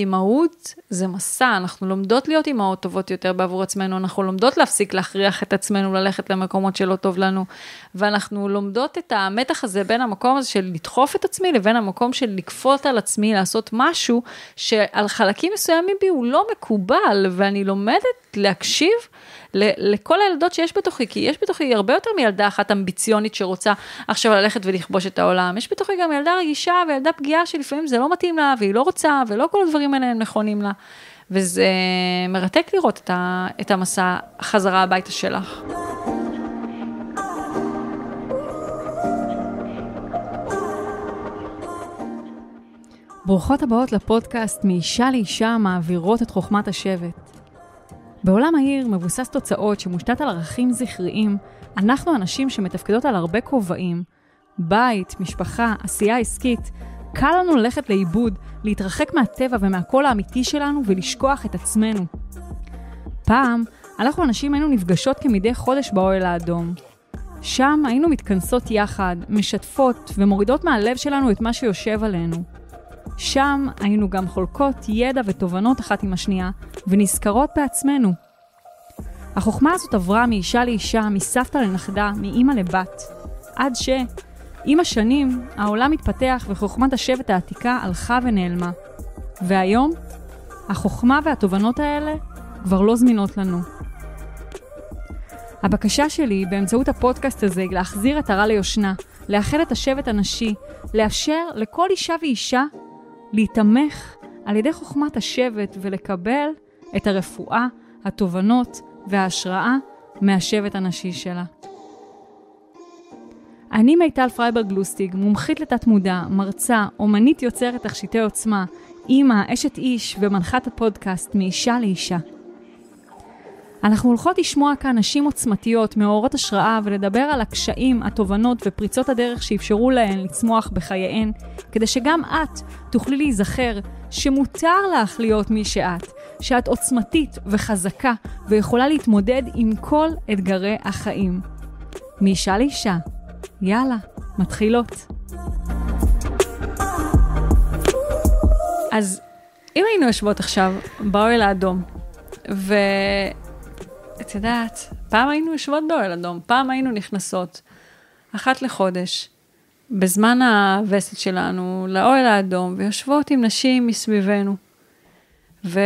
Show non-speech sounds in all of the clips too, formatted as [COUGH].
אימהות זה מסע, אנחנו לומדות להיות אימהות טובות יותר בעבור עצמנו, אנחנו לומדות להפסיק להכריח את עצמנו ללכת למקומות שלא טוב לנו, ואנחנו לומדות את המתח הזה בין המקום הזה של לדחוף את עצמי, לבין המקום של לכפות על עצמי לעשות משהו שעל חלקים מסוימים בי הוא לא מקובל, ואני לומדת להקשיב לכל הילדות שיש בתוכי, כי יש בתוכי הרבה יותר מילדה אחת אמביציונית שרוצה עכשיו ללכת ולכבוש את העולם, יש בתוכי גם ילדה רגישה וילדה פגיעה שלפעמים זה לא מתאים לה והיא לא רוצה ולא כל הדברים האלה הם נכונים לה. וזה מרתק לראות את, ה, את המסע חזרה הביתה שלך. ברוכות הבאות לפודקאסט מאישה לאישה מעבירות את חוכמת השבט. בעולם העיר מבוסס תוצאות שמושתת על ערכים זכריים, אנחנו אנשים שמתפקדות על הרבה כובעים, בית, משפחה, עשייה עסקית, קל לנו ללכת לאיבוד, להתרחק מהטבע ומהקול האמיתי שלנו ולשכוח את עצמנו. פעם, אנחנו הנשים היינו נפגשות כמדי חודש באוהל האדום. שם היינו מתכנסות יחד, משתפות ומורידות מהלב שלנו את מה שיושב עלינו. שם היינו גם חולקות ידע ותובנות אחת עם השנייה, ונזכרות בעצמנו. החוכמה הזאת עברה מאישה לאישה, מסבתא לנכדה, מאימא לבת, עד ש... עם השנים, העולם התפתח וחוכמת השבט העתיקה הלכה ונעלמה. והיום, החוכמה והתובנות האלה כבר לא זמינות לנו. הבקשה שלי באמצעות הפודקאסט הזה היא להחזיר את הרע ליושנה, לאחד את השבט הנשי, לאפשר לכל אישה ואישה להיתמך על ידי חוכמת השבט ולקבל את הרפואה, התובנות וההשראה מהשבט הנשי שלה. אני מיטל פרייברג גלוסטיג, מומחית לתת מודע, מרצה, אומנית יוצרת תכשיטי עוצמה, אימא, אשת איש ומנחת הפודקאסט מאישה לאישה. אנחנו הולכות לשמוע כאן נשים עוצמתיות, מאורות השראה, ולדבר על הקשיים, התובנות ופריצות הדרך שאפשרו להן לצמוח בחייהן, כדי שגם את תוכלי להיזכר שמותר לך להיות מי שאת, שאת עוצמתית וחזקה ויכולה להתמודד עם כל אתגרי החיים. מאישה לאישה. יאללה, מתחילות. אז אם היינו יושבות עכשיו באוהל האדום, ו... את יודעת, פעם היינו יושבות באוהל אדום, פעם היינו נכנסות אחת לחודש, בזמן הווסת שלנו, לאוהל האדום, ויושבות עם נשים מסביבנו, ו...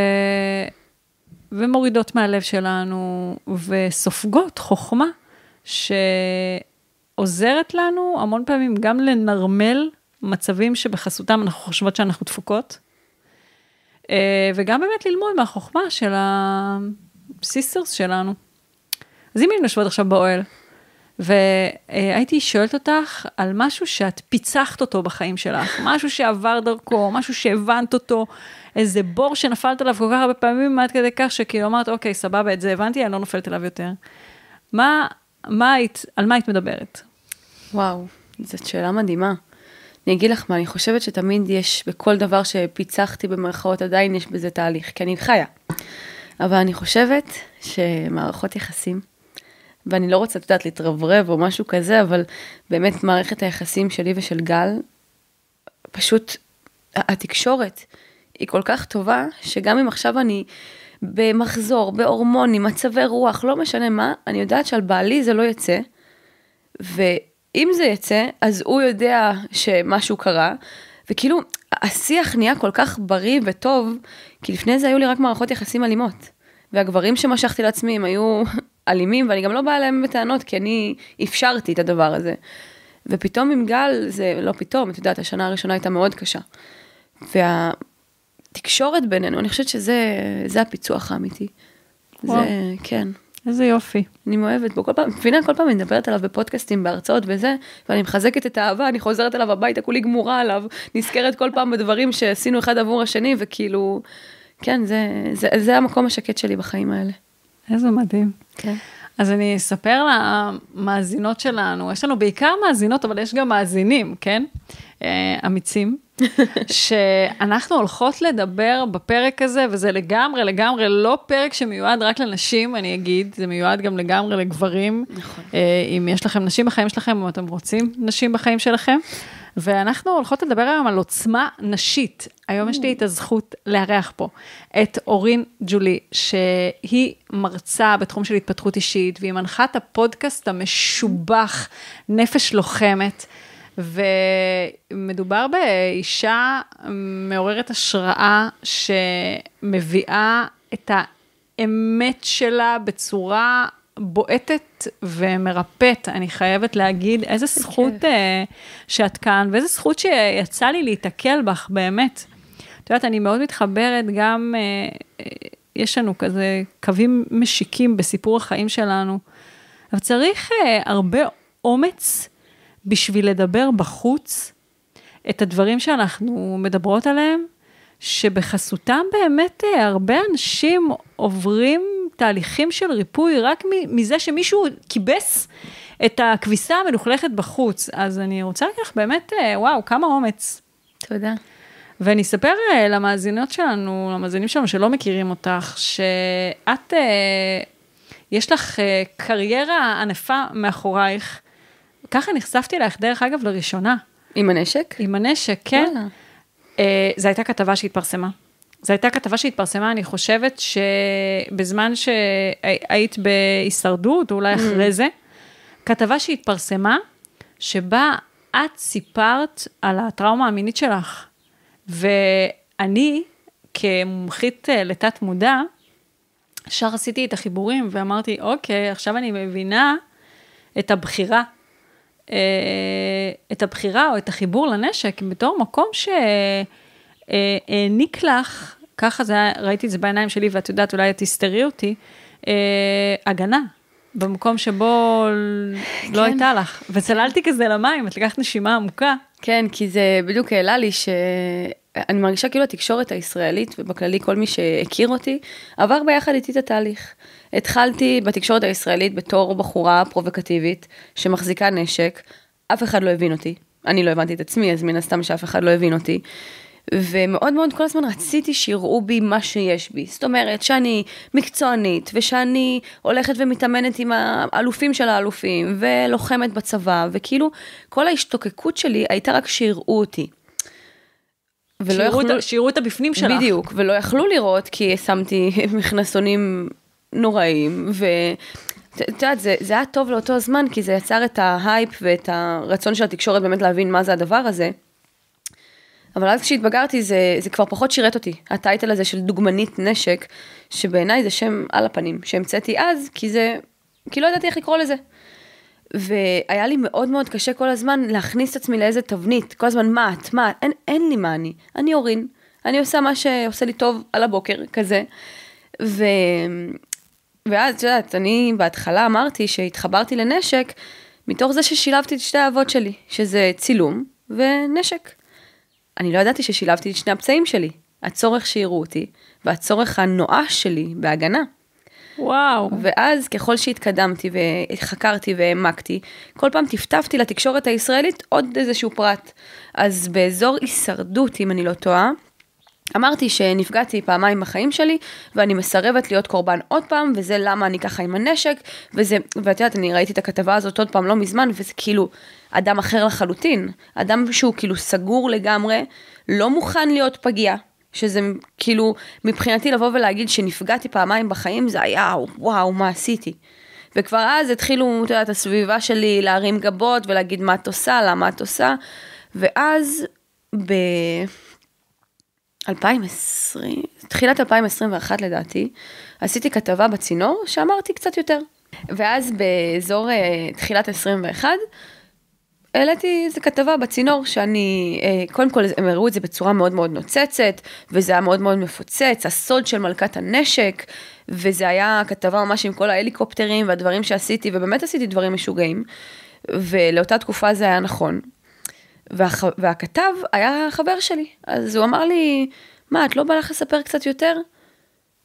ומורידות מהלב שלנו, וסופגות חוכמה שעוזרת לנו המון פעמים גם לנרמל מצבים שבחסותם אנחנו חושבות שאנחנו דפוקות, אה, וגם באמת ללמוד מהחוכמה של ה... סיסטרס שלנו. אז אם היינו יושבות עכשיו באוהל, והייתי שואלת אותך על משהו שאת פיצחת אותו בחיים שלך, משהו שעבר דרכו, משהו שהבנת אותו, איזה בור שנפלת עליו כל כך הרבה פעמים, עד כדי כך שכאילו אמרת, אוקיי, סבבה, את זה הבנתי, אני לא נופלת עליו יותר. מה, מה היית, על מה היית מדברת? וואו, זאת שאלה מדהימה. אני אגיד לך מה, אני חושבת שתמיד יש, בכל דבר שפיצחתי במרכאות, עדיין יש בזה תהליך, כי אני חיה. אבל אני חושבת שמערכות יחסים, ואני לא רוצה, את יודעת, להתרברב או משהו כזה, אבל באמת מערכת היחסים שלי ושל גל, פשוט התקשורת היא כל כך טובה, שגם אם עכשיו אני במחזור, בהורמונים, מצבי רוח, לא משנה מה, אני יודעת שעל בעלי זה לא יצא, ואם זה יצא, אז הוא יודע שמשהו קרה, וכאילו, השיח נהיה כל כך בריא וטוב, כי לפני זה היו לי רק מערכות יחסים אלימות. והגברים שמשכתי לעצמי הם היו [LAUGHS] אלימים, ואני גם לא באה אליהם בטענות, כי אני אפשרתי את הדבר הזה. ופתאום עם גל, זה לא פתאום, את יודעת, השנה הראשונה הייתה מאוד קשה. והתקשורת בינינו, אני חושבת שזה הפיצוח האמיתי. וואו. זה, כן. איזה יופי. אני מאוהבת בו, כל פעם, מבינה, כל פעם אני מדברת עליו בפודקאסטים, בהרצאות וזה, ואני מחזקת את האהבה, אני חוזרת אליו הביתה, כולי גמורה עליו, נזכרת כל פעם בדברים שעשינו אחד עבור השני, וכאילו, כן, זה, זה, זה המקום השקט שלי בחיים האלה. איזה מדהים. כן. אז אני אספר למאזינות שלנו, יש לנו בעיקר מאזינות, אבל יש גם מאזינים, כן? אה, אמיצים, [LAUGHS] שאנחנו הולכות לדבר בפרק הזה, וזה לגמרי, לגמרי לא פרק שמיועד רק לנשים, אני אגיד, זה מיועד גם לגמרי לגברים. נכון. אה, אם יש לכם נשים בחיים שלכם, או אתם רוצים נשים בחיים שלכם. ואנחנו הולכות לדבר היום על עוצמה נשית. היום יש לי את הזכות לארח פה את אורין ג'ולי, שהיא מרצה בתחום של התפתחות אישית, והיא מנחה את הפודקאסט המשובח, נפש לוחמת. ומדובר באישה מעוררת השראה שמביאה את האמת שלה בצורה בועטת ומרפאת, אני חייבת להגיד, איזה זכות uh, שאת כאן, ואיזה זכות שיצא לי להיתקל בך, באמת. את יודעת, אני מאוד מתחברת גם, uh, יש לנו כזה קווים משיקים בסיפור החיים שלנו, אבל צריך uh, הרבה אומץ בשביל לדבר בחוץ את הדברים שאנחנו מדברות עליהם, שבחסותם באמת הרבה אנשים עוברים תהליכים של ריפוי רק מזה שמישהו כיבס את הכביסה המלוכלכת בחוץ. אז אני רוצה להגיד לך באמת, אה, וואו, כמה אומץ. תודה. ואני אספר אה, למאזינות שלנו, למאזינים שלנו שלא מכירים אותך, שאת, אה, יש לך קריירה ענפה מאחורייך. ככה נחשפתי אלייך, דרך אגב, לראשונה. עם הנשק? עם הנשק, כן. וואלה. זו הייתה כתבה שהתפרסמה. זו הייתה כתבה שהתפרסמה, אני חושבת שבזמן שהיית בהישרדות, או אולי אחרי זה, כתבה שהתפרסמה, שבה את סיפרת על הטראומה המינית שלך. ואני, כמומחית אה, לתת מודע, ישר עשיתי את החיבורים ואמרתי, אוקיי, עכשיו אני מבינה את הבחירה. אה, את הבחירה או את החיבור לנשק בתור מקום ש... אה, העניק לך, ככה זה היה, ראיתי את זה בעיניים שלי, ואת יודעת, אולי את תסתרי אותי, אה, הגנה. במקום שבו כן. לא הייתה לך, וצללתי כזה למים, את לקחת נשימה עמוקה. כן, כי זה בדיוק העלה לי שאני מרגישה כאילו התקשורת הישראלית, ובכללי כל מי שהכיר אותי, עבר ביחד איתי את התהליך. התחלתי בתקשורת הישראלית בתור בחורה פרובוקטיבית שמחזיקה נשק, אף אחד לא הבין אותי. אני לא הבנתי את עצמי, אז מן הסתם שאף אחד לא הבין אותי. ומאוד מאוד כל הזמן רציתי שיראו בי מה שיש בי. זאת אומרת, שאני מקצוענית, ושאני הולכת ומתאמנת עם האלופים של האלופים, ולוחמת בצבא, וכאילו, כל ההשתוקקות שלי הייתה רק שיראו אותי. ולא יכלו... שיראו את הבפנים שלך. בדיוק, ולא יכלו לראות כי שמתי [LAUGHS] מכנסונים נוראים, ו... את יודעת, זה, זה היה טוב לאותו זמן, כי זה יצר את ההייפ ואת הרצון של התקשורת באמת להבין מה זה הדבר הזה. אבל אז כשהתבגרתי זה, זה כבר פחות שירת אותי, הטייטל הזה של דוגמנית נשק, שבעיניי זה שם על הפנים, שהמצאתי אז, כי זה, כי לא ידעתי איך לקרוא לזה. והיה לי מאוד מאוד קשה כל הזמן להכניס את עצמי לאיזה תבנית, כל הזמן מה את, מה, אין, אין לי מה אני, אני אורין, אני עושה מה שעושה לי טוב על הבוקר, כזה. ו... ואז, את יודעת, אני בהתחלה אמרתי שהתחברתי לנשק, מתוך זה ששילבתי את שתי האהבות שלי, שזה צילום ונשק. אני לא ידעתי ששילבתי את שני הפצעים שלי, הצורך שיראו אותי, והצורך הנואש שלי בהגנה. וואו. ואז ככל שהתקדמתי וחקרתי והעמקתי, כל פעם טפטפתי לתקשורת הישראלית עוד איזשהו פרט. אז באזור הישרדות, אם אני לא טועה, אמרתי שנפגעתי פעמיים בחיים שלי, ואני מסרבת להיות קורבן עוד פעם, וזה למה אני ככה עם הנשק, וזה, ואת יודעת, אני ראיתי את הכתבה הזאת עוד פעם לא מזמן, וזה כאילו אדם אחר לחלוטין, אדם שהוא כאילו סגור לגמרי, לא מוכן להיות פגיע, שזה כאילו, מבחינתי לבוא ולהגיד שנפגעתי פעמיים בחיים, זה היה וואו, מה עשיתי. וכבר אז התחילו, את יודעת, הסביבה שלי להרים גבות ולהגיד מה את עושה, למה את עושה, ואז ב... 2020, תחילת 2021 לדעתי, עשיתי כתבה בצינור שאמרתי קצת יותר. ואז באזור uh, תחילת 21, העליתי איזה כתבה בצינור שאני, uh, קודם כל הם הראו את זה בצורה מאוד מאוד נוצצת, וזה היה מאוד מאוד מפוצץ, הסוד של מלכת הנשק, וזה היה כתבה ממש עם כל ההליקופטרים והדברים שעשיתי, ובאמת עשיתי דברים משוגעים, ולאותה תקופה זה היה נכון. והח... והכתב היה חבר שלי, אז הוא אמר לי, מה, את לא בא לך לספר קצת יותר?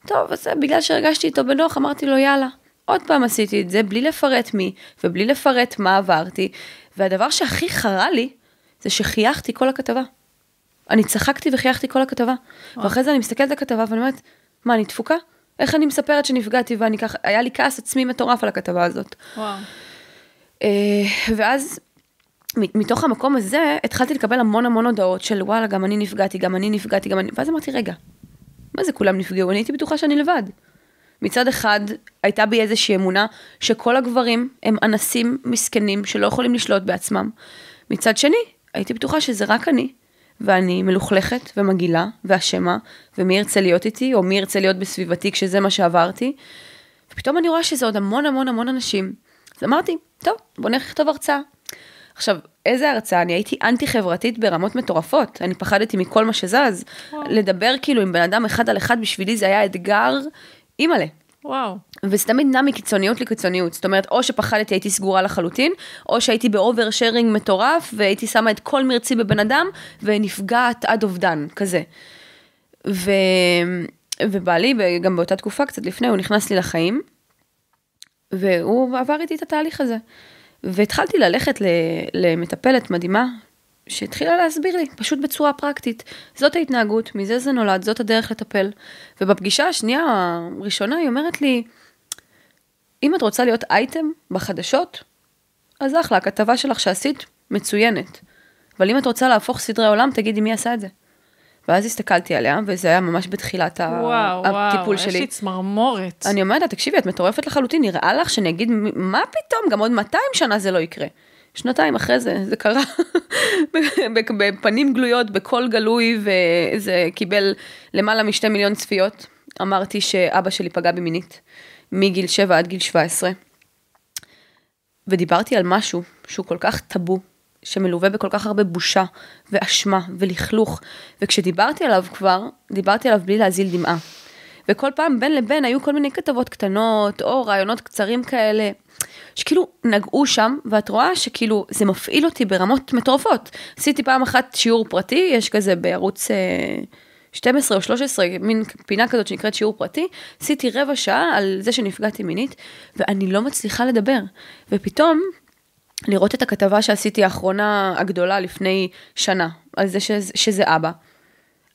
טוב, אז בגלל שהרגשתי איתו בנוח, אמרתי לו, יאללה. עוד פעם עשיתי את זה בלי לפרט מי, ובלי לפרט מה עברתי, והדבר שהכי חרה לי, זה שחייכתי כל הכתבה. אני צחקתי וחייכתי כל הכתבה. וואו. ואחרי זה אני מסתכלת על הכתבה ואני אומרת, מה, אני דפוקה? איך אני מספרת שנפגעתי ואני ככה, היה לי כעס עצמי מטורף על הכתבה הזאת. וואו. אה, ואז מתוך המקום הזה התחלתי לקבל המון המון הודעות של וואלה, גם אני נפגעתי, גם אני נפגעתי, גם אני, ואז אמרתי, רגע, מה זה כולם נפגעו? אני הייתי בטוחה שאני לבד. מצד אחד, הייתה בי איזושהי אמונה שכל הגברים הם אנסים מסכנים שלא יכולים לשלוט בעצמם. מצד שני, הייתי בטוחה שזה רק אני, ואני מלוכלכת ומגעילה ואשמה, ומי ירצה להיות איתי, או מי ירצה להיות בסביבתי כשזה מה שעברתי. ופתאום אני רואה שזה עוד המון המון המון אנשים. אז אמרתי, טוב, בוא נלך לכתוב הרצאה. עכשיו, איזה הרצאה? אני הייתי אנטי חברתית ברמות מטורפות. אני פחדתי מכל מה שזז. לדבר כאילו עם בן אדם אחד על אחד בשבילי זה היה אתגר אימא'לה. וואו. וזה תמיד נע מקיצוניות לקיצוניות. זאת אומרת, או שפחדתי הייתי סגורה לחלוטין, או שהייתי באובר שיירינג מטורף, והייתי שמה את כל מרצי בבן אדם, ונפגעת עד אובדן, כזה. ו... ובעלי, גם באותה תקופה, קצת לפני, הוא נכנס לי לחיים, והוא עבר איתי את התהליך הזה. והתחלתי ללכת למטפלת מדהימה, שהתחילה להסביר לי, פשוט בצורה פרקטית. זאת ההתנהגות, מזה זה נולד, זאת הדרך לטפל. ובפגישה השנייה, הראשונה, היא אומרת לי, אם את רוצה להיות אייטם בחדשות, אז אחלה, הכתבה שלך שעשית, מצוינת. אבל אם את רוצה להפוך סדרי עולם, תגידי מי עשה את זה. ואז הסתכלתי עליה, וזה היה ממש בתחילת וואו, הטיפול וואו, שלי. וואו, יש לי צמרמורת. אני אומרת תקשיבי, את מטורפת לחלוטין, נראה לך שאני אגיד, מה פתאום, גם עוד 200 שנה זה לא יקרה. שנתיים אחרי זה, זה קרה [LAUGHS] בפנים גלויות, בקול גלוי, וזה קיבל למעלה משתי מיליון צפיות. אמרתי שאבא שלי פגע בי מינית, מגיל 7 עד גיל 17. ודיברתי על משהו שהוא כל כך טאבו, שמלווה בכל כך הרבה בושה ואשמה ולכלוך, וכשדיברתי עליו כבר, דיברתי עליו בלי להזיל דמעה. וכל פעם בין לבין היו כל מיני כתבות קטנות, או רעיונות קצרים כאלה, שכאילו נגעו שם, ואת רואה שכאילו זה מפעיל אותי ברמות מטורפות. עשיתי פעם אחת שיעור פרטי, יש כזה בערוץ... 12 או 13, מין פינה כזאת שנקראת שיעור פרטי, עשיתי רבע שעה על זה שנפגעתי מינית, ואני לא מצליחה לדבר. ופתאום לראות את הכתבה שעשיתי האחרונה הגדולה לפני שנה, על זה שזה, שזה אבא.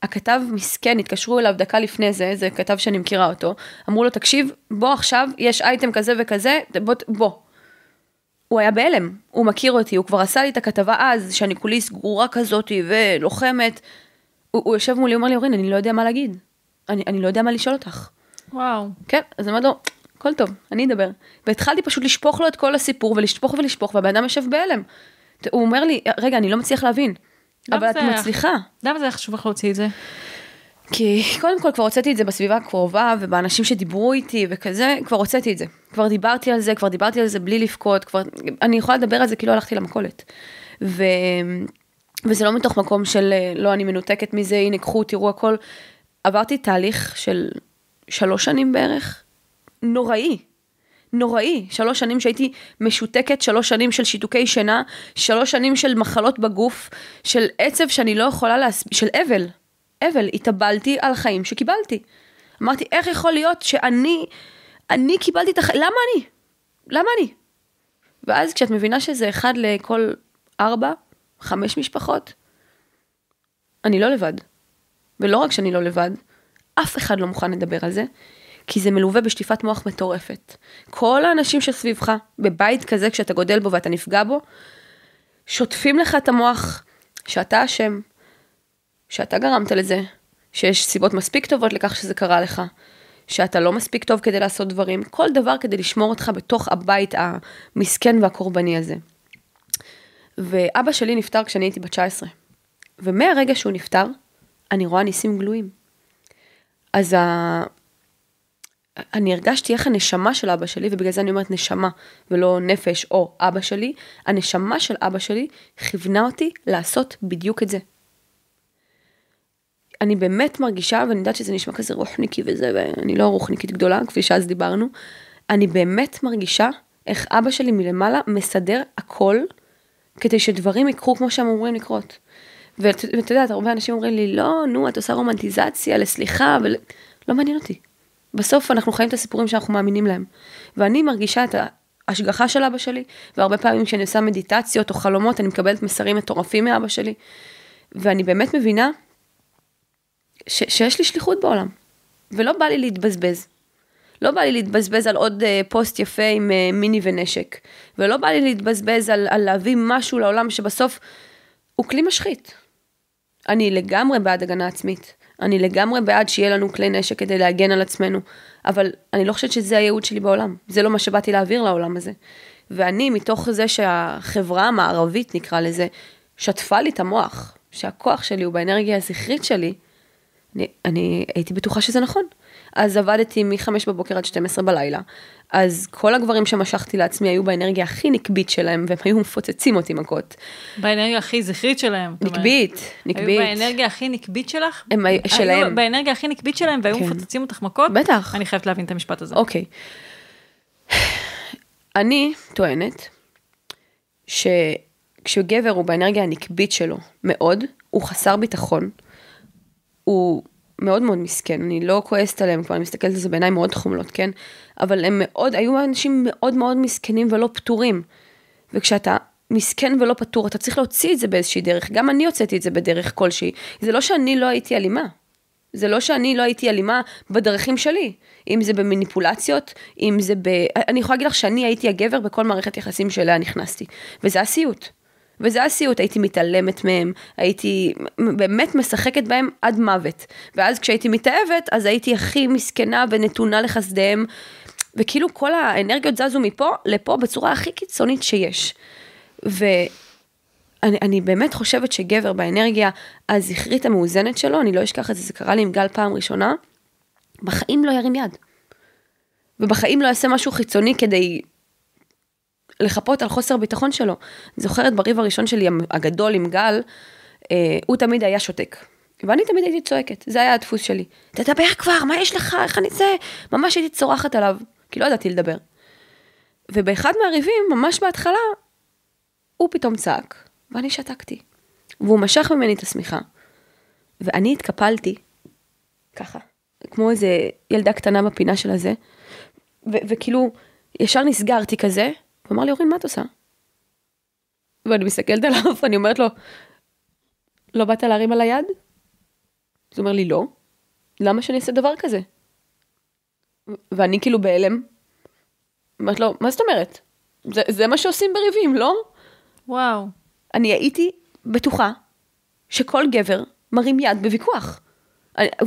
הכתב מסכן, התקשרו אליו דקה לפני זה, זה כתב שאני מכירה אותו, אמרו לו, תקשיב, בוא עכשיו, יש אייטם כזה וכזה, בוא, בוא. הוא היה בהלם, הוא מכיר אותי, הוא כבר עשה לי את הכתבה אז, שאני כולי סגורה כזאתי ולוחמת. הוא, הוא יושב מולי, אומר לי, אורין, אני לא יודע מה להגיד. אני, אני לא יודע מה לשאול אותך. וואו. כן, אז אמרתי לו, הכל טוב, אני אדבר. והתחלתי פשוט לשפוך לו את כל הסיפור, ולשפוך ולשפוך, והבן אדם יושב בהלם. הוא אומר לי, רגע, אני לא מצליח להבין. אבל את מצליחה. למה זה היה חשוב לך להוציא את זה? כי קודם כל כבר הוצאתי את זה בסביבה הקרובה ובאנשים שדיברו איתי וכזה, כבר הוצאתי את זה. כבר דיברתי על זה, כבר דיברתי על זה בלי לבכות, כבר, אני יכולה לדבר על זה כאילו הלכתי למכולת. ו... וזה לא מתוך מקום של לא, אני מנותקת מזה, הנה קחו, תראו הכל. עברתי תהליך של שלוש שנים בערך, נוראי. נוראי, שלוש שנים שהייתי משותקת, שלוש שנים של שיתוקי שינה, שלוש שנים של מחלות בגוף, של עצב שאני לא יכולה להסביר, של אבל, אבל, התאבלתי על החיים שקיבלתי. אמרתי, איך יכול להיות שאני, אני קיבלתי את החיים, למה אני? למה אני? ואז כשאת מבינה שזה אחד לכל ארבע, חמש משפחות, אני לא לבד. ולא רק שאני לא לבד, אף אחד לא מוכן לדבר על זה, כי זה מלווה בשטיפת מוח מטורפת. כל האנשים שסביבך, בבית כזה כשאתה גודל בו ואתה נפגע בו, שוטפים לך את המוח שאתה אשם, שאתה גרמת לזה, שיש סיבות מספיק טובות לכך שזה קרה לך, שאתה לא מספיק טוב כדי לעשות דברים, כל דבר כדי לשמור אותך בתוך הבית המסכן והקורבני הזה. ואבא שלי נפטר כשאני הייתי בת 19, ומהרגע שהוא נפטר, אני רואה ניסים גלויים. אז. אני הרגשתי איך הנשמה של אבא שלי, ובגלל זה אני אומרת נשמה ולא נפש או אבא שלי, הנשמה של אבא שלי כיוונה אותי לעשות בדיוק את זה. אני באמת מרגישה, ואני יודעת שזה נשמע כזה רוחניקי וזה, ואני לא רוחניקית גדולה, כפי שאז דיברנו, אני באמת מרגישה איך אבא שלי מלמעלה מסדר הכל, כדי שדברים יקרו כמו שהם אמורים לקרות. ואת יודעת, הרבה אנשים אומרים לי, לא, נו, את עושה רומנטיזציה לסליחה, ולא מעניין אותי. בסוף אנחנו חיים את הסיפורים שאנחנו מאמינים להם. ואני מרגישה את ההשגחה של אבא שלי, והרבה פעמים כשאני עושה מדיטציות או חלומות, אני מקבלת מסרים מטורפים מאבא שלי, ואני באמת מבינה ש- שיש לי שליחות בעולם, ולא בא לי להתבזבז. לא בא לי להתבזבז על עוד uh, פוסט יפה עם uh, מיני ונשק, ולא בא לי להתבזבז על, על להביא משהו לעולם שבסוף הוא כלי משחית. אני לגמרי בעד הגנה עצמית. אני לגמרי בעד שיהיה לנו כלי נשק כדי להגן על עצמנו, אבל אני לא חושבת שזה הייעוד שלי בעולם. זה לא מה שבאתי להעביר לעולם הזה. ואני, מתוך זה שהחברה המערבית, נקרא לזה, שטפה לי את המוח, שהכוח שלי הוא באנרגיה הזכרית שלי, אני, אני הייתי בטוחה שזה נכון. אז עבדתי מ-5 בבוקר עד 12 בלילה. אז כל הגברים שמשכתי לעצמי היו באנרגיה הכי נקבית שלהם, והם היו מפוצצים אותי מכות. באנרגיה הכי זכרית שלהם. נקבית, נקבית. היו באנרגיה הכי נקבית שלך? הם היו שלהם. היו באנרגיה הכי נקבית שלהם, והיו כן. מפוצצים אותך מכות? בטח. אני חייבת להבין את המשפט הזה. אוקיי. אני טוענת שכשגבר הוא באנרגיה הנקבית שלו מאוד, הוא חסר ביטחון, הוא מאוד מאוד מסכן, אני לא כועסת עליהם, כבר אני מסתכלת על זה בעיניים מאוד חומלות, כן? אבל הם מאוד, היו אנשים מאוד מאוד מסכנים ולא פתורים. וכשאתה מסכן ולא פתור, אתה צריך להוציא את זה באיזושהי דרך. גם אני הוצאתי את זה בדרך כלשהי. זה לא שאני לא הייתי אלימה. זה לא שאני לא הייתי אלימה בדרכים שלי. אם זה במניפולציות, אם זה ב... אני יכולה להגיד לך שאני הייתי הגבר בכל מערכת יחסים שאליה נכנסתי. וזה הסיוט. וזה הסיוט, הייתי מתעלמת מהם, הייתי באמת משחקת בהם עד מוות. ואז כשהייתי מתאהבת, אז הייתי הכי מסכנה ונתונה לחסדיהם, וכאילו כל האנרגיות זזו מפה לפה בצורה הכי קיצונית שיש. ואני באמת חושבת שגבר באנרגיה הזכרית המאוזנת שלו, אני לא אשכח את זה, זה קרה לי עם גל פעם ראשונה, בחיים לא ירים יד. ובחיים לא יעשה משהו חיצוני כדי לחפות על חוסר ביטחון שלו. אני זוכרת בריב הראשון שלי, הגדול עם גל, אה, הוא תמיד היה שותק. ואני תמיד הייתי צועקת, זה היה הדפוס שלי. תדבר כבר, מה יש לך, איך אני זה? ממש הייתי צורחת עליו, כי לא ידעתי לדבר. ובאחד מהריבים, ממש בהתחלה, הוא פתאום צעק, ואני שתקתי. והוא משך ממני את השמיכה. ואני התקפלתי, ככה, כמו איזה ילדה קטנה בפינה של הזה, וכאילו, ישר נסגרתי כזה, הוא אמר לי, אורין, מה את עושה? ואני מסתכלת עליו, [LAUGHS] ואני אומרת לו, לא באת להרים על היד? אז הוא אומר לי, לא. למה שאני אעשה דבר כזה? ואני כאילו בהלם. אומרת לו, מה זאת אומרת? זה, זה מה שעושים בריבים, לא? וואו. אני הייתי בטוחה שכל גבר מרים יד בוויכוח.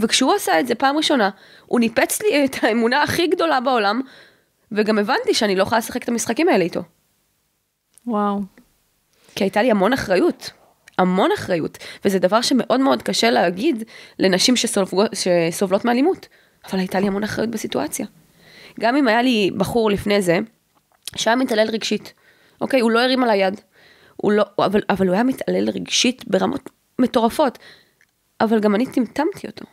וכשהוא עשה את זה פעם ראשונה, הוא ניפץ לי את האמונה הכי גדולה בעולם, וגם הבנתי שאני לא יכולה לשחק את המשחקים האלה איתו. וואו. כי הייתה לי המון אחריות. המון אחריות, וזה דבר שמאוד מאוד קשה להגיד לנשים שסובלות, שסובלות מאלימות, אבל הייתה לי המון אחריות בסיטואציה. גם אם היה לי בחור לפני זה, שהיה מתעלל רגשית, אוקיי, הוא לא הרים על היד, הוא לא, אבל, אבל הוא היה מתעלל רגשית ברמות מטורפות, אבל גם אני טמטמתי אותו.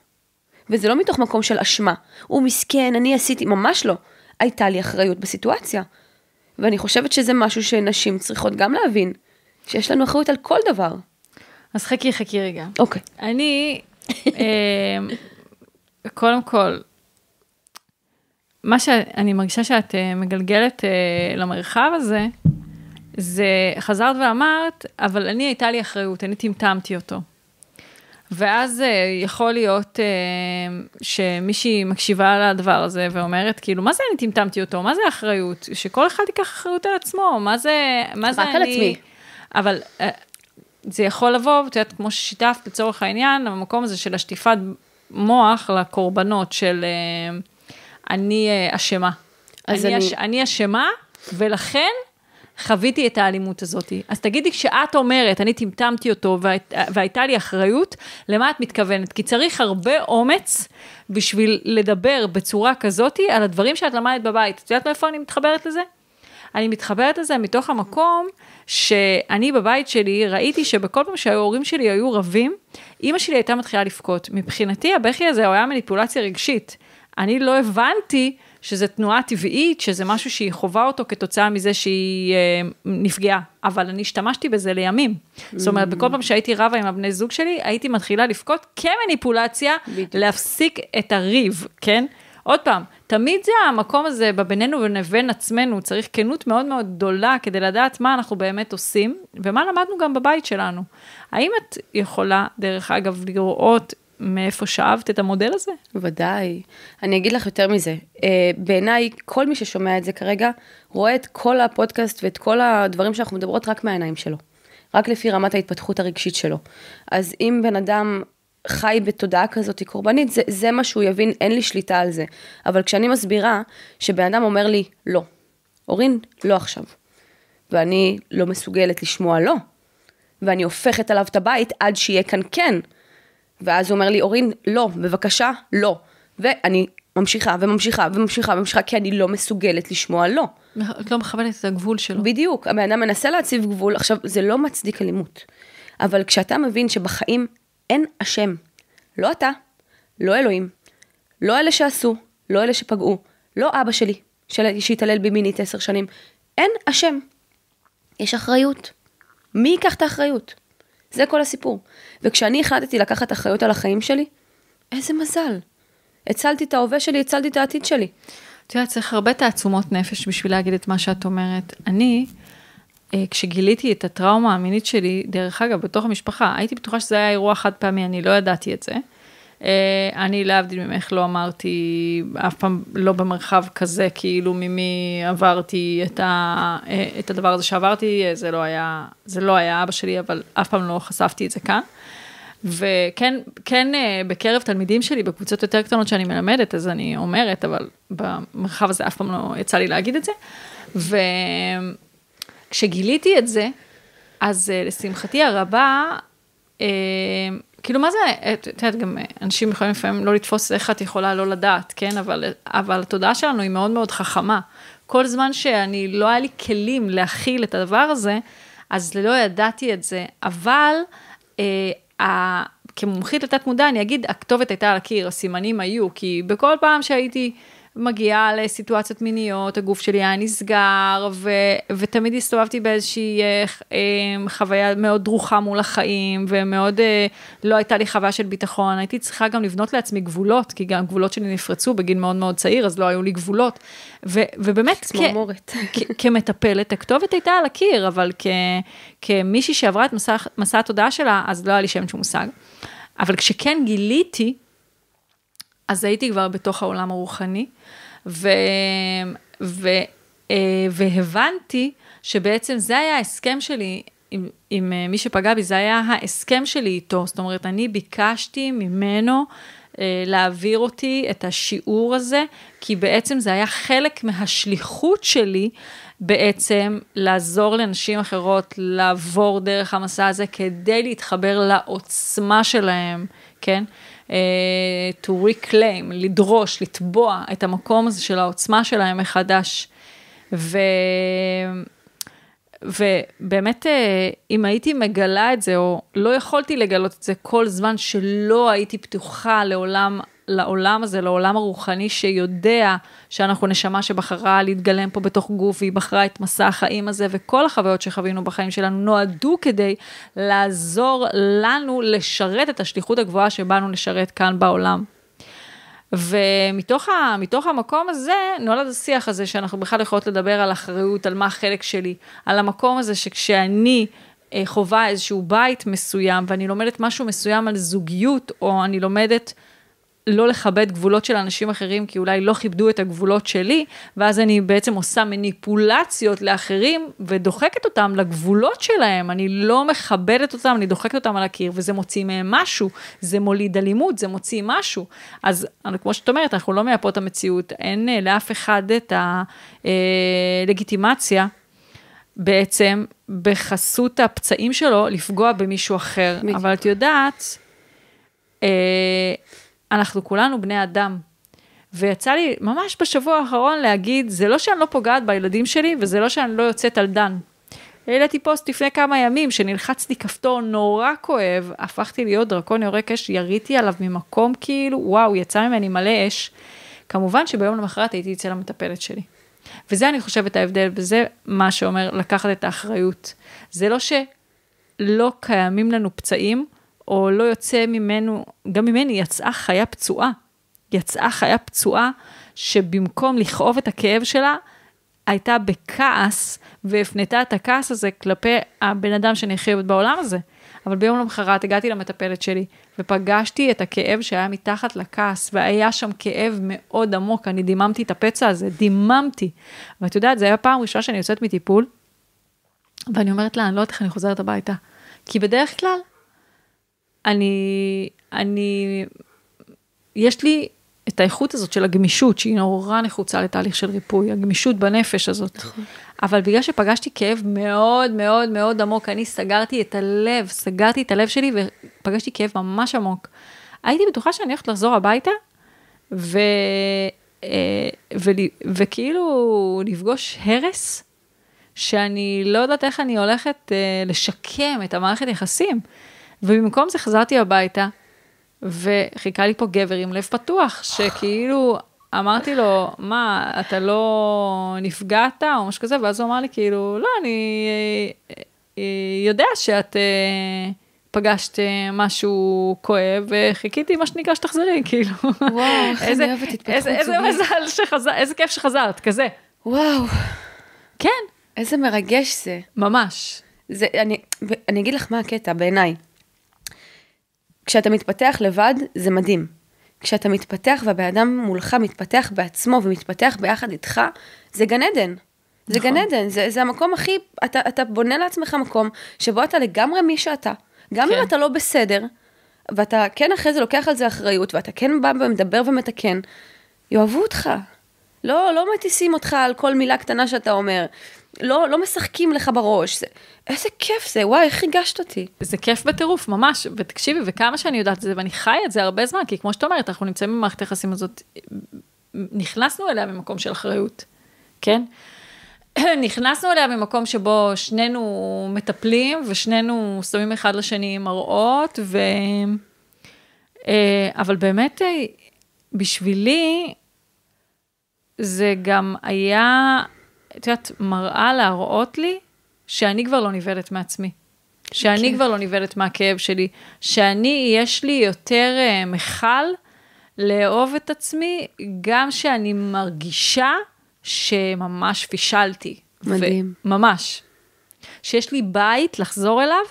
וזה לא מתוך מקום של אשמה, הוא מסכן, אני עשיתי, ממש לא. הייתה לי אחריות בסיטואציה. ואני חושבת שזה משהו שנשים צריכות גם להבין, שיש לנו אחריות על כל דבר. אז חכי, חכי רגע. אוקיי. אני, אה, קודם כל, מה שאני מרגישה שאת אה, מגלגלת אה, למרחב הזה, זה חזרת ואמרת, אבל אני הייתה לי אחריות, אני טמטמתי אותו. ואז uh, יכול להיות uh, שמישהי מקשיבה לדבר הזה ואומרת, כאילו, מה זה אני טמטמתי אותו? מה זה אחריות? שכל אחד ייקח אחריות על עצמו, מה זה, מה זה אני... רק על עצמי. אבל uh, זה יכול לבוא, את יודעת, כמו ששיתפת לצורך העניין, המקום הזה של השטיפת מוח לקורבנות של אני אשמה. אני, אני... אני אשמה, ולכן חוויתי את האלימות הזאת. אז תגידי, כשאת אומרת, אני טמטמתי אותו והיית, והייתה לי אחריות, למה את מתכוונת? כי צריך הרבה אומץ בשביל לדבר בצורה כזאת על הדברים שאת למדת בבית. את יודעת מאיפה אני מתחברת לזה? אני מתחברת לזה מתוך המקום שאני בבית שלי ראיתי שבכל פעם שההורים שלי היו רבים, אימא שלי הייתה מתחילה לבכות. מבחינתי הבכי הזה היה מניפולציה רגשית. אני לא הבנתי שזה תנועה טבעית, שזה משהו שהיא חווה אותו כתוצאה מזה שהיא אה, נפגעה, אבל אני השתמשתי בזה לימים. Mm. זאת אומרת, בכל פעם שהייתי רבה עם הבני זוג שלי, הייתי מתחילה לבכות כמניפולציה, בדיוק. להפסיק את הריב, כן? עוד פעם, תמיד זה המקום הזה בינינו ובין עצמנו, צריך כנות מאוד מאוד גדולה כדי לדעת מה אנחנו באמת עושים, ומה למדנו גם בבית שלנו. האם את יכולה, דרך אגב, לראות מאיפה שאבת את המודל הזה? ודאי. אני אגיד לך יותר מזה. אה, בעיניי, כל מי ששומע את זה כרגע, רואה את כל הפודקאסט ואת כל הדברים שאנחנו מדברות רק מהעיניים שלו. רק לפי רמת ההתפתחות הרגשית שלו. אז אם בן אדם חי בתודעה כזאת קורבנית, זה, זה מה שהוא יבין, אין לי שליטה על זה. אבל כשאני מסבירה שבן אדם אומר לי, לא, אורין, לא עכשיו. ואני לא מסוגלת לשמוע לא. ואני הופכת עליו את הבית עד שיהיה כאן כן. ואז הוא אומר לי, אורין, לא, בבקשה, לא. ואני ממשיכה וממשיכה וממשיכה וממשיכה, כי אני לא מסוגלת לשמוע לא. את לא מכבדת את הגבול שלו. בדיוק, הבן אדם מנסה להציב גבול, עכשיו, זה לא מצדיק אלימות. אבל כשאתה מבין שבחיים אין אשם, לא אתה, לא אלוהים, לא אלה שעשו, לא אלה שפגעו, לא אבא שלי, שהתעלל בי מינית עשר שנים, אין אשם. יש אחריות. מי ייקח את האחריות? זה כל הסיפור. וכשאני החלטתי לקחת אחריות על החיים שלי, איזה מזל. הצלתי את ההווה שלי, הצלתי את העתיד שלי. את יודעת, צריך הרבה תעצומות נפש בשביל להגיד את מה שאת אומרת. אני, אה, כשגיליתי את הטראומה המינית שלי, דרך אגב, בתוך המשפחה, הייתי בטוחה שזה היה אירוע חד פעמי, אני לא ידעתי את זה. אה, אני להבדיל ממך לא אמרתי אף פעם לא במרחב כזה כאילו ממי עברתי את, ה, אה, את הדבר הזה שעברתי, זה לא היה, זה לא היה אבא שלי, אבל אף פעם לא חשפתי את זה כאן. וכן, כן אה, בקרב תלמידים שלי בקבוצות יותר קטנות שאני מלמדת, אז אני אומרת, אבל במרחב הזה אף פעם לא יצא לי להגיד את זה. וכשגיליתי את זה, אז לשמחתי הרבה, כאילו, מה זה, את יודעת, גם אנשים יכולים לפעמים לא לתפוס איך את יכולה לא לדעת, כן? אבל, אבל התודעה שלנו היא מאוד מאוד חכמה. כל זמן שאני, לא היה לי כלים להכיל את הדבר הזה, אז לא ידעתי את זה. אבל אה, כמומחית לתת מודע, אני אגיד, הכתובת הייתה על הקיר, הסימנים היו, כי בכל פעם שהייתי... מגיעה לסיטואציות מיניות, הגוף שלי היה נסגר, ו, ותמיד הסתובבתי באיזושהי אה, אה, חוויה מאוד דרוכה מול החיים, ומאוד, אה, לא הייתה לי חוויה של ביטחון. הייתי צריכה גם לבנות לעצמי גבולות, כי גם גבולות שלי נפרצו בגיל מאוד מאוד צעיר, אז לא היו לי גבולות. ו, ובאמת, צמרמורת. [LAUGHS] כמטפלת, הכתובת הייתה על הקיר, אבל כ, כמישהי שעברה את מסע, מסע התודעה שלה, אז לא היה לי שם שום מושג. אבל כשכן גיליתי, אז הייתי כבר בתוך העולם הרוחני, ו, ו, אה, והבנתי שבעצם זה היה ההסכם שלי עם, עם אה, מי שפגע בי, זה היה ההסכם שלי איתו. זאת אומרת, אני ביקשתי ממנו אה, להעביר אותי את השיעור הזה, כי בעצם זה היה חלק מהשליחות שלי. בעצם לעזור לנשים אחרות לעבור דרך המסע הזה כדי להתחבר לעוצמה שלהם, כן? Uh, to reclaim, לדרוש, לתבוע את המקום הזה של העוצמה שלהם מחדש. ו... ובאמת, אה, אם הייתי מגלה את זה, או לא יכולתי לגלות את זה כל זמן שלא הייתי פתוחה לעולם לעולם הזה, לעולם הרוחני שיודע שאנחנו נשמה שבחרה להתגלם פה בתוך גוף, והיא בחרה את מסע החיים הזה, וכל החוויות שחווינו בחיים שלנו נועדו כדי לעזור לנו לשרת את השליחות הגבוהה שבאנו לשרת כאן בעולם. ומתוך ה, המקום הזה נולד השיח הזה שאנחנו בכלל יכולות לדבר על אחריות, על מה החלק שלי, על המקום הזה שכשאני אה, חווה איזשהו בית מסוים ואני לומדת משהו מסוים על זוגיות, או אני לומדת לא לכבד גבולות של אנשים אחרים, כי אולי לא כיבדו את הגבולות שלי, ואז אני בעצם עושה מניפולציות לאחרים, ודוחקת אותם לגבולות שלהם, אני לא מכבדת אותם, אני דוחקת אותם על הקיר, וזה מוציא מהם משהו, זה מוליד אלימות, זה מוציא משהו. אז כמו שאת אומרת, אנחנו לא מייפות את המציאות, אין אה, לאף אחד את הלגיטימציה. אה, בעצם בחסות הפצעים שלו לפגוע במישהו אחר. בדיוק. אבל את יודעת, אה, אנחנו כולנו בני אדם. ויצא לי ממש בשבוע האחרון להגיד, זה לא שאני לא פוגעת בילדים שלי, וזה לא שאני לא יוצאת על דן. העליתי פוסט לפני כמה ימים, שנלחצתי כפתור נורא כואב, הפכתי להיות דרקון יורק אש, יריתי עליו ממקום כאילו, וואו, יצא ממני מלא אש. כמובן שביום למחרת הייתי אצל המטפלת שלי. וזה אני חושבת ההבדל, וזה מה שאומר לקחת את האחריות. זה לא שלא קיימים לנו פצעים, או לא יוצא ממנו, גם ממני יצאה חיה פצועה. יצאה חיה פצועה שבמקום לכאוב את הכאב שלה, הייתה בכעס והפנתה את הכעס הזה כלפי הבן אדם שאני חייבת בעולם הזה. אבל ביום למחרת הגעתי למטפלת שלי, ופגשתי את הכאב שהיה מתחת לכעס, והיה שם כאב מאוד עמוק, אני דיממתי את הפצע הזה, דיממתי. ואת יודעת, זו הייתה פעם ראשונה שאני יוצאת מטיפול, ואני אומרת לה, אני לא יודעת איך אני חוזרת הביתה. כי בדרך כלל, אני, אני, יש לי את האיכות הזאת של הגמישות, שהיא נורא נחוצה לתהליך של ריפוי, הגמישות בנפש הזאת. נכון. אבל בגלל שפגשתי כאב מאוד מאוד מאוד עמוק, אני סגרתי את הלב, סגרתי את הלב שלי ופגשתי כאב ממש עמוק. הייתי בטוחה שאני הולכת לחזור הביתה, ו... אה, ו... וכאילו לפגוש הרס, שאני לא יודעת איך אני הולכת אה, לשקם את המערכת יחסים. ובמקום זה חזרתי הביתה, וחיכה לי פה גבר עם לב פתוח, שכאילו, אמרתי לו, מה, אתה לא נפגעת או משהו כזה, ואז הוא אמר לי, כאילו, לא, אני אה, אה, יודע שאת אה, פגשת משהו כואב, וחיכיתי, מה שנקרא, שתחזרי, [LAUGHS] כאילו. וואו, איך אני אוהבת התפתחות זוגית. איזה מזל שחזרת, איזה כיף שחזרת, כזה. וואו. כן. איזה מרגש זה. ממש. זה, אני, אני אגיד לך מה הקטע, בעיניי. כשאתה מתפתח לבד, זה מדהים. כשאתה מתפתח והבן אדם מולך מתפתח בעצמו ומתפתח ביחד איתך, זה גן עדן. זה נכון. גן עדן, זה, זה המקום הכי, אתה, אתה בונה לעצמך מקום שבו אתה לגמרי מי שאתה. גם כן. אם אתה לא בסדר, ואתה כן אחרי זה לוקח על זה אחריות, ואתה כן בא ומדבר ומתקן, יאהבו אותך. לא, לא מטיסים אותך על כל מילה קטנה שאתה אומר. לא, לא משחקים לך בראש. זה, איזה כיף זה, וואי, איך ריגשת אותי. זה כיף בטירוף, ממש. ותקשיבי, וכמה שאני יודעת את זה, ואני חיה את זה הרבה זמן, כי כמו שאת אומרת, אנחנו נמצאים במערכת היחסים הזאת, נכנסנו אליה ממקום של אחריות, כן? [CLEARS THROAT] נכנסנו אליה ממקום שבו שנינו מטפלים, ושנינו שמים אחד לשני מראות, ו... אה, אבל באמת, אה, בשבילי, זה גם היה את יודעת, מראה להראות לי שאני כבר לא נבהלת מעצמי. שאני כן. כבר לא נבהלת מהכאב שלי, שאני, יש לי יותר uh, מכל לאהוב את עצמי, גם שאני מרגישה שממש פישלתי. מדהים. ממש. שיש לי בית לחזור אליו,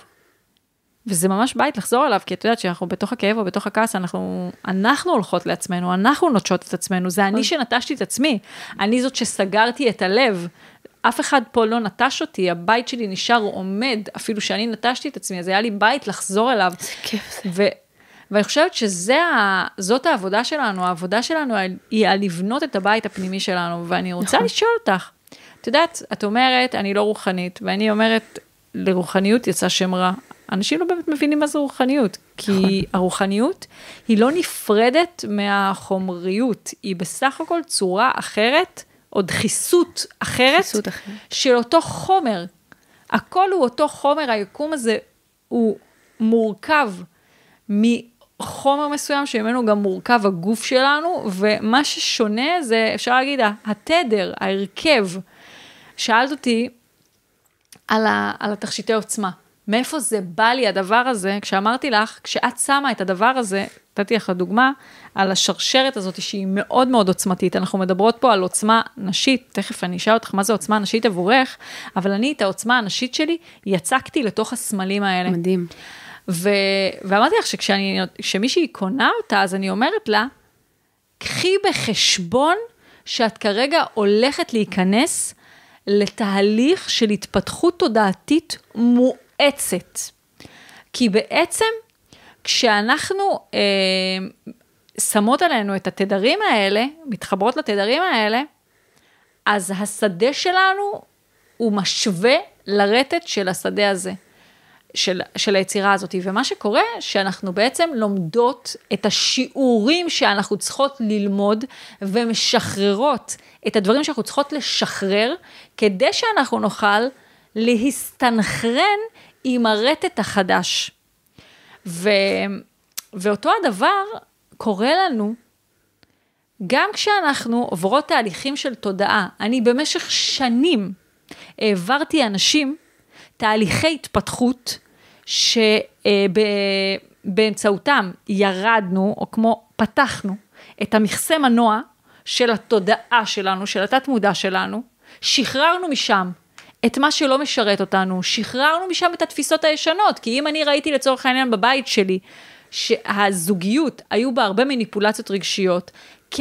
וזה ממש בית לחזור אליו, כי את יודעת שאנחנו בתוך הכאב או בתוך הכעס, אנחנו, אנחנו הולכות לעצמנו, אנחנו נוטשות את עצמנו, זה אני שנטשתי את עצמי, אני זאת שסגרתי את הלב. אף אחד פה לא נטש אותי, הבית שלי נשאר עומד, אפילו שאני נטשתי את עצמי, אז היה לי בית לחזור אליו. זה כיף זה. ו- ואני חושבת שזאת העבודה שלנו, העבודה שלנו היא על לבנות את הבית הפנימי שלנו, ואני רוצה נכון. לשאול אותך, את יודעת, את אומרת, אני לא רוחנית, ואני אומרת, לרוחניות יצא שם רע. אנשים לא באמת מבינים מה זה רוחניות, כי נכון. הרוחניות היא לא נפרדת מהחומריות, היא בסך הכל צורה אחרת, או דחיסות אחרת, דחיסות אחרת, של אותו חומר. הכל הוא אותו חומר, היקום הזה הוא מורכב מחומר מסוים שממנו גם מורכב הגוף שלנו, ומה ששונה זה, אפשר להגיד, התדר, ההרכב. שאלת אותי על, ה, על התכשיטי עוצמה. מאיפה זה בא לי הדבר הזה, כשאמרתי לך, כשאת שמה את הדבר הזה, נתתי לך דוגמה, על השרשרת הזאת שהיא מאוד מאוד עוצמתית, אנחנו מדברות פה על עוצמה נשית, תכף אני אשאל אותך מה זה עוצמה נשית עבורך, אבל אני את העוצמה הנשית שלי יצקתי לתוך הסמלים האלה. מדהים. ו... ואמרתי לך שכשמישהי קונה אותה, אז אני אומרת לה, קחי בחשבון שאת כרגע הולכת להיכנס לתהליך של התפתחות תודעתית מוארת. מואצת. כי בעצם, כשאנחנו אה, שמות עלינו את התדרים האלה, מתחברות לתדרים האלה, אז השדה שלנו הוא משווה לרטט של השדה הזה, של, של היצירה הזאת. ומה שקורה, שאנחנו בעצם לומדות את השיעורים שאנחנו צריכות ללמוד ומשחררות את הדברים שאנחנו צריכות לשחרר, כדי שאנחנו נוכל להסתנכרן עם הרטט החדש. ו, ואותו הדבר קורה לנו גם כשאנחנו עוברות תהליכים של תודעה. אני במשך שנים העברתי אנשים תהליכי התפתחות שבאמצעותם ירדנו, או כמו פתחנו, את המכסה מנוע של התודעה שלנו, של התת מודע שלנו, שחררנו משם את מה שלא משרת אותנו, שחררנו משם את התפיסות הישנות, כי אם אני ראיתי לצורך העניין בבית שלי, שהזוגיות, היו בה הרבה מניפולציות רגשיות, כ...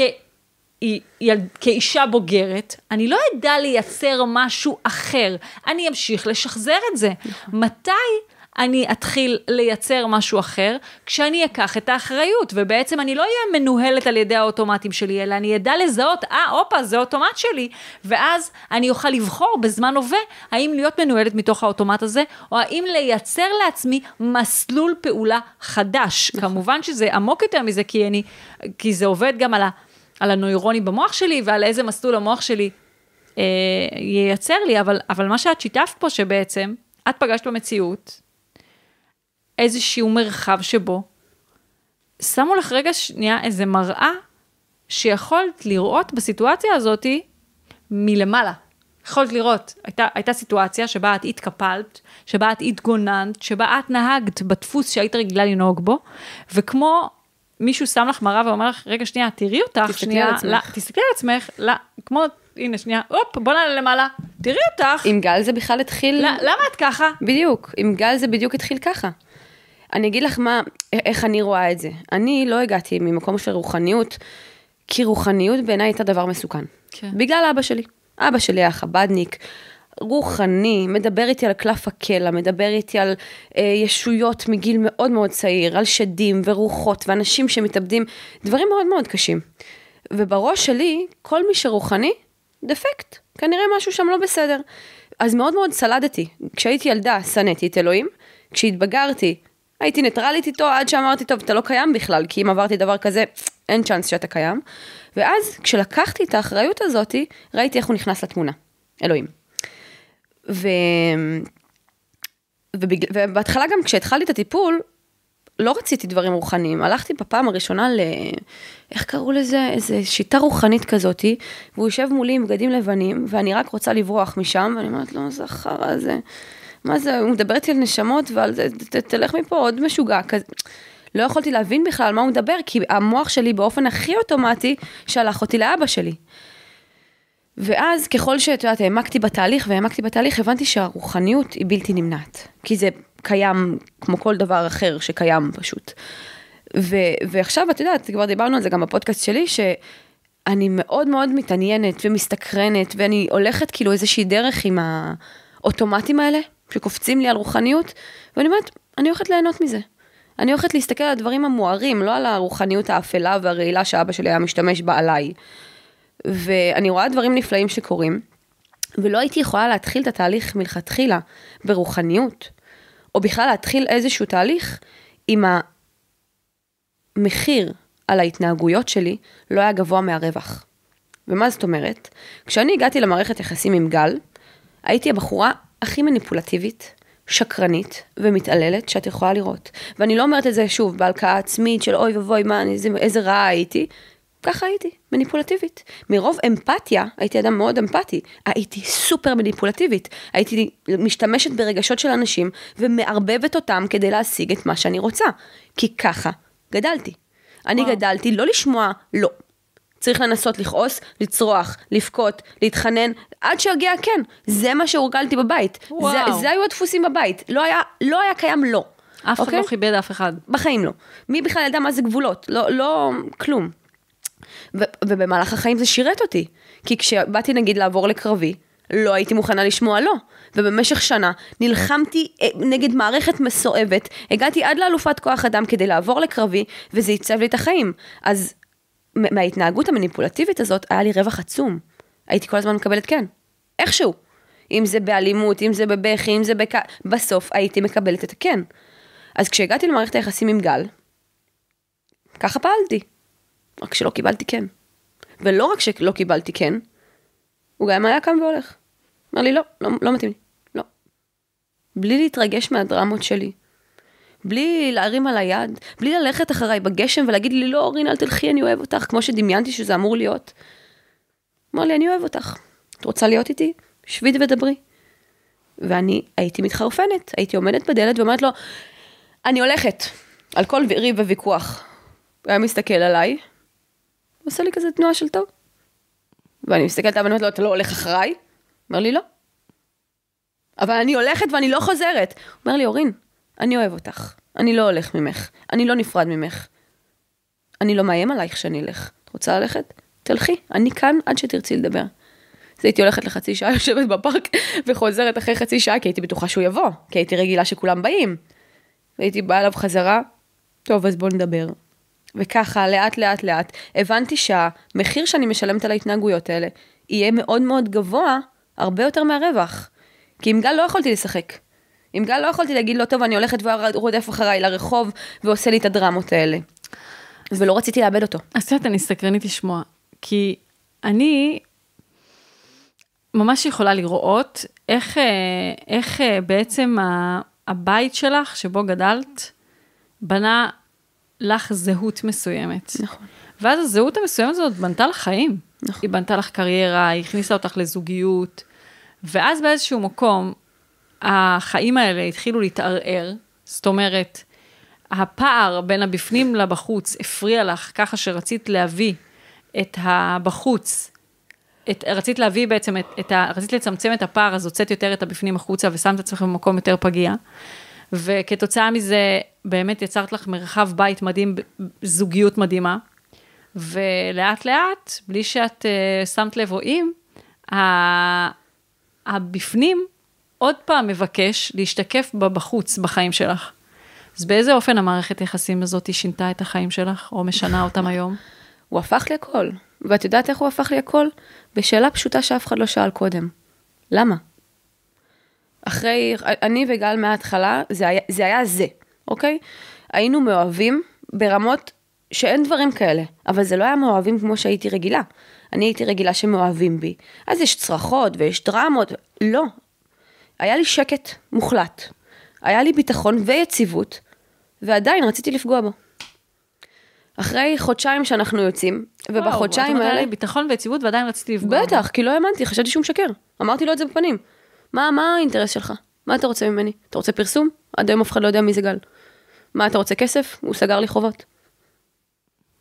כאישה בוגרת, אני לא אדע לייצר משהו אחר, אני אמשיך לשחזר את זה. מתי אני אתחיל לייצר משהו אחר, כשאני אקח את האחריות, ובעצם אני לא אהיה מנוהלת על ידי האוטומטים שלי, אלא אני אדע לזהות, אה, ah, הופה, זה אוטומט שלי, ואז אני אוכל לבחור בזמן הווה, האם להיות מנוהלת מתוך האוטומט הזה, או האם לייצר לעצמי מסלול פעולה חדש. נכון. כמובן שזה עמוק יותר מזה, כי, אני, כי זה עובד גם על, ה, על הנוירונים במוח שלי, ועל איזה מסלול המוח שלי אה, ייצר לי, אבל, אבל מה שאת שיתפת פה, שבעצם, את פגשת במציאות, איזשהו מרחב שבו שמו לך רגע שנייה איזה מראה שיכולת לראות בסיטואציה הזאתי מלמעלה. יכולת לראות, הייתה, הייתה סיטואציה שבה את התקפלת, שבה את התגוננת, שבה את נהגת בדפוס שהיית רגילה לנהוג בו, וכמו מישהו שם לך מראה ואומר לך, רגע, שנייה, תראי אותך, תסתכלי שנייה, על עצמך. לא, תסתכלי על עצמך, לא, כמו, הנה, שנייה, הופ, בוא נעלה למעלה, תראי אותך, עם גל זה בכלל התחיל... לא, למה את ככה? בדיוק, עם גל זה בדיוק התחיל ככה. אני אגיד לך מה, איך אני רואה את זה. אני לא הגעתי ממקום של רוחניות, כי רוחניות בעיניי הייתה דבר מסוכן. כן. בגלל אבא שלי. אבא שלי היה חבדניק, רוחני, מדבר איתי על קלף הקלע, מדבר איתי על אה, ישויות מגיל מאוד מאוד צעיר, על שדים ורוחות ואנשים שמתאבדים, דברים מאוד מאוד קשים. ובראש שלי, כל מי שרוחני, דפקט, כנראה משהו שם לא בסדר. אז מאוד מאוד סלדתי. כשהייתי ילדה, שנאתי את אלוהים, כשהתבגרתי, הייתי ניטרלית איתו עד שאמרתי, טוב, אתה לא קיים בכלל, כי אם עברתי דבר כזה, אין צ'אנס שאתה קיים. ואז, כשלקחתי את האחריות הזאתי, ראיתי איך הוא נכנס לתמונה. אלוהים. ו... ובג... ובהתחלה גם כשהתחלתי את הטיפול, לא רציתי דברים רוחניים, הלכתי בפעם הראשונה ל... איך קראו לזה? איזה שיטה רוחנית כזאתי, והוא יושב מולי עם בגדים לבנים, ואני רק רוצה לברוח משם, ואני אומרת לו, זה החרא הזה. מה זה, הוא מדבר איתי על נשמות ועל זה, ת, תלך מפה עוד משוגע כזה. לא יכולתי להבין בכלל על מה הוא מדבר, כי המוח שלי באופן הכי אוטומטי שלח אותי לאבא שלי. ואז ככל שאת יודעת, העמקתי בתהליך והעמקתי בתהליך, הבנתי שהרוחניות היא בלתי נמנעת. כי זה קיים כמו כל דבר אחר שקיים פשוט. ו- ועכשיו את יודעת, כבר דיברנו על זה גם בפודקאסט שלי, שאני מאוד מאוד מתעניינת ומסתקרנת, ואני הולכת כאילו איזושהי דרך עם האוטומטים האלה, שקופצים לי על רוחניות, ואני אומרת, אני הולכת ליהנות מזה. אני הולכת להסתכל על הדברים המוארים, לא על הרוחניות האפלה והרעילה שאבא שלי היה משתמש בה עליי. ואני רואה דברים נפלאים שקורים, ולא הייתי יכולה להתחיל את התהליך מלכתחילה ברוחניות, או בכלל להתחיל איזשהו תהליך אם המחיר על ההתנהגויות שלי לא היה גבוה מהרווח. ומה זאת אומרת? כשאני הגעתי למערכת יחסים עם גל, הייתי הבחורה הכי מניפולטיבית, שקרנית ומתעללת שאת יכולה לראות. ואני לא אומרת את זה שוב בהלקאה עצמית של אוי ואבוי מה אני, איזה, איזה רעה הייתי. ככה הייתי, מניפולטיבית. מרוב אמפתיה, הייתי אדם מאוד אמפתי, הייתי סופר מניפולטיבית. הייתי משתמשת ברגשות של אנשים ומערבבת אותם כדי להשיג את מה שאני רוצה. כי ככה גדלתי. אני וואו. גדלתי לא לשמוע לא. צריך לנסות לכעוס, לצרוח, לבכות, להתחנן, עד שיגיע כן. זה מה שהורגלתי בבית. וואו. זה, זה היו הדפוסים בבית. לא היה, לא היה קיים לא. אף אחד אוקיי? לא כיבד אף אחד. בחיים לא. מי בכלל ידע מה זה גבולות? לא, לא, כלום. ו- ובמהלך החיים זה שירת אותי. כי כשבאתי נגיד לעבור לקרבי, לא הייתי מוכנה לשמוע לא. ובמשך שנה נלחמתי אה, נגד מערכת מסואבת, הגעתי עד לאלופת כוח אדם כדי לעבור לקרבי, וזה עיצב לי את החיים. אז מההתנהגות המניפולטיבית הזאת היה לי רווח עצום. הייתי כל הזמן מקבלת כן. איכשהו. אם זה באלימות, אם זה בבכי, אם זה בכ... בסוף הייתי מקבלת את הכן. אז כשהגעתי למערכת היחסים עם גל, ככה פעלתי. רק שלא קיבלתי כן. ולא רק שלא קיבלתי כן, הוא גם היה קם והולך. אמר לי, לא, לא, לא מתאים לי, לא. בלי להתרגש מהדרמות שלי. בלי להרים על היד, בלי ללכת אחריי בגשם ולהגיד לי, לא, אורין, אל תלכי, אני אוהב אותך, כמו שדמיינתי שזה אמור להיות. אמר לי, אני אוהב אותך. את רוצה להיות איתי? שבי ודברי. ואני הייתי מתחרפנת, הייתי עומדת בדלת ואומרת לו, אני הולכת, על כל ריב וויכוח. הוא היה מסתכל עליי, עושה לי כזה תנועה של טוב. ואני מסתכלת עליו ואני אומרת לו, אתה לא הולך אחריי? אומר לי, לא. אבל אני הולכת ואני לא חוזרת. הוא אומר לי, אורין, אני אוהב אותך. אני לא הולך ממך, אני לא נפרד ממך. אני לא מאיים עלייך שאני אלך. את רוצה ללכת? תלכי, אני כאן עד שתרצי לדבר. אז הייתי הולכת לחצי שעה, [LAUGHS] יושבת בפארק וחוזרת אחרי חצי שעה, כי הייתי בטוחה שהוא יבוא, כי הייתי רגילה שכולם באים. והייתי באה אליו חזרה, טוב, אז בוא נדבר. וככה, לאט לאט לאט, הבנתי שהמחיר שאני משלמת על ההתנהגויות האלה יהיה מאוד מאוד גבוה, הרבה יותר מהרווח. כי עם גל לא יכולתי לשחק. עם גל לא יכולתי להגיד לו, טוב, אני הולכת והוא רודף אחריי לרחוב ועושה לי את הדרמות האלה. ולא רציתי לאבד אותו. אז את יודעת, אני סקרנית לשמוע, כי אני ממש יכולה לראות איך, אה, איך אה, בעצם הבית שלך, שבו גדלת, בנה לך זהות מסוימת. נכון. ואז הזהות המסוימת הזאת בנתה לך חיים. נכון. היא בנתה לך קריירה, היא הכניסה אותך לזוגיות, ואז באיזשהו מקום, החיים האלה התחילו להתערער, זאת אומרת, הפער בין הבפנים לבחוץ הפריע לך ככה שרצית להביא את הבחוץ, את, רצית להביא בעצם את, את ה... רצית לצמצם את הפער, אז הוצאת יותר את הבפנים החוצה ושמת עצמך במקום יותר פגיע. וכתוצאה מזה, באמת יצרת לך מרחב בית מדהים, זוגיות מדהימה. ולאט לאט, בלי שאת uh, שמת לב או אם, הבפנים עוד פעם מבקש להשתקף בחוץ, בחיים שלך. אז באיזה אופן המערכת יחסים הזאת שינתה את החיים שלך, או משנה אותם [LAUGHS] היום? הוא הפך לי הכל. ואת יודעת איך הוא הפך לי הכל? בשאלה פשוטה שאף אחד לא שאל קודם. למה? אחרי, אני וגל מההתחלה, זה היה, זה היה זה, אוקיי? היינו מאוהבים ברמות שאין דברים כאלה, אבל זה לא היה מאוהבים כמו שהייתי רגילה. אני הייתי רגילה שמאוהבים בי. אז יש צרחות ויש דרמות, לא. היה לי שקט מוחלט. היה לי ביטחון ויציבות, ועדיין רציתי לפגוע בו. אחרי חודשיים שאנחנו יוצאים, ובחודשיים האלה... וואו, לי ביטחון ויציבות ועדיין רציתי לפגוע. בטח, כי לא האמנתי, חשבתי שהוא משקר. אמרתי לו את זה בפנים. מה, מה האינטרס שלך? מה אתה רוצה ממני? אתה רוצה פרסום? עד היום אף אחד לא יודע מי זה גל. מה, אתה רוצה כסף? הוא סגר לי חובות.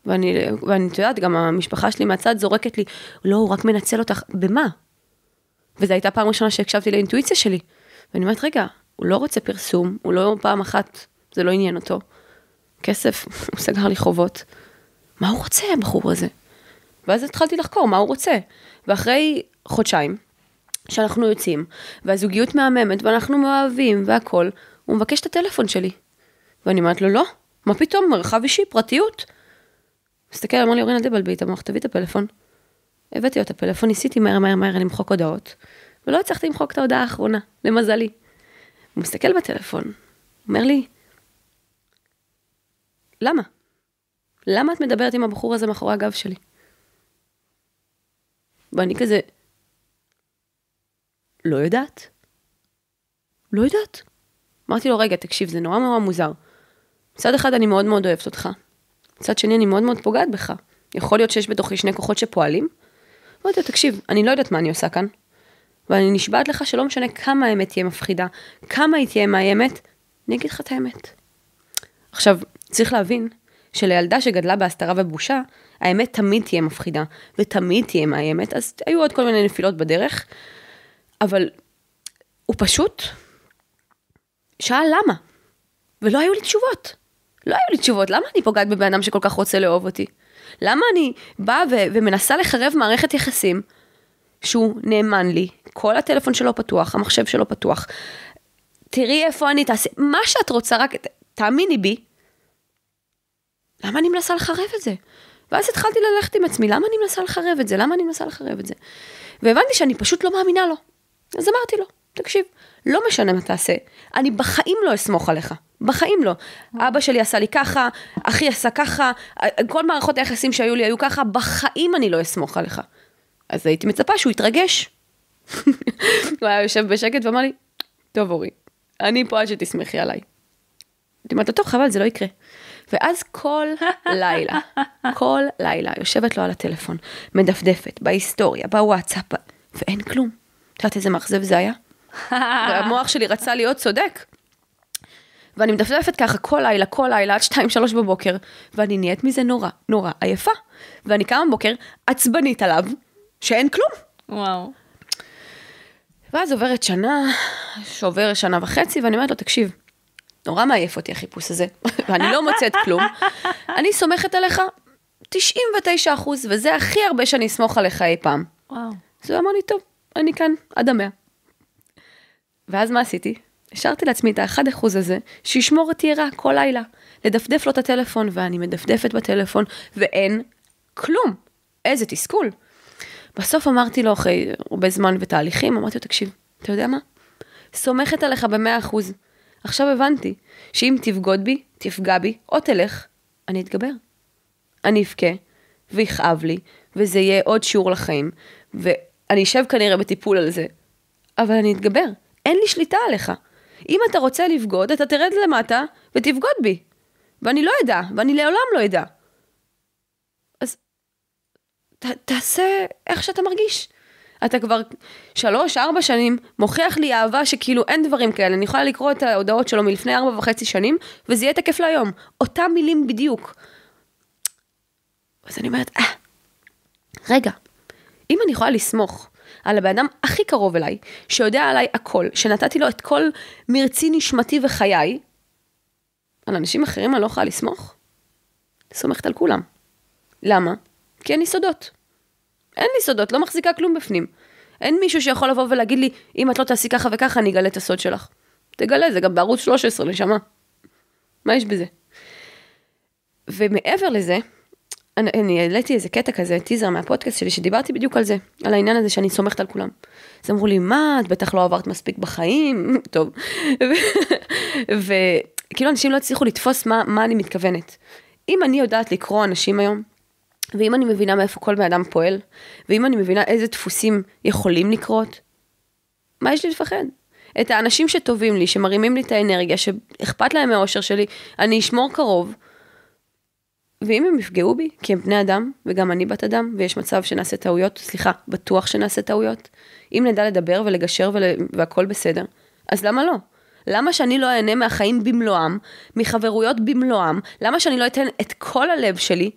ואני, ואני, את יודעת, גם המשפחה שלי מהצד זורקת לי, לא, הוא רק מנצל אותך. במה? וזו הייתה פעם ראשונה שהקשבתי לאינטואיציה שלי. ואני אומרת, רגע, הוא לא רוצה פרסום, הוא לא פעם אחת, זה לא עניין אותו. כסף, [LAUGHS] הוא סגר לי חובות. מה הוא רוצה, הבחור הזה? ואז התחלתי לחקור מה הוא רוצה. ואחרי חודשיים, שאנחנו יוצאים, והזוגיות מהממת, ואנחנו מאוהבים, והכול, הוא מבקש את הטלפון שלי. ואני אומרת לו, לא, מה פתאום, מרחב אישי, פרטיות. מסתכל, אמר לי, אורין, אל תבלבי את המוח, תביא את הפלאפון. הבאתי לו את הפלאפון, ניסיתי מהר מהר מהר למחוק הודעות, ולא הצלחתי למחוק את ההודעה האחרונה, למזלי. הוא מסתכל בטלפון, אומר לי, למה? למה את מדברת עם הבחור הזה מאחורי הגב שלי? ואני כזה, לא יודעת. לא יודעת. אמרתי לו, רגע, תקשיב, זה נורא נורא מוזר. מצד אחד אני מאוד מאוד אוהבת אותך, מצד שני אני מאוד מאוד פוגעת בך. יכול להיות שיש בתוכי שני כוחות שפועלים? אמרתי לו, תקשיב, אני לא יודעת מה אני עושה כאן, ואני נשבעת לך שלא משנה כמה האמת תהיה מפחידה, כמה היא תהיה מאיימת, אני אגיד לך את האמת. עכשיו, צריך להבין שלילדה שגדלה בהסתרה ובושה, האמת תמיד תהיה מפחידה, ותמיד תהיה מאיימת, אז היו עוד כל מיני נפילות בדרך, אבל הוא פשוט שאל למה, ולא היו לי תשובות. לא היו לי תשובות, למה אני פוגעת בבן אדם שכל כך רוצה לאהוב אותי? למה אני באה ו- ומנסה לחרב מערכת יחסים שהוא נאמן לי, כל הטלפון שלו פתוח, המחשב שלו פתוח, תראי איפה אני, תעשי מה שאת רוצה, רק תאמיני בי, למה אני מנסה לחרב את זה? ואז התחלתי ללכת עם עצמי, למה אני מנסה לחרב את זה? למה אני מנסה לחרב את זה? והבנתי שאני פשוט לא מאמינה לו. אז אמרתי לו, תקשיב, לא משנה מה תעשה, אני בחיים לא אסמוך עליך. בחיים לא. אבא שלי עשה לי ככה, אחי עשה ככה, כל מערכות היחסים שהיו לי היו ככה, בחיים אני לא אסמוך עליך. אז הייתי מצפה שהוא יתרגש. [LAUGHS] הוא היה יושב בשקט ואמר לי, טוב אורי, אני פה עד שתסמכי עליי. הייתי אומרת לו, טוב, חבל, זה לא יקרה. ואז כל לילה, כל לילה, יושבת לו על הטלפון, מדפדפת, בהיסטוריה, בוואטסאפ, ואין כלום. את יודעת איזה מאכזב זה היה? והמוח שלי רצה להיות צודק. ואני מדפדפת ככה כל לילה, כל לילה, עד שתיים, שלוש בבוקר, ואני נהיית מזה נורא, נורא עייפה. ואני קמה בבוקר עצבנית עליו, שאין כלום. וואו. ואז עוברת שנה, שעובר שנה וחצי, ואני אומרת לו, תקשיב, נורא מעייף אותי החיפוש הזה, [LAUGHS] ואני לא מוצאת כלום, אני סומכת עליך 99 אחוז, וזה הכי הרבה שאני אסמוך עליך אי פעם. וואו. אז הוא אמר לי, טוב, אני כאן עד המאה. ואז מה עשיתי? השארתי לעצמי את האחד אחוז הזה, שישמור אותי ערה כל לילה. לדפדף לו את הטלפון, ואני מדפדפת בטלפון, ואין כלום. איזה תסכול. בסוף אמרתי לו, אחרי הרבה זמן ותהליכים, אמרתי לו, תקשיב, אתה יודע מה? סומכת עליך במאה אחוז. עכשיו הבנתי שאם תבגוד בי, תפגע בי, או תלך, אני אתגבר. אני אבכה, ויכאב לי, וזה יהיה עוד שיעור לחיים, ואני אשב כנראה בטיפול על זה, אבל אני אתגבר. אין לי שליטה עליך. אם אתה רוצה לבגוד, אתה תרד למטה ותבגוד בי. ואני לא אדע, ואני לעולם לא אדע. אז ת, תעשה איך שאתה מרגיש. אתה כבר שלוש, ארבע שנים מוכיח לי אהבה שכאילו אין דברים כאלה. אני יכולה לקרוא את ההודעות שלו מלפני ארבע וחצי שנים, וזה יהיה תקף להיום. אותם מילים בדיוק. אז אני אומרת, אה, רגע, אם אני יכולה לסמוך על הבן אדם הכי קרוב אליי, שיודע עליי הכל, שנתתי לו את כל מרצי נשמתי וחיי, על אנשים אחרים אני לא יכולה לסמוך? סומכת על כולם. למה? כי אין לי סודות. אין לי סודות, לא מחזיקה כלום בפנים. אין מישהו שיכול לבוא ולהגיד לי, אם את לא תעשי ככה וככה, אני אגלה את הסוד שלך. תגלה, זה גם בערוץ 13, נשמה. מה יש בזה? ומעבר לזה, אני, העליתי איזה קטע כזה, טיזר מהפודקאסט שלי, שדיברתי בדיוק על זה, על העניין הזה שאני סומכת על כולם. אז אמרו לי, מה, את בטח לא עברת מספיק בחיים, [LAUGHS] טוב. וכאילו אנשים לא הצליחו לתפוס מה, מה אני מתכוונת. אם אני יודעת לקרוא אנשים היום, ואם אני מבינה מאיפה כל בן אדם פועל, ואם אני מבינה איזה דפוסים יכולים לקרות, מה יש לי לפחד? את האנשים שטובים לי, שמרימים לי את האנרגיה, שאכפת להם מהאושר שלי, אני אשמור קרוב. ואם הם יפגעו בי, כי הם בני אדם, וגם אני בת אדם, ויש מצב שנעשה טעויות, סליחה, בטוח שנעשה טעויות, אם נדע לדבר ולגשר ול... והכל בסדר, אז למה לא? למה שאני לא אהנה מהחיים במלואם, מחברויות במלואם, למה שאני לא אתן את כל הלב שלי,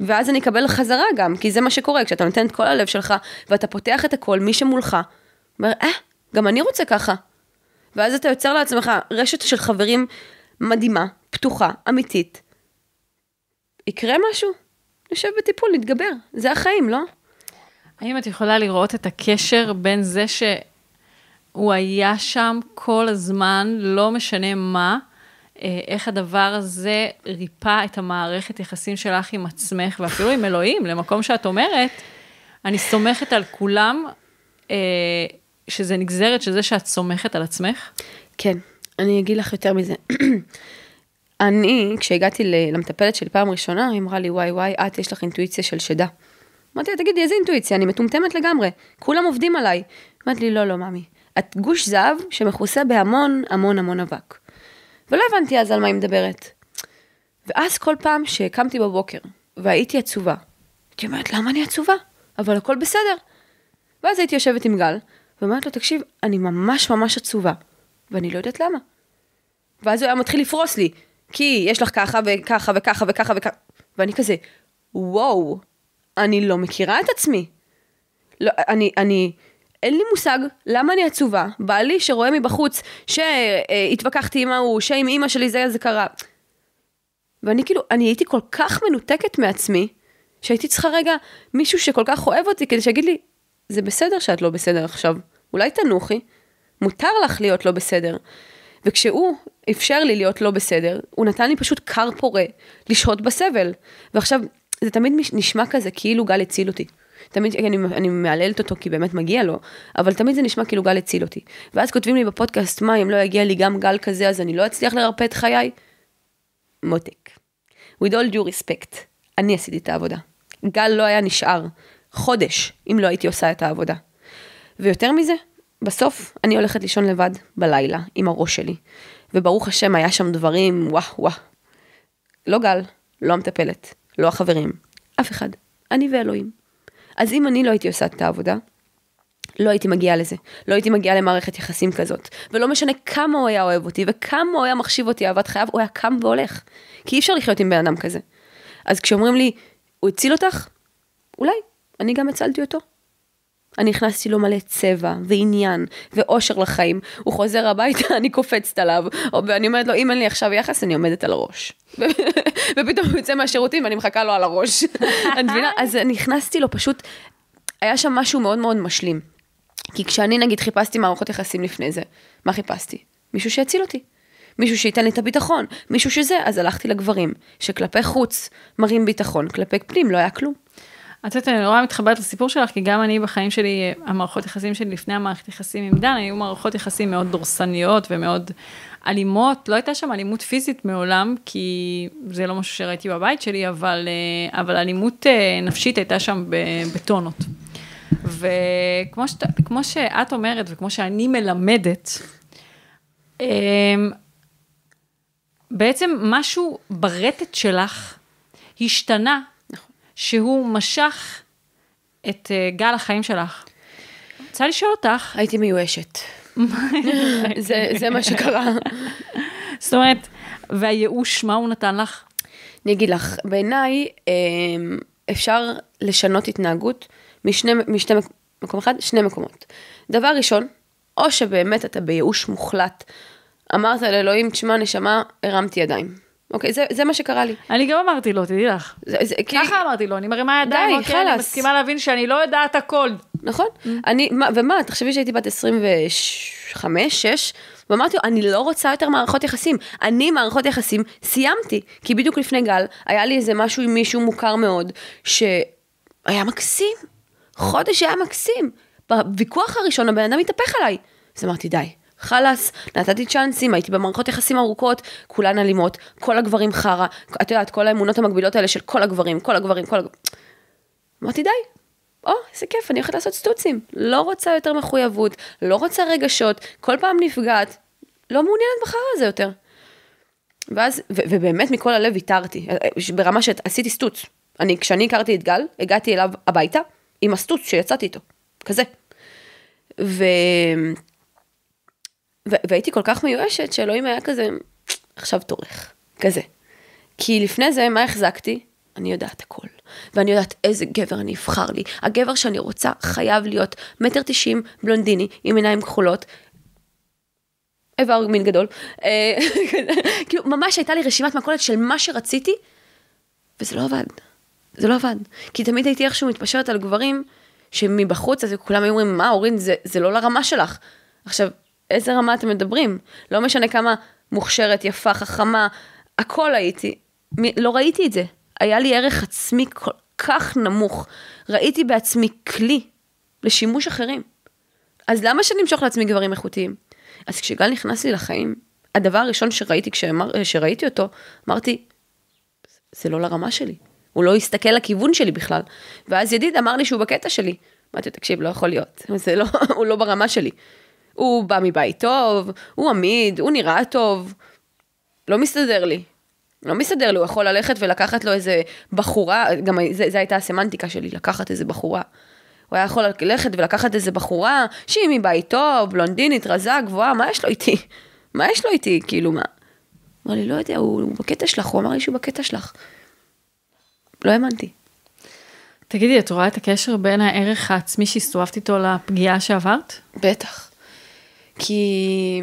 ואז אני אקבל חזרה גם, כי זה מה שקורה, כשאתה נותן את כל הלב שלך, ואתה פותח את הכל, מי שמולך, אומר, אה, גם אני רוצה ככה. ואז אתה יוצר לעצמך רשת של חברים מדהימה, פתוחה, אמיתית. יקרה משהו, נשב בטיפול, נתגבר, זה החיים, לא? האם את יכולה לראות את הקשר בין זה שהוא היה שם כל הזמן, לא משנה מה, אה, איך הדבר הזה ריפא את המערכת יחסים שלך עם עצמך, ואפילו עם אלוהים, למקום שאת אומרת, אני סומכת על כולם, אה, שזה נגזרת של זה שאת סומכת על עצמך? כן, אני אגיד לך יותר מזה. [CLEARS THROAT] אני, כשהגעתי למטפלת שלי פעם ראשונה, היא אמרה לי, וואי וואי, את, יש לך אינטואיציה של שדה. אמרתי לה, תגידי, איזה אינטואיציה? אני מטומטמת לגמרי, כולם עובדים עליי. אמרתי לי, לא, לא, ממי. את גוש זהב שמכוסה בהמון המון המון אבק. ולא הבנתי אז על מה היא מדברת. ואז כל פעם שקמתי בבוקר והייתי עצובה, הייתי אומרת, למה אני עצובה? אבל הכל בסדר. ואז הייתי יושבת עם גל, ואומרת לו, תקשיב, אני ממש ממש עצובה, ואני לא יודעת למה. ואז הוא היה מתחיל לפרוס לי, כי יש לך ככה וככה וככה וככה וככה, ואני כזה, וואו, אני לא מכירה את עצמי. לא, אני, אני, אין לי מושג למה אני עצובה. בעלי שרואה מבחוץ שהתווכחתי עם ההוא, שעם אימא שלי זה זה קרה. ואני כאילו, אני הייתי כל כך מנותקת מעצמי, שהייתי צריכה רגע מישהו שכל כך אוהב אותי כדי שיגיד לי, זה בסדר שאת לא בסדר עכשיו, אולי תנוחי, מותר לך להיות לא בסדר. וכשהוא אפשר לי להיות לא בסדר, הוא נתן לי פשוט כר פורה לשהות בסבל. ועכשיו, זה תמיד נשמע כזה כאילו גל הציל אותי. תמיד אני, אני מהללת אותו כי באמת מגיע לו, אבל תמיד זה נשמע כאילו גל הציל אותי. ואז כותבים לי בפודקאסט, מה, אם לא יגיע לי גם גל כזה, אז אני לא אצליח לרפא את חיי? מותק. With all due respect, אני עשיתי את העבודה. גל לא היה נשאר חודש אם לא הייתי עושה את העבודה. ויותר מזה, בסוף אני הולכת לישון לבד בלילה עם הראש שלי. וברוך השם היה שם דברים, וואו וואו. לא גל, לא המטפלת, לא החברים, אף אחד. אני ואלוהים. אז אם אני לא הייתי עושה את העבודה, לא הייתי מגיעה לזה. לא הייתי מגיעה למערכת יחסים כזאת. ולא משנה כמה הוא היה אוהב אותי וכמה הוא היה מחשיב אותי אהבת חייו, הוא היה קם והולך. כי אי אפשר לחיות עם בן אדם כזה. אז כשאומרים לי, הוא הציל אותך? אולי, אני גם הצלתי אותו. אני הכנסתי לו מלא צבע ועניין ואושר לחיים. הוא חוזר הביתה, [LAUGHS] אני קופצת עליו, או- ואני אומרת לו, אם אין לי עכשיו יחס, אני עומדת על הראש. [LAUGHS] ופתאום הוא יוצא מהשירותים ואני מחכה לו על הראש. [LAUGHS] את מבינה? אז אני הכנסתי לו פשוט, היה שם משהו מאוד מאוד משלים. כי כשאני נגיד חיפשתי מערכות יחסים לפני זה, מה חיפשתי? מישהו שיציל אותי. מישהו שייתן לי את הביטחון, מישהו שזה, אז הלכתי לגברים, שכלפי חוץ מראים ביטחון, כלפי פנים לא היה כלום. את יודעת, אני נורא מתחברת לסיפור שלך, כי גם אני בחיים שלי, המערכות יחסים שלי לפני המערכת יחסים עם דן, היו מערכות יחסים מאוד דורסניות ומאוד אלימות. לא הייתה שם אלימות פיזית מעולם, כי זה לא משהו שראיתי בבית שלי, אבל, אה, אבל אלימות אה, נפשית הייתה שם בטונות. וכמו שאת, כמו שאת אומרת, וכמו שאני מלמדת, אמ, בעצם משהו ברטט שלך השתנה, שהוא משך את אה, גל החיים שלך. רוצה לשאול אותך, הייתי מיואשת. [LAUGHS] זה, זה מה שקרה. זאת אומרת, והייאוש, מה הוא נתן לך? אני אגיד לך, בעיניי אמ, אפשר לשנות התנהגות משני, משתי מק- מקום אחד, שני מקומות. דבר ראשון, או שבאמת אתה בייאוש מוחלט, אמרת לאלוהים, תשמע נשמה, הרמתי ידיים. אוקיי, זה, זה מה שקרה לי. אני גם אמרתי לו, תדעי לך. זה, זה, כי, ככה אמרתי לו, אני מרימה ידיים, די, אוקיי, אני חלאס. מסכימה להבין שאני לא יודעת הכל. נכון? אני, מה, ומה, תחשבי שהייתי בת 25, 6, ואמרתי לו, אני לא רוצה יותר מערכות יחסים. אני מערכות יחסים סיימתי, כי בדיוק לפני גל, היה לי איזה משהו עם מישהו מוכר מאוד, שהיה מקסים. חודש היה מקסים. בוויכוח הראשון הבן אדם התהפך עליי. אז אמרתי, די, חלאס, נתתי צ'אנסים, הייתי במערכות יחסים ארוכות, כולן אלימות, כל הגברים חרא, את יודעת, כל האמונות המקבילות האלה של כל הגברים, כל הגברים, כל הגברים. אמרתי, די, או, איזה כיף, אני הולכת לעשות סטוצים. לא רוצה יותר מחויבות, לא רוצה רגשות, כל פעם נפגעת, לא מעוניינת בחרא הזה יותר. ואז, ו- ובאמת מכל הלב ויתרתי, ברמה שעשיתי סטוץ. אני, כשאני הכרתי את גל, הגעתי אליו הביתה עם הסטוץ שיצאתי איתו, כזה. ו... והייתי כל כך מיואשת שאלוהים היה כזה, עכשיו תורך, כזה. כי לפני זה, מה החזקתי? אני יודעת הכל. ואני יודעת איזה גבר אני אבחר לי. הגבר שאני רוצה חייב להיות מטר תשעים, בלונדיני, עם עיניים כחולות. איבר מין גדול. אה, [LAUGHS] כאילו, ממש הייתה לי רשימת מכולת של מה שרציתי, וזה לא עבד. זה לא עבד. כי תמיד הייתי איכשהו מתפשרת על גברים שמבחוץ, אז כולם היו אומרים, מה, אורין, זה, זה לא לרמה שלך. עכשיו, איזה רמה אתם מדברים? לא משנה כמה מוכשרת, יפה, חכמה, הכל הייתי. לא ראיתי את זה. היה לי ערך עצמי כל כך נמוך. ראיתי בעצמי כלי לשימוש אחרים. אז למה שאני אמשוך לעצמי גברים איכותיים? אז כשגל נכנס לי לחיים, הדבר הראשון שראיתי כשאמר, שראיתי אותו, אמרתי, זה לא לרמה שלי. הוא לא הסתכל לכיוון שלי בכלל. ואז ידיד אמר לי שהוא בקטע שלי. אמרתי, תקשיב, לא יכול להיות. זה לא, [LAUGHS] הוא לא ברמה שלי. הוא בא מבית טוב, הוא עמיד, הוא נראה טוב. לא מסתדר לי. לא מסתדר לי, הוא יכול ללכת ולקחת לו איזה בחורה, גם זה הייתה הסמנטיקה שלי, לקחת איזה בחורה. הוא היה יכול ללכת ולקחת איזה בחורה שהיא מבית טוב, בלונדינית, רזה, גבוהה, מה יש לו איתי? מה יש לו איתי? כאילו, מה? אמר לי, לא יודע, הוא, הוא בקטע שלך, הוא אמר לי שהוא בקטע שלך. לא האמנתי. תגידי, את רואה את הקשר בין הערך העצמי שהסתובבת איתו לפגיעה שעברת? בטח. כי...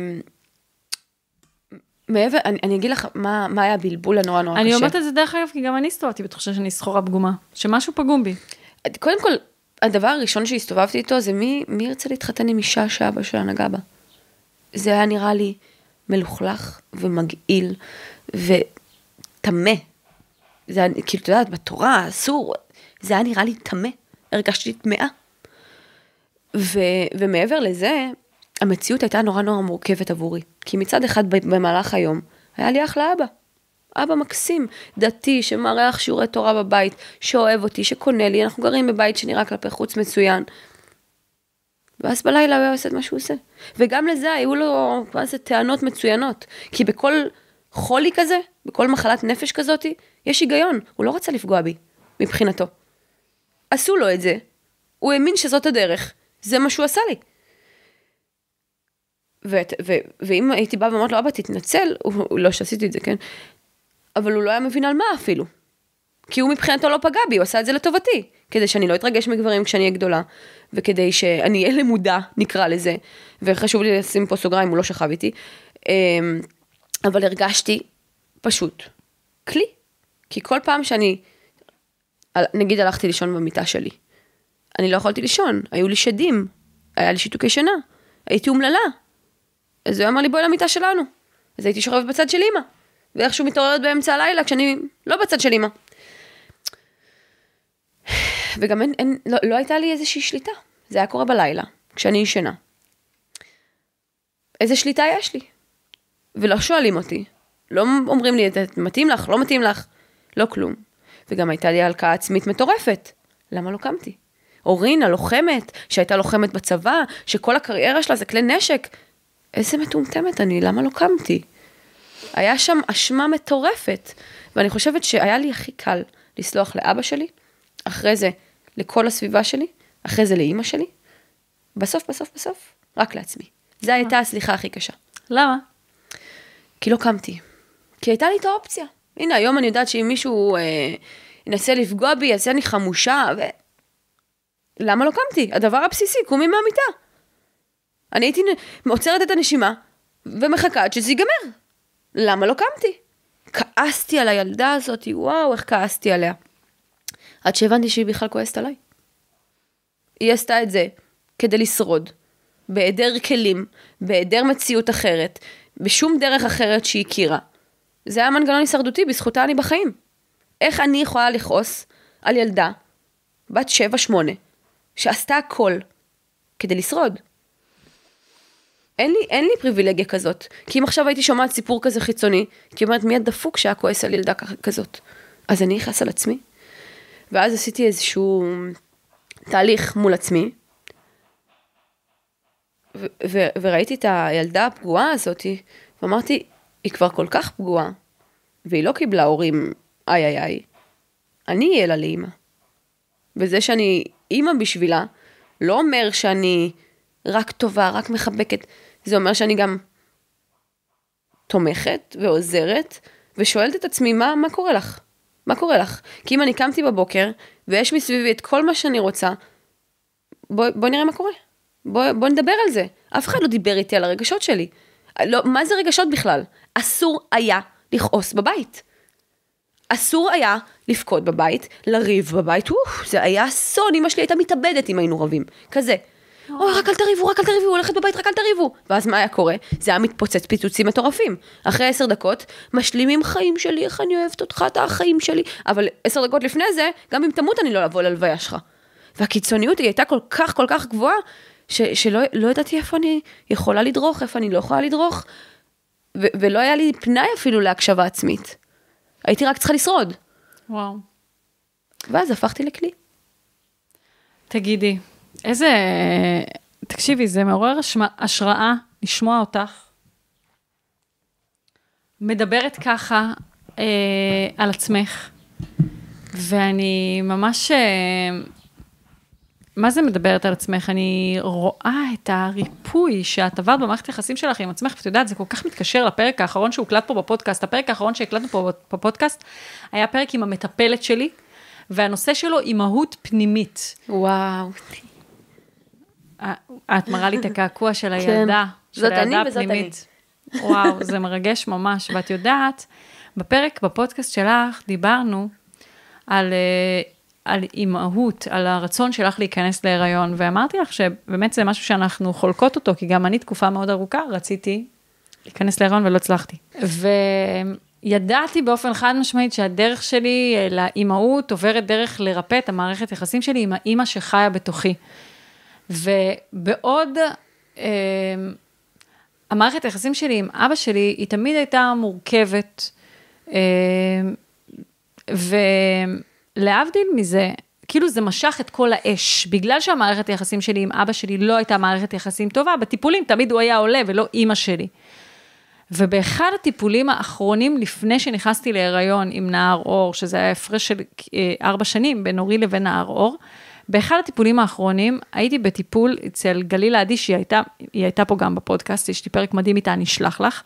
מעבר, אני, אני אגיד לך מה, מה היה הבלבול הנורא נורא אני קשה. אומרת את זה דרך אגב, כי גם אני הסתובבתי בתחושה שאני סחורה פגומה, שמשהו פגום בי. קודם כל, הדבר הראשון שהסתובבתי איתו זה מי, מי ירצה להתחתן עם אישה שאבא שלה נגע בה. זה היה נראה לי מלוכלך ומגעיל וטמא. זה היה, כאילו, את יודעת, בתורה אסור, זה היה נראה לי טמא. הרגשתי טמאה. ו, ומעבר לזה, המציאות הייתה נורא נורא מורכבת עבורי. כי מצד אחד במהלך היום, היה לי אחלה אבא. אבא מקסים, דתי, שמארח שיעורי תורה בבית, שאוהב אותי, שקונה לי, אנחנו גרים בבית שנראה כלפי חוץ מצוין. ואז בלילה הוא היה עושה את מה שהוא עושה. וגם לזה היו לו, מה זה, טענות מצוינות. כי בכל חולי כזה, בכל מחלת נפש כזאתי, יש היגיון, הוא לא רצה לפגוע בי, מבחינתו. עשו לו את זה, הוא האמין שזאת הדרך, זה מה שהוא עשה לי. ו- ו- ואם הייתי באה ואומרת לו, אבא, תתנצל, הוא לא שעשיתי את זה, כן? אבל הוא לא היה מבין על מה אפילו. כי הוא מבחינתו לא פגע בי, הוא עשה את זה לטובתי. כדי שאני לא אתרגש מגברים כשאני אהיה גדולה, וכדי שאני אהיה למודה, נקרא לזה, וחשוב לי לשים פה סוגריים, הוא לא שכב איתי, אמ, אבל הרגשתי פשוט כלי. כי כל פעם שאני, נגיד הלכתי לישון במיטה שלי, אני לא יכולתי לישון, היו לי שדים, היה לי שיתוקי שינה, הייתי אומללה. אז הוא אמר לי, בואי למיטה שלנו. אז הייתי שוכבת בצד של אימא, ואיכשהו מתעוררת באמצע הלילה כשאני לא בצד של אימא. וגם אין, אין, לא, לא הייתה לי איזושהי שליטה. זה היה קורה בלילה, כשאני ישנה. איזה שליטה יש לי? ולא שואלים אותי. לא אומרים לי, מתאים לך, לא מתאים לך, לא כלום. וגם הייתה לי הלקאה עצמית מטורפת. למה לא קמתי? אורין, הלוחמת, שהייתה לוחמת בצבא, שכל הקריירה שלה זה כלי נשק. איזה מטומטמת אני, למה לא קמתי? היה שם אשמה מטורפת, ואני חושבת שהיה לי הכי קל לסלוח לאבא שלי, אחרי זה לכל הסביבה שלי, אחרי זה לאימא שלי, בסוף, בסוף, בסוף, רק לעצמי. זו הייתה הסליחה הכי קשה. למה? כי לא קמתי. כי הייתה לי את האופציה. הנה, היום אני יודעת שאם מישהו אה, ינסה לפגוע בי, אז אני חמושה, ו... למה לא קמתי? הדבר הבסיסי, קומי מהמיטה. אני הייתי עוצרת את הנשימה ומחכה עד שזה ייגמר. למה לא קמתי? כעסתי על הילדה הזאת, וואו, איך כעסתי עליה. עד שהבנתי שהיא בכלל כועסת עליי. היא עשתה את זה כדי לשרוד, בהיעדר כלים, בהיעדר מציאות אחרת, בשום דרך אחרת שהיא הכירה. זה היה מנגנון הישרדותי, בזכותה אני בחיים. איך אני יכולה לכעוס על ילדה, בת 7-8, שעשתה הכל כדי לשרוד? אין לי, אין לי פריבילגיה כזאת. כי אם עכשיו הייתי שומעת סיפור כזה חיצוני, כי אומרת, מי הדפוק שהיה כועס על ילדה כזאת? אז אני אכעס על עצמי. ואז עשיתי איזשהו תהליך מול עצמי, ו- ו- וראיתי את הילדה הפגועה הזאת, ואמרתי, היא כבר כל כך פגועה, והיא לא קיבלה הורים איי איי איי, אני אהיה לה לאימא. וזה שאני אימא בשבילה, לא אומר שאני רק טובה, רק מחבקת, זה אומר שאני גם תומכת ועוזרת, ושואלת את עצמי, מה, מה קורה לך? מה קורה לך? כי אם אני קמתי בבוקר, ויש מסביבי את כל מה שאני רוצה, בואי בוא נראה מה קורה. בואי בוא נדבר על זה. אף אחד לא דיבר איתי על הרגשות שלי. לא, מה זה רגשות בכלל? אסור היה לכעוס בבית. אסור היה לבכות בבית, לריב בבית, אוף, זה היה אסון, אמא שלי הייתה מתאבדת אם היינו רבים. כזה. אוי, רק אל תריבו, רק אל תריבו, הולכת בבית, רק אל תריבו. ואז מה היה קורה? זה היה מתפוצץ פיצוצים מטורפים. אחרי עשר דקות, משלימים חיים שלי, איך אני אוהבת אותך, אתה החיים שלי. אבל עשר דקות לפני זה, גם אם תמות אני לא אבוא ללוויה שלך. והקיצוניות היא הייתה כל כך כל כך גבוהה, ש- שלא לא ידעתי איפה אני יכולה לדרוך, איפה אני לא יכולה לדרוך. ו- ולא היה לי פנאי אפילו להקשבה עצמית. הייתי רק צריכה לשרוד. וואו. ואז הפכתי לכלי. תגידי, איזה... תקשיבי, זה מעורר השראה לשמוע אותך. מדברת ככה אה, על עצמך, ואני ממש... אה, מה זה מדברת על עצמך? אני רואה את הריפוי שאת עברת במערכת היחסים שלך עם עצמך, ואת יודעת, זה כל כך מתקשר לפרק האחרון שהוקלט פה בפודקאסט. הפרק האחרון שהקלטנו פה בפודקאסט היה פרק עם המטפלת שלי, והנושא שלו אימהות פנימית. וואו. את מראה לי את הקעקוע של הילדה, כן. של הילדה אני וזאת הפנימית. וואו, זה מרגש ממש. ואת יודעת, בפרק, בפודקאסט שלך, דיברנו על, אה, על אימהות, על הרצון שלך להיכנס להיריון, ואמרתי לך שבאמת זה משהו שאנחנו חולקות אותו, כי גם אני תקופה מאוד ארוכה רציתי להיכנס להיריון ולא הצלחתי. וידעתי באופן חד משמעית שהדרך שלי אה, לאימהות עוברת דרך לרפא את המערכת יחסים שלי עם האימא שחיה בתוכי. ובעוד אה, המערכת היחסים שלי עם אבא שלי, היא תמיד הייתה מורכבת, אה, ולהבדיל מזה, כאילו זה משך את כל האש, בגלל שהמערכת היחסים שלי עם אבא שלי לא הייתה מערכת יחסים טובה, בטיפולים תמיד הוא היה עולה ולא אימא שלי. ובאחד הטיפולים האחרונים לפני שנכנסתי להיריון עם נער אור, שזה היה הפרש של אה, ארבע שנים בין אורי לבין נער אור, באחד הטיפולים האחרונים, הייתי בטיפול אצל גלילה עדי, שהיא הייתה, היא הייתה פה גם בפודקאסט, יש לי פרק מדהים איתה, אני אשלח לך,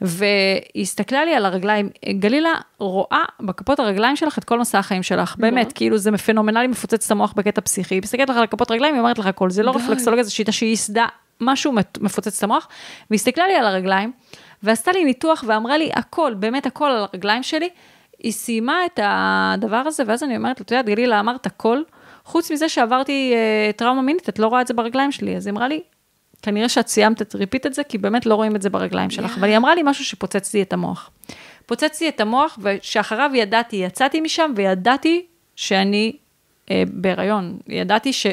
והיא הסתכלה לי על הרגליים, גלילה רואה בכפות הרגליים שלך את כל מסע החיים שלך, באמת, כאילו זה פנומנלי, מפוצץ את המוח בקטע פסיכי, היא מסתכלת לך על כפות רגליים, היא אומרת לך הכל, זה לא. רפלקסולוגיה, זו שיטה שהיא ייסדה משהו מפוצץ את המוח, והיא הסתכלה לי על הרגליים, ועשתה לי ניתוח ואמרה לי הכל, באמת הכל על הרגליים שלי. היא סיימה את הדבר הזה, ואז אני אומרת, את יודעת, גלילה, אמרת הכל, חוץ מזה שעברתי אה, טראומה מינית, את לא רואה את זה ברגליים שלי. אז היא אמרה לי, כנראה שאת סיימת את ריפית את זה, כי באמת לא רואים את זה ברגליים שלך. Yeah. אבל היא אמרה לי משהו שפוצץ לי את המוח. פוצץ לי את המוח, ושאחריו ידעתי, יצאתי משם וידעתי שאני אה, בהיריון. ידעתי ש...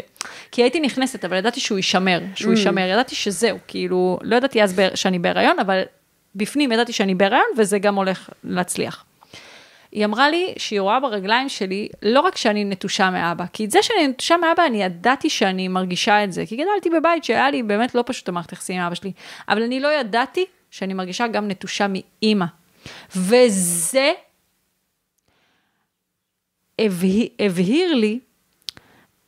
כי הייתי נכנסת, אבל ידעתי שהוא יישמר, שהוא Mm. יישמר. ידעתי שזהו, כאילו, לא ידעתי אז שאני בהיריון, אבל בפנים ידעתי שאני בהיריון, וזה גם הולך להצליח. היא אמרה לי שהיא רואה ברגליים שלי, לא רק שאני נטושה מאבא, כי את זה שאני נטושה מאבא, אני ידעתי שאני מרגישה את זה, כי גדלתי בבית שהיה לי באמת לא פשוט המערכת יחסים עם אבא שלי, אבל אני לא ידעתי שאני מרגישה גם נטושה מאימא. וזה הבהיר, הבהיר לי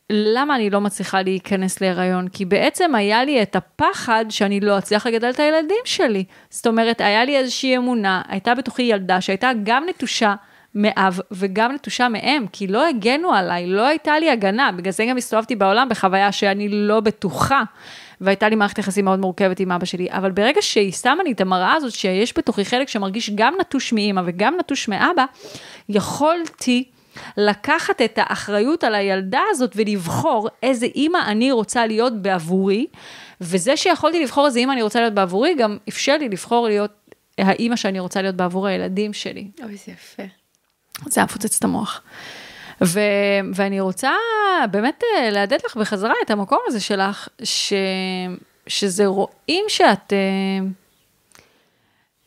למה אני לא מצליחה להיכנס להיריון, כי בעצם היה לי את הפחד שאני לא אצליח לגדל את הילדים שלי. זאת אומרת, היה לי איזושהי אמונה, הייתה בתוכי ילדה שהייתה גם נטושה מאב וגם נטושה מאם, כי לא הגנו עליי, לא הייתה לי הגנה, בגלל זה גם הסתובבתי בעולם בחוויה שאני לא בטוחה. והייתה לי מערכת יחסים מאוד מורכבת עם אבא שלי, אבל ברגע שהיא שמה לי את המראה הזאת, שיש בתוכי חלק שמרגיש גם נטוש מאימא וגם נטוש מאבא, יכולתי לקחת את האחריות על הילדה הזאת ולבחור איזה אימא אני רוצה להיות בעבורי, וזה שיכולתי לבחור איזה אימא אני רוצה להיות בעבורי, גם אפשר לי לבחור להיות האימא שאני רוצה להיות בעבור הילדים שלי. אוי, זה יפה. זה היה מפוצץ את המוח. ו- ואני רוצה באמת אה, להדד לך בחזרה את המקום הזה שלך, ש- שזה רואים שאת, אה,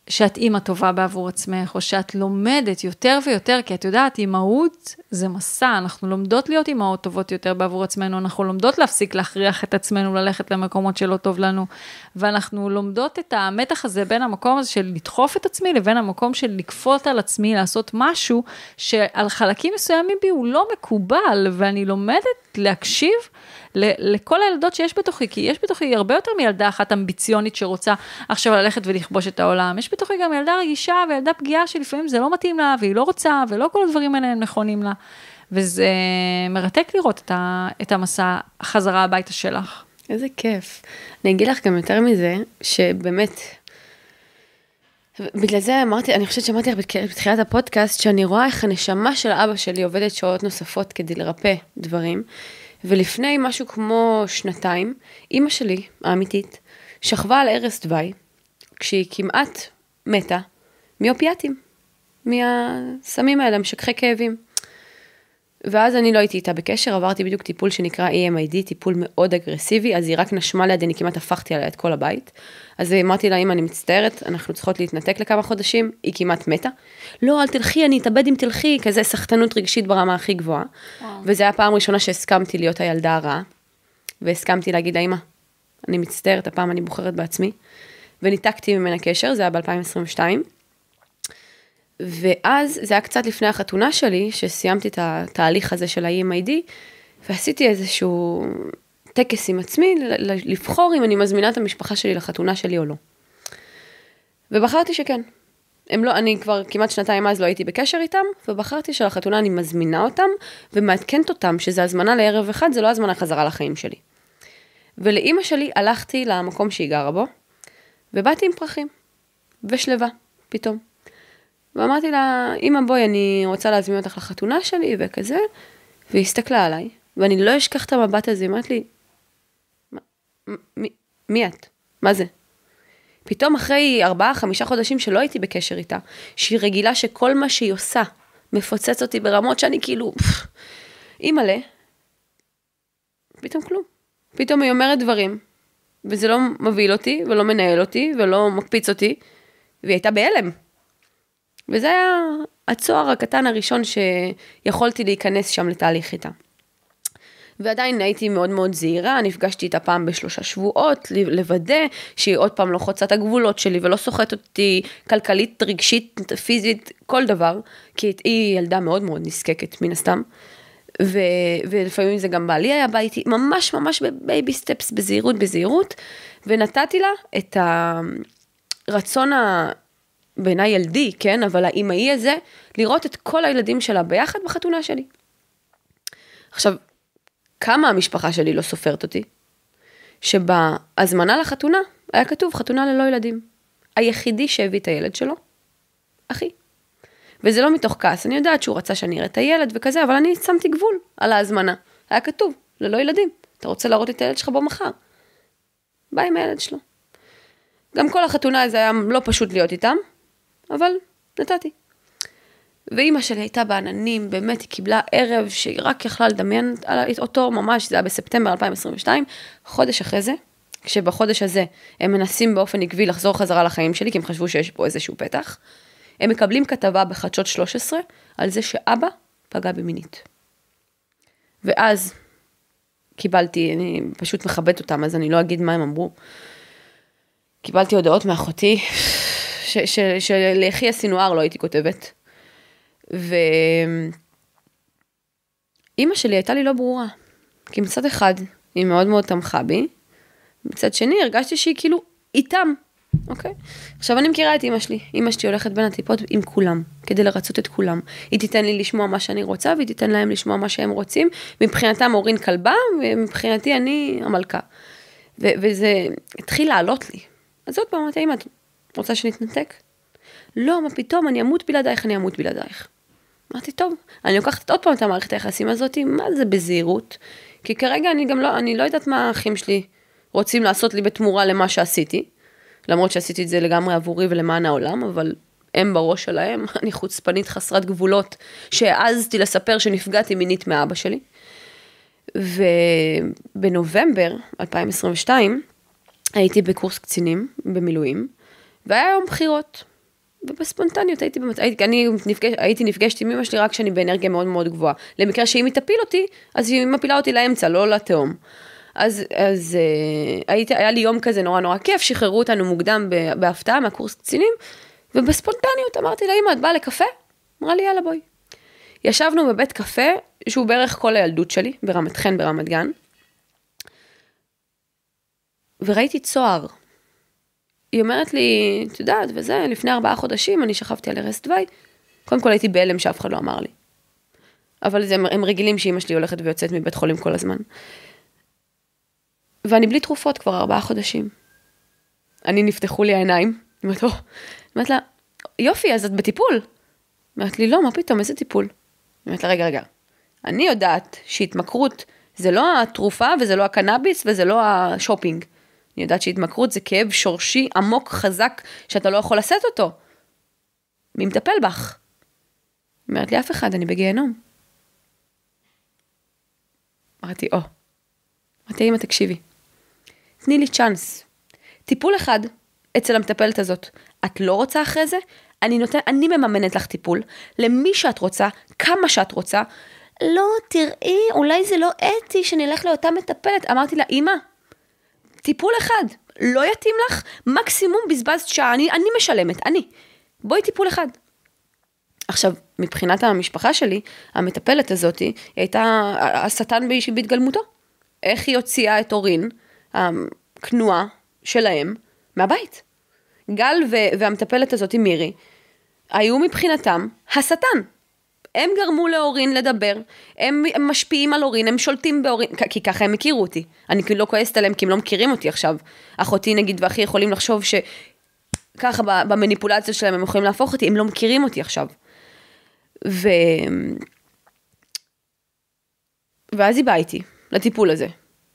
שאת אימא טובה בעבור עצמך, או שאת לומדת יותר ויותר, כי את יודעת, אימהות זה מסע, אנחנו לומדות להיות אימהות טובות יותר בעבור עצמנו, אנחנו לומדות להפסיק להכריח את עצמנו ללכת למקומות שלא טוב לנו, ואנחנו לומדות את המתח הזה בין המקום הזה של לדחוף את עצמי, לבין המקום של לכפות על עצמי לעשות משהו שעל חלקים מסוימים בי הוא לא מקובל, ואני לומדת להקשיב לכל הילדות שיש בתוכי, כי יש בתוכי הרבה יותר מילדה אחת אמביציונית שרוצה עכשיו ללכת ולכבוש את העולם. יש בתוכי גם ילדה רגישה וילדה פגיעה שלפעמים זה לא מתאים לה, והיא לא רוצה, ולא כל הדברים האלה הם נכונים לה. וזה מרתק לראות את, ה- את המסע החזרה הביתה שלך. איזה כיף. אני אגיד לך גם יותר מזה, שבאמת, בגלל זה אמרתי, אני חושבת שאמרתי לך בתח- בתחילת הפודקאסט, שאני רואה איך הנשמה של אבא שלי עובדת שעות נוספות כדי לרפא דברים. ולפני משהו כמו שנתיים, אימא שלי, האמיתית, שכבה על ערש דווי, כשהיא כמעט מתה, מאופיאטים, מהסמים האלה, משככי כאבים. ואז אני לא הייתי איתה בקשר, עברתי בדיוק טיפול שנקרא EMID, טיפול מאוד אגרסיבי, אז היא רק נשמה לידי, אני כמעט הפכתי עליה את כל הבית. אז אמרתי לה, אמא, אני מצטערת, אנחנו צריכות להתנתק לכמה חודשים, היא כמעט מתה. לא, אל תלכי, אני אתאבד אם תלכי, כזה סחטנות רגשית ברמה הכי גבוהה. וזו הייתה הפעם הראשונה שהסכמתי להיות הילדה הרעה, והסכמתי להגיד לה, אמא, אני מצטערת, הפעם אני בוחרת בעצמי. וניתקתי ממנה קשר, זה היה ב-2022. ואז זה היה קצת לפני החתונה שלי, שסיימתי את התהליך הזה של ה-EMID, ועשיתי איזשהו טקס עם עצמי, לבחור אם אני מזמינה את המשפחה שלי לחתונה שלי או לא. ובחרתי שכן. הם לא, אני כבר כמעט שנתיים אז לא הייתי בקשר איתם, ובחרתי שלחתונה אני מזמינה אותם, ומעדכנת אותם שזה הזמנה לערב אחד, זה לא הזמנה חזרה לחיים שלי. ולאימא שלי הלכתי למקום שהיא גרה בו, ובאתי עם פרחים, ושלווה, פתאום. ואמרתי לה, אמא בואי, אני רוצה להזמין אותך לחתונה שלי וכזה, והיא הסתכלה עליי, ואני לא אשכח את המבט הזה, היא אמרת לי, "מה- מי, מי את? מה זה? פתאום אחרי ארבעה, חמישה חודשים שלא הייתי בקשר איתה, שהיא רגילה שכל מה שהיא עושה מפוצץ אותי ברמות שאני כאילו, פפ, אימא'לה, פתאום כלום. פתאום היא אומרת דברים, וזה לא מבהיל אותי, ולא מנהל אותי, ולא מקפיץ אותי, והיא הייתה בהלם. וזה היה הצוהר הקטן הראשון שיכולתי להיכנס שם לתהליך איתה. ועדיין הייתי מאוד מאוד זהירה, נפגשתי איתה פעם בשלושה שבועות, לוודא שהיא עוד פעם לא חוצה את הגבולות שלי ולא סוחט אותי כלכלית, רגשית, פיזית, כל דבר, כי היא ילדה מאוד מאוד נזקקת מן הסתם. ו, ולפעמים זה גם בעלי היה בא איתי, ממש ממש בבייבי סטפס, בזהירות, בזהירות, ונתתי לה את הרצון ה... בעיניי ילדי, כן, אבל האימהי הזה, לראות את כל הילדים שלה ביחד בחתונה שלי. עכשיו, כמה המשפחה שלי לא סופרת אותי? שבהזמנה לחתונה היה כתוב חתונה ללא ילדים. היחידי שהביא את הילד שלו, אחי. וזה לא מתוך כעס, אני יודעת שהוא רצה שאני אראה את הילד וכזה, אבל אני שמתי גבול על ההזמנה. היה כתוב, ללא ילדים. אתה רוצה להראות את הילד שלך בו מחר. בא עם הילד שלו. גם כל החתונה זה היה לא פשוט להיות איתם, אבל נתתי. ואימא שלי הייתה בעננים, באמת, היא קיבלה ערב שהיא רק יכלה לדמיין אותו, ממש, זה היה בספטמבר 2022, חודש אחרי זה, כשבחודש הזה הם מנסים באופן עקבי לחזור חזרה לחיים שלי, כי הם חשבו שיש פה איזשהו פתח, הם מקבלים כתבה בחדשות 13 על זה שאבא פגע במינית. ואז קיבלתי, אני פשוט מכבדת אותם, אז אני לא אגיד מה הם אמרו. קיבלתי הודעות מאחותי, שליחי הסינואר לא הייתי כותבת. ואימא שלי הייתה לי לא ברורה. כי מצד אחד, היא מאוד מאוד תמכה בי, מצד שני הרגשתי שהיא כאילו איתם, אוקיי? עכשיו אני מכירה את אימא שלי, אימא שלי הולכת בין הטיפות עם כולם, כדי לרצות את כולם. היא תיתן לי לשמוע מה שאני רוצה, והיא תיתן להם לשמוע מה שהם רוצים. מבחינתם אורין כלבה, ומבחינתי אני המלכה. ו- וזה התחיל לעלות לי. אז עוד פעם אמרתי, אמא, את רוצה שנתנתק? לא, מה פתאום, אני אמות בלעדייך, אני אמות בלעדייך. אמרתי, טוב, אני לוקחת עוד פעם את המערכת היחסים הזאת, מה זה בזהירות? כי כרגע אני גם לא, אני לא יודעת מה האחים שלי רוצים לעשות לי בתמורה למה שעשיתי, למרות שעשיתי את זה לגמרי עבורי ולמען העולם, אבל הם בראש שלהם, [LAUGHS] אני חוצפנית חסרת גבולות, שהעזתי לספר שנפגעתי מינית מאבא שלי. ובנובמבר 2022 הייתי בקורס קצינים במילואים, והיה יום בחירות. ובספונטניות הייתי, באמת, הייתי, אני נפגש, הייתי נפגשת עם אמא שלי רק כשאני באנרגיה מאוד מאוד גבוהה. למקרה שאם היא תפיל אותי, אז היא מפילה אותי לאמצע, לא לתהום. אז, אז uh, הייתי, היה לי יום כזה נורא נורא כיף, שחררו אותנו מוקדם בהפתעה מהקורס קצינים, ובספונטניות אמרתי לה, אמא, את באה לקפה? אמרה לי, יאללה בואי. ישבנו בבית קפה, שהוא בערך כל הילדות שלי, ברמת חן ברמת גן, וראיתי צוהר. היא אומרת לי, את יודעת, וזה, לפני ארבעה חודשים אני שכבתי על ערש דווי. קודם כל הייתי בהלם שאף אחד לא אמר לי. אבל זה, הם רגילים שאימא שלי הולכת ויוצאת מבית חולים כל הזמן. ואני בלי תרופות כבר ארבעה חודשים. אני, נפתחו לי העיניים, [LAUGHS] אומרת, אומרת לה, יופי, אז את בטיפול. אומרת לי, לא, מה פתאום, איזה טיפול? אומרת לה, רגע, רגע, אני יודעת שהתמכרות זה לא התרופה וזה לא הקנאביס וזה לא השופינג. אני יודעת שהתמכרות זה כאב שורשי עמוק חזק שאתה לא יכול לשאת אותו. מי מטפל בך? אומרת לי, אף אחד, אני בגיהנום. אמרתי, או. אמרתי, אמא, תקשיבי. תני לי צ'אנס. טיפול אחד אצל המטפלת הזאת. את לא רוצה אחרי זה? אני נותן, אני מממנת לך טיפול, למי שאת רוצה, כמה שאת רוצה. לא, תראי, אולי זה לא אתי שנלך לאותה מטפלת. אמרתי לה, אמא, טיפול אחד, לא יתאים לך, מקסימום בזבזת שעה, אני, אני משלמת, אני. בואי טיפול אחד. עכשיו, מבחינת המשפחה שלי, המטפלת הזאתי, היא הייתה השטן בהתגלמותו. איך היא הוציאה את אורין, הכנועה שלהם, מהבית. גל והמטפלת הזאתי, מירי, היו מבחינתם השטן. הם גרמו לאורין לדבר, הם, הם משפיעים על אורין, הם שולטים באורין, כי ככה הם הכירו אותי. אני כאילו לא כועסת עליהם כי הם לא מכירים אותי עכשיו. אחותי נגיד ואחי יכולים לחשוב שככה במניפולציות שלהם הם יכולים להפוך אותי, הם לא מכירים אותי עכשיו. ו... ואז היא באה איתי לטיפול הזה.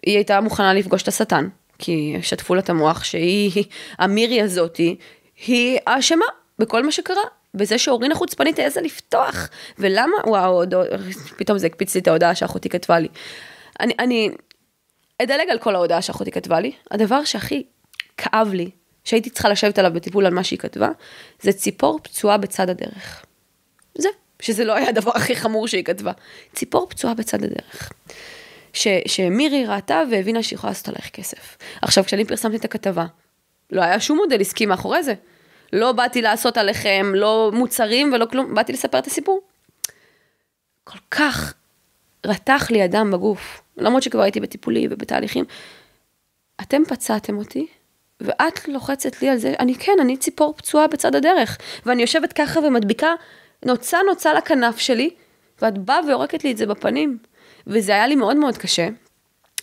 היא הייתה מוכנה לפגוש את השטן, כי שטפו לה את המוח שהיא, [LAUGHS] המירי הזאתי, היא האשמה בכל מה שקרה. בזה שאורין החוצפנית העזה לפתוח, ולמה, וואו, פתאום זה הקפיץ לי את ההודעה שאחותי כתבה לי. אני, אני אדלג על כל ההודעה שאחותי כתבה לי, הדבר שהכי כאב לי, שהייתי צריכה לשבת עליו בטיפול על מה שהיא כתבה, זה ציפור פצועה בצד הדרך. זה, שזה לא היה הדבר הכי חמור שהיא כתבה. ציפור פצועה בצד הדרך. ש, שמירי ראתה והבינה שהיא יכולה לעשות עלייך כסף. עכשיו, כשאני פרסמתי את הכתבה, לא היה שום מודל עסקי מאחורי זה. לא באתי לעשות עליכם, לא מוצרים ולא כלום, באתי לספר את הסיפור. כל כך רתח לי הדם בגוף, למרות שכבר הייתי בטיפולים ובתהליכים. אתם פצעתם אותי, ואת לוחצת לי על זה, אני כן, אני ציפור פצועה בצד הדרך, ואני יושבת ככה ומדביקה נוצה נוצה לכנף שלי, ואת באה ועורקת לי את זה בפנים. וזה היה לי מאוד מאוד קשה.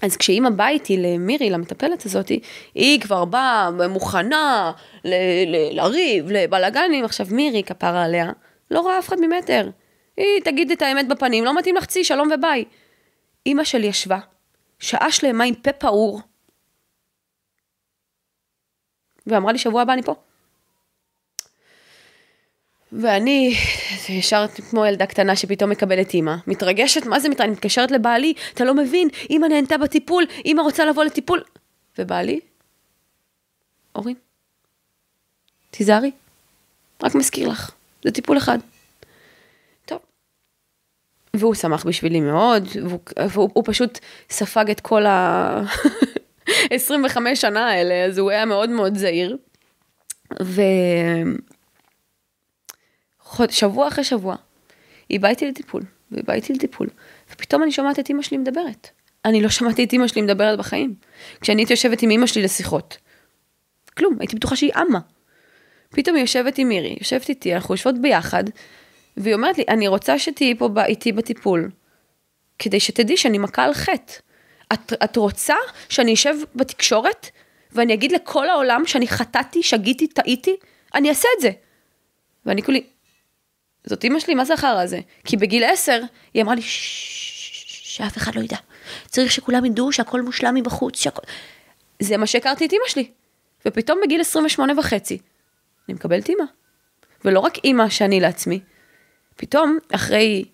אז כשאימא באה איתי למירי, למטפלת הזאת, היא כבר באה מוכנה ל- ל- לריב, לבלאגנים. עכשיו מירי, כפרה עליה, לא רואה אף אחד ממטר. היא תגיד את האמת בפנים, לא מתאים לך צי, שלום וביי. אימא שלי ישבה, שעה שלמה עם פה פעור, ואמרה לי, שבוע הבא אני פה. ואני ישר כמו ילדה קטנה שפתאום מקבלת אימא, מתרגשת, מה זה מתרגשת? אני מתקשרת לבעלי, אתה לא מבין, אימא נהנתה בטיפול, אימא רוצה לבוא לטיפול. ובעלי, אורין, תיזהרי, רק מזכיר לך, זה טיפול אחד. טוב. והוא שמח בשבילי מאוד, והוא, והוא הוא פשוט ספג את כל ה... [LAUGHS] 25 שנה האלה, אז הוא היה מאוד מאוד זהיר. ו... שבוע אחרי שבוע, היא באה איתי לטיפול, והיא באה איתי לטיפול, ופתאום אני שומעת את אימא שלי מדברת. אני לא שמעתי את אימא שלי מדברת בחיים. כשאני הייתי יושבת עם אימא שלי לשיחות. כלום, הייתי בטוחה שהיא אמה. פתאום היא יושבת עם מירי, יושבת איתי, אנחנו יושבות ביחד, והיא אומרת לי, אני רוצה שתהיי פה איתי בטיפול, כדי שתדעי שאני מכה על חטא. את, את רוצה שאני אשב בתקשורת, ואני אגיד לכל העולם שאני חטאתי, שגיתי, טעיתי? אני אעשה את זה. ואני כולי, זאת אימא שלי, מה זה החרא הזה? כי בגיל עשר, היא אמרה לי, שאף אחד לא ידע. צריך שכולם ידעו שהכל מושלם מבחוץ, שהכל... זה מה שהכרתי את אימא שלי. ופתאום בגיל 28 וחצי, אני מקבלת אימא. ולא רק אימא שאני לעצמי, פתאום, אחרי,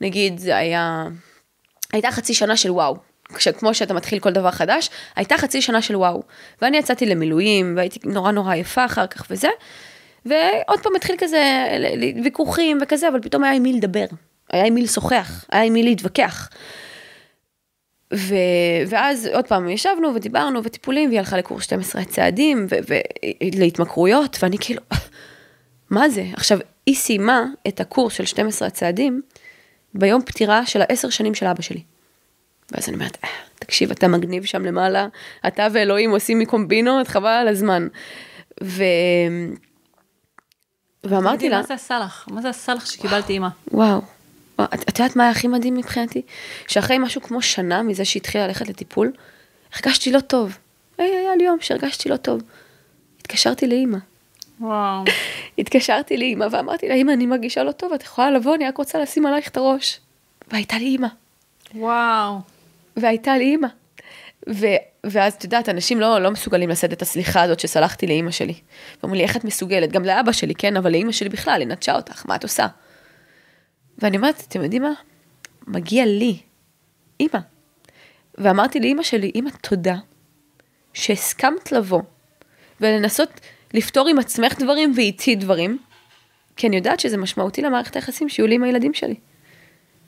נגיד, זה היה... הייתה חצי שנה של וואו. כמו שאתה מתחיל כל דבר חדש, הייתה חצי שנה של וואו. ואני יצאתי למילואים, והייתי נורא נורא יפה אחר כך וזה, ועוד פעם התחיל כזה ויכוחים וכזה, אבל פתאום היה עם מי לדבר, היה עם מי לשוחח, היה עם מי להתווכח. ו... ואז עוד פעם ישבנו ודיברנו וטיפולים, והיא הלכה לקורס 12 צעדים ולהתמכרויות, ואני כאילו, מה זה? עכשיו, היא סיימה את הקורס של 12 הצעדים ביום פטירה של העשר שנים של אבא שלי. ואז אני אומרת, אה, תקשיב, אתה מגניב שם למעלה, אתה ואלוהים עושים מקומבינות, חבל על הזמן. ו... ואמרתי לה... מה זה לך? מה זה לך שקיבלתי אימא? וואו. את, את יודעת מה היה הכי מדהים מבחינתי? שאחרי משהו כמו שנה מזה שהתחילה ללכת לטיפול, הרגשתי לא טוב. היה לי יום שהרגשתי לא טוב. התקשרתי לאימא. וואו. [LAUGHS] התקשרתי לאימא ואמרתי לה, אימא, אני מרגישה לא טוב, את יכולה לבוא, אני רק רוצה לשים עלייך את הראש. והייתה לי אימא. וואו. והייתה לי אימא. ו, ואז את יודעת, אנשים לא, לא מסוגלים לשאת את הסליחה הזאת שסלחתי לאימא שלי. ואומרים לי, איך את מסוגלת? גם לאבא שלי, כן, אבל לאימא שלי בכלל, היא נטשה אותך, מה את עושה? ואני אומרת, אתם יודעים מה? מגיע לי, אימא. ואמרתי לאימא שלי, אימא, תודה שהסכמת לבוא ולנסות לפתור עם עצמך דברים ואיתי דברים, כי אני יודעת שזה משמעותי למערכת היחסים שיהיו לי עם הילדים שלי.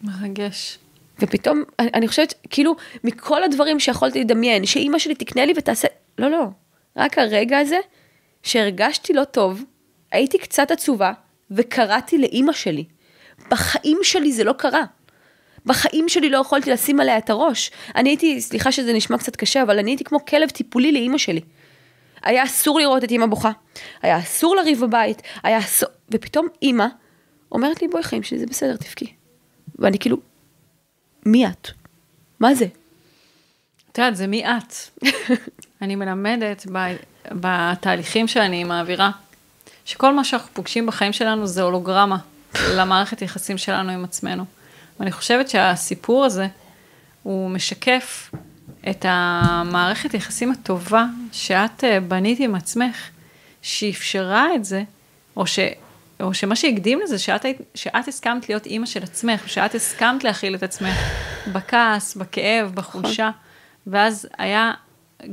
מרגש. ופתאום, אני, אני חושבת, כאילו, מכל הדברים שיכולתי לדמיין, שאימא שלי תקנה לי ותעשה, לא, לא, רק הרגע הזה, שהרגשתי לא טוב, הייתי קצת עצובה, וקראתי לאימא שלי. בחיים שלי זה לא קרה. בחיים שלי לא יכולתי לשים עליה את הראש. אני הייתי, סליחה שזה נשמע קצת קשה, אבל אני הייתי כמו כלב טיפולי לאימא שלי. היה אסור לראות את אימא בוכה, היה אסור לריב בבית, היה אסור, ופתאום אימא אומרת לי, בואי חיים שלי, זה בסדר, תבכי. ואני כאילו, מי את? מה זה? את יודעת, זה מי את. [LAUGHS] אני מלמדת בתהליכים שאני מעבירה, שכל מה שאנחנו פוגשים בחיים שלנו זה הולוגרמה למערכת יחסים שלנו עם עצמנו. ואני חושבת שהסיפור הזה, הוא משקף את המערכת יחסים הטובה שאת אה, בנית עם עצמך, שאפשרה את זה, או ש... או שמה שהקדים לזה, שאת, שאת הסכמת להיות אימא של עצמך, שאת הסכמת להכיל את עצמך בכעס, בכאב, בחולשה, ואז היה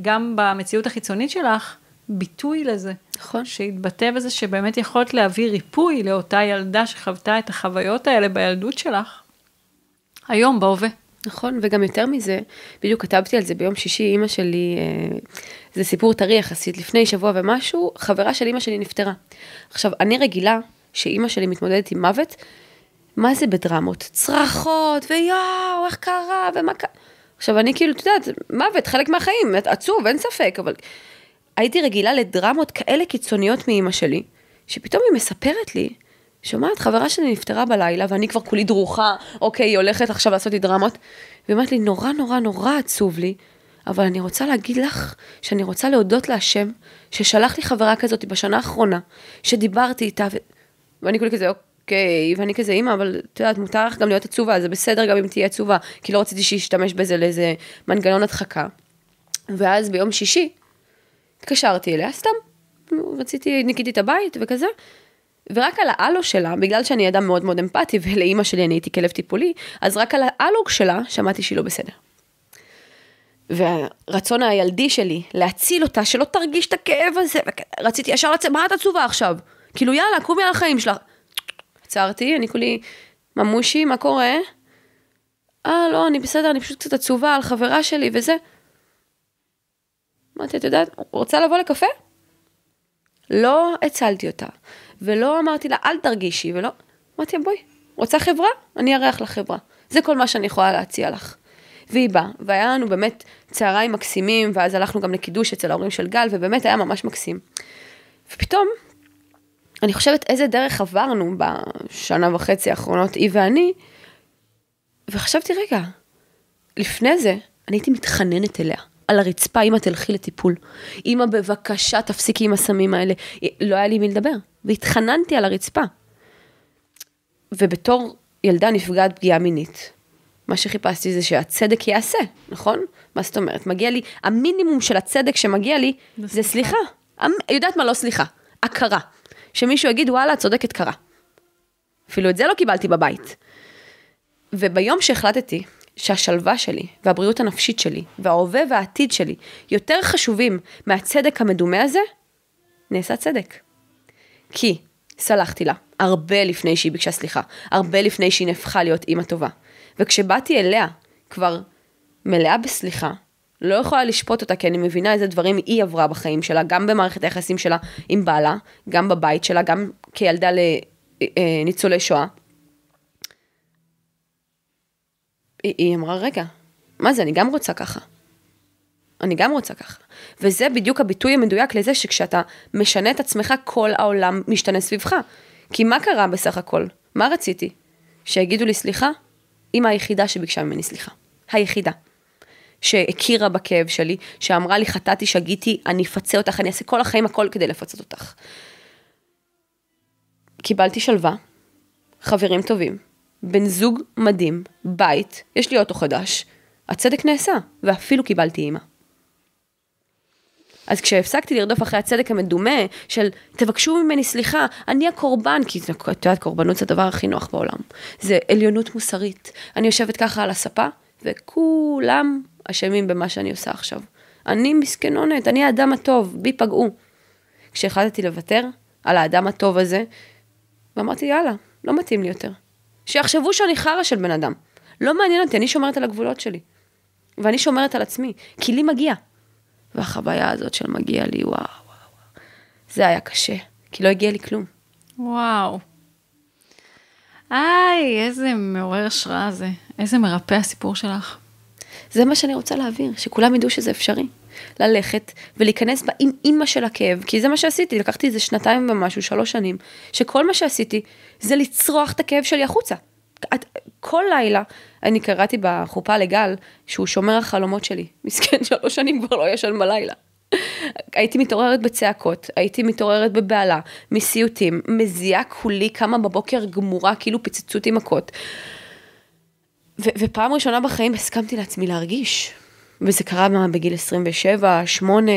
גם במציאות החיצונית שלך ביטוי לזה. נכון. שהתבטא בזה שבאמת יכולת להביא ריפוי לאותה ילדה שחוותה את החוויות האלה בילדות שלך, היום, בהווה. נכון, וגם יותר מזה, בדיוק כתבתי על זה ביום שישי, אימא שלי, אה, זה סיפור טרי יחסית, לפני שבוע ומשהו, חברה של אימא שלי נפטרה. עכשיו, אני רגילה שאימא שלי מתמודדת עם מוות, מה זה בדרמות? צרחות, ויואו, איך קרה, ומה קרה. עכשיו, אני כאילו, את יודעת, מוות, חלק מהחיים, עצוב, אין ספק, אבל הייתי רגילה לדרמות כאלה קיצוניות מאימא שלי, שפתאום היא מספרת לי, שומעת, חברה שלי נפטרה בלילה, ואני כבר כולי דרוכה, אוקיי, היא הולכת עכשיו לעשות לי דרמות, והיא אומרת לי, נורא נורא נורא עצוב לי, אבל אני רוצה להגיד לך שאני רוצה להודות להשם, ששלח לי חברה כזאת בשנה האחרונה, שדיברתי איתה, ו... ואני כולי כזה, אוקיי, ואני כזה, אימא, אבל את יודעת, מותר לך גם להיות עצובה, זה בסדר גם אם תהיה עצובה, כי לא רציתי שישתמש בזה לאיזה מנגנון הדחקה. ואז ביום שישי, התקשרתי אליה, סתם, רציתי, ניקיתי את הבית וכזה, ורק על האלו שלה, בגלל שאני אדם מאוד מאוד אמפתי, ולאימא שלי אני הייתי כלב טיפולי, אז רק על האלוג שלה שמעתי שהיא לא בסדר. והרצון הילדי שלי להציל אותה, שלא תרגיש את הכאב הזה, רציתי ישר לצאת, מה את עצובה עכשיו? כאילו יאללה, קומי על החיים שלך. עצרתי, אני כולי, ממושי, מה קורה? אה, לא, אני בסדר, אני פשוט קצת עצובה על חברה שלי וזה. אמרתי, את יודעת, רוצה לבוא לקפה? לא הצלתי אותה, ולא אמרתי לה, אל תרגישי, ולא... אמרתי לה, בואי, רוצה חברה? אני אארח לך חברה. זה כל מה שאני יכולה להציע לך. והיא באה, והיה לנו באמת צהריים מקסימים, ואז הלכנו גם לקידוש אצל ההורים של גל, ובאמת היה ממש מקסים. ופתאום, אני חושבת איזה דרך עברנו בשנה וחצי האחרונות, היא ואני, וחשבתי, רגע, לפני זה, אני הייתי מתחננת אליה. על הרצפה, אמא תלכי לטיפול. אמא בבקשה תפסיקי עם הסמים האלה. לא היה לי מי לדבר, והתחננתי על הרצפה. ובתור ילדה נפגעת פגיעה מינית, מה שחיפשתי זה שהצדק יעשה, נכון? מה זאת אומרת? מגיע לי, המינימום של הצדק שמגיע לי זה סליחה. יודעת מה? לא סליחה, הכרה. שמישהו יגיד, וואלה, צודקת קרה. אפילו את זה לא קיבלתי בבית. וביום שהחלטתי שהשלווה שלי, והבריאות הנפשית שלי, וההווה והעתיד שלי, יותר חשובים מהצדק המדומה הזה, נעשה צדק. כי סלחתי לה, הרבה לפני שהיא ביקשה סליחה, הרבה לפני שהיא נהפכה להיות אימא טובה. וכשבאתי אליה, כבר מלאה בסליחה, לא יכולה לשפוט אותה כי אני מבינה איזה דברים היא עברה בחיים שלה, גם במערכת היחסים שלה עם בעלה, גם בבית שלה, גם כילדה לניצולי שואה. היא, אמרה, רגע, מה זה, אני גם רוצה ככה. אני גם רוצה ככה. וזה בדיוק הביטוי המדויק לזה שכשאתה משנה את עצמך, כל העולם משתנה סביבך. כי מה קרה בסך הכל? מה רציתי? שיגידו לי סליחה? אימא היחידה שביקשה ממני סליחה. היחידה. שהכירה בכאב שלי, שאמרה לי חטאתי, שגיתי, אני אפצה אותך, אני אעשה כל החיים הכל כדי לפצות אותך. קיבלתי שלווה, חברים טובים, בן זוג מדהים, בית, יש לי אוטו חדש, הצדק נעשה, ואפילו קיבלתי אימא. אז כשהפסקתי לרדוף אחרי הצדק המדומה של תבקשו ממני סליחה, אני הקורבן, כי את יודעת, קורבנות זה הדבר הכי נוח בעולם. זה עליונות מוסרית. אני יושבת ככה על הספה, וכולם אשמים במה שאני עושה עכשיו. אני מסכנונת, אני האדם הטוב, בי פגעו. כשהחלטתי לוותר על האדם הטוב הזה, ואמרתי, יאללה, לא מתאים לי יותר. שיחשבו שאני חרא של בן אדם. לא מעניין אותי, אני שומרת על הגבולות שלי. ואני שומרת על עצמי, כי לי מגיע. והחוויה הזאת של מגיע לי, וואו, וואו, וואו. זה היה קשה, כי לא הגיע לי כלום. וואו. איי, איזה מעורר השראה זה. איזה מרפא הסיפור שלך. זה מה שאני רוצה להעביר, שכולם ידעו שזה אפשרי. ללכת ולהיכנס בה עם אימא של הכאב, כי זה מה שעשיתי, לקחתי איזה שנתיים ומשהו, שלוש שנים, שכל מה שעשיתי זה לצרוח את הכאב שלי החוצה. כל לילה, אני קראתי בחופה לגל, שהוא שומר החלומות שלי. [LAUGHS] מסכן, שלוש שנים כבר לא ישן בלילה. הייתי מתעוררת בצעקות, הייתי מתעוררת בבהלה, מסיוטים, מזיעה כולי, קמה בבוקר גמורה, כאילו פיצצו אותי מכות. ו- ופעם ראשונה בחיים הסכמתי לעצמי להרגיש. וזה קרה בגיל 27, 8,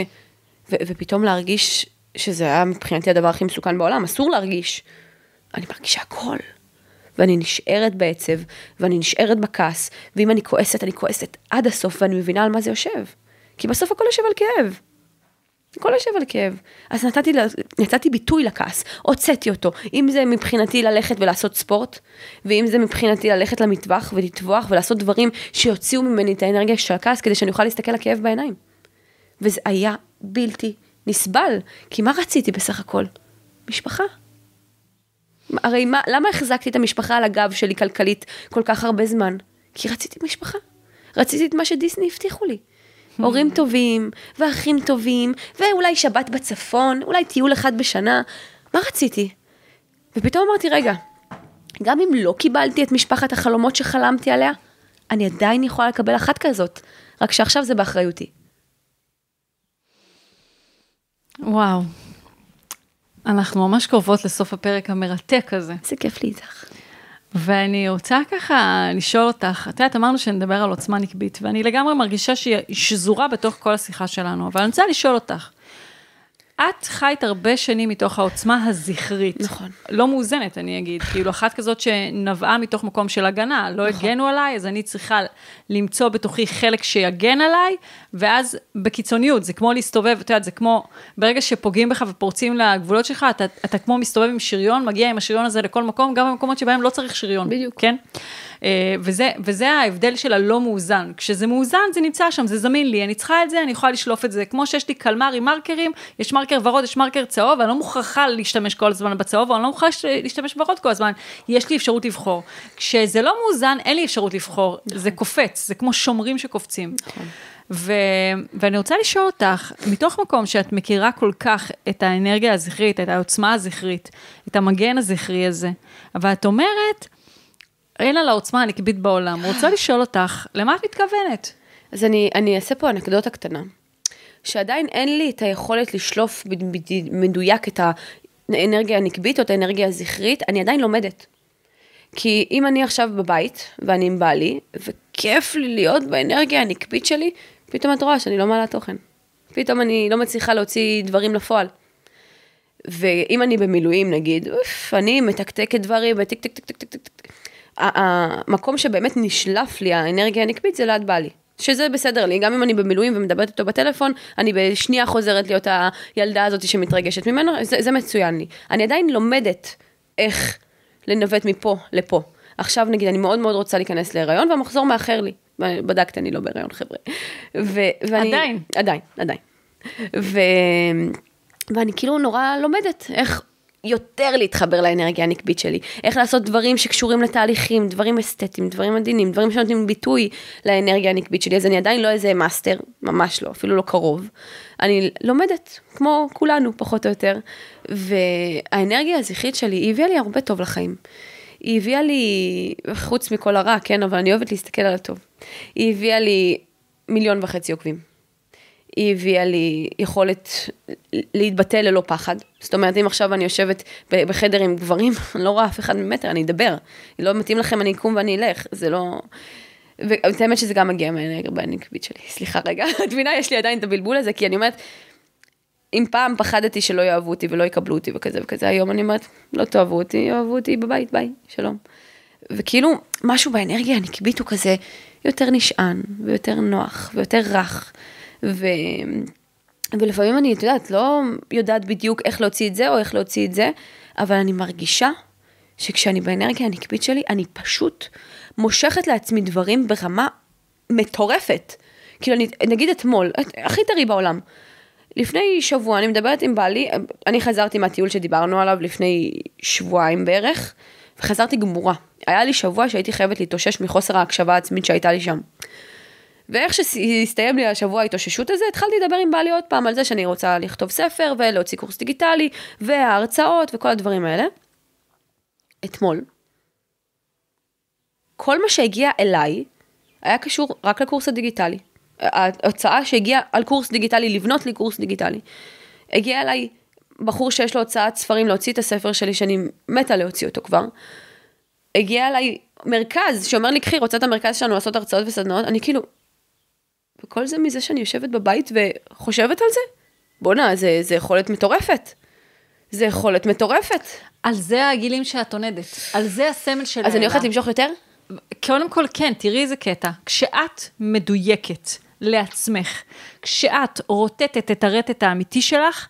ו- ופתאום להרגיש שזה היה מבחינתי הדבר הכי מסוכן בעולם, אסור להרגיש. אני מרגישה הכל. ואני נשארת בעצב, ואני נשארת בכעס, ואם אני כועסת, אני כועסת עד הסוף, ואני מבינה על מה זה יושב. כי בסוף הכל יושב על כאב. הכל יושב על כאב. אז נתתי, נתתי ביטוי לכעס, הוצאתי אותו. אם זה מבחינתי ללכת ולעשות ספורט, ואם זה מבחינתי ללכת למטווח ולטבוח ולעשות דברים שיוציאו ממני את האנרגיה של הכעס, כדי שאני אוכל להסתכל לכאב בעיניים. וזה היה בלתי נסבל, כי מה רציתי בסך הכל? משפחה. הרי מה, למה החזקתי את המשפחה על הגב שלי כלכלית כל כך הרבה זמן? כי רציתי משפחה. רציתי את מה שדיסני הבטיחו לי. הורים טובים, ואחים טובים, ואולי שבת בצפון, אולי טיול אחד בשנה. מה רציתי? ופתאום אמרתי, רגע, גם אם לא קיבלתי את משפחת החלומות שחלמתי עליה, אני עדיין יכולה לקבל אחת כזאת, רק שעכשיו זה באחריותי. וואו. אנחנו ממש קרובות לסוף הפרק המרתק הזה. איזה כיף לי איתך. ואני רוצה ככה לשאול אותך, את יודעת, אמרנו שנדבר על עוצמה נקבית, ואני לגמרי מרגישה שהיא שזורה בתוך כל השיחה שלנו, אבל אני רוצה לשאול אותך, את חיית הרבה שנים מתוך העוצמה הזכרית. נכון. לא מאוזנת, אני אגיד. כאילו, אחת כזאת שנבעה מתוך מקום של הגנה. לא נכון. הגנו עליי, אז אני צריכה למצוא בתוכי חלק שיגן עליי, ואז בקיצוניות, זה כמו להסתובב, את יודעת, זה כמו, ברגע שפוגעים בך ופורצים לגבולות שלך, אתה, אתה כמו מסתובב עם שריון, מגיע עם השריון הזה לכל מקום, גם במקומות שבהם לא צריך שריון. בדיוק. כן? אה, וזה, וזה ההבדל של הלא מאוזן. כשזה מאוזן, זה נמצא שם, זה זמין לי, אני צריכה את זה, אני יכולה לשלוף את זה. כמו שיש לי קלמר עם מרקרים, יש מרקר ורוד, יש מרקר צהוב, אני לא מוכרחה להשתמש כל הזמן בצהוב, אני לא מוכרחה להשתמש בוורוד כל הזמן. יש לי אפשרות לבחור. כשזה לא מאוזן, אין לי אפשרות לבחור, זה קופץ, זה כמו שומרים שקופצים. ו... ואני רוצה לשאול אותך, מתוך מקום שאת מכירה כל כך את האנרגיה הזכרית, את העוצמה הזכרית, את המגן הזכרי הזה, אבל את אומרת, אין על העוצמה הנקבית בעולם. רוצה לשאול אותך, למה את מתכוונת? אז אני, אני אעשה פה אנקדוטה קטנה, שעדיין אין לי את היכולת לשלוף מדויק את האנרגיה הנקבית או את האנרגיה הזכרית, אני עדיין לומדת. כי אם אני עכשיו בבית, ואני עם בעלי, וכיף לי להיות באנרגיה הנקבית שלי, פתאום את רואה שאני לא מעלה תוכן. פתאום אני לא מצליחה להוציא דברים לפועל. ואם אני במילואים נגיד, אוף, אני מתקתקת דברים וטיק טיק טיק טיק טיק טיק. המקום שבאמת נשלף לי האנרגיה הנקבית זה ליד בעלי. שזה בסדר לי, גם אם אני במילואים ומדברת איתו בטלפון, אני בשנייה חוזרת להיות הילדה הזאת שמתרגשת ממנו, זה, זה מצוין לי. אני עדיין לומדת איך לנווט מפה לפה. עכשיו נגיד, אני מאוד מאוד רוצה להיכנס להיריון והמחזור מאחר לי. בדקת, אני לא בהיריון חבר'ה. ו- ואני, עדיין. עדיין, עדיין. ו... ואני כאילו נורא לומדת איך יותר להתחבר לאנרגיה הנקבית שלי, איך לעשות דברים שקשורים לתהליכים, דברים אסתטיים, דברים עדינים, דברים שנותנים ביטוי לאנרגיה הנקבית שלי, אז אני עדיין לא איזה מאסטר, ממש לא, אפילו לא קרוב. אני לומדת, כמו כולנו, פחות או יותר, והאנרגיה הזכרית שלי, היא הביאה לי הרבה טוב לחיים. היא הביאה לי, חוץ מכל הרע, כן, אבל אני אוהבת להסתכל על הטוב. היא הביאה לי מיליון וחצי עוקבים. היא הביאה לי יכולת להתבטא ללא פחד. זאת אומרת, אם עכשיו אני יושבת בחדר עם גברים, [LAUGHS] אני לא רואה אף אחד ממטר, אני אדבר. לא מתאים לכם, אני אקום ואני אלך, זה לא... ואת האמת שזה גם מגיע מהאנרגיה הנקבית שלי. [LAUGHS] סליחה רגע, [LAUGHS] את מבינה, יש לי עדיין את הבלבול הזה, כי אני אומרת, אם פעם פחדתי שלא יאהבו אותי ולא יקבלו אותי וכזה וכזה, היום אני אומרת, לא תאהבו אותי, יאהבו אותי בבית, ביי, שלום. וכאילו, משהו באנרגיה הנקבית הוא כזה יותר נשען, ויותר נוח, ויותר רך. ו... ולפעמים אני, את יודעת, לא יודעת בדיוק איך להוציא את זה או איך להוציא את זה, אבל אני מרגישה שכשאני באנרגיה הנקבית שלי, אני פשוט מושכת לעצמי דברים ברמה מטורפת. כאילו, אני, נגיד אתמול, הכי טרי בעולם. לפני שבוע אני מדברת עם בעלי, אני חזרתי מהטיול שדיברנו עליו לפני שבועיים בערך, וחזרתי גמורה. היה לי שבוע שהייתי חייבת להתאושש מחוסר ההקשבה העצמית שהייתה לי שם. ואיך שהסתיים לי השבוע ההתאוששות הזה, התחלתי לדבר עם בעלי עוד פעם על זה שאני רוצה לכתוב ספר ולהוציא קורס דיגיטלי, וההרצאות וכל הדברים האלה. אתמול, כל מה שהגיע אליי היה קשור רק לקורס הדיגיטלי. ההוצאה שהגיעה על קורס דיגיטלי, לבנות לי קורס דיגיטלי. הגיע אליי בחור שיש לו הוצאת ספרים להוציא את הספר שלי, שאני מתה להוציא אותו כבר. הגיע אליי מרכז שאומר לי, קחי, רוצה את המרכז שלנו לעשות הרצאות וסדנאות? אני כאילו, וכל זה מזה שאני יושבת בבית וחושבת על זה? בואנה, זה, זה יכולת מטורפת. זה יכולת מטורפת. על זה הגילים שאת עונדת, על זה הסמל של אז אני הולכת למשוך יותר? קודם כל, כן, תראי איזה קטע. כשאת מדויקת לעצמך, כשאת רוטטת את הרטט האמיתי שלך,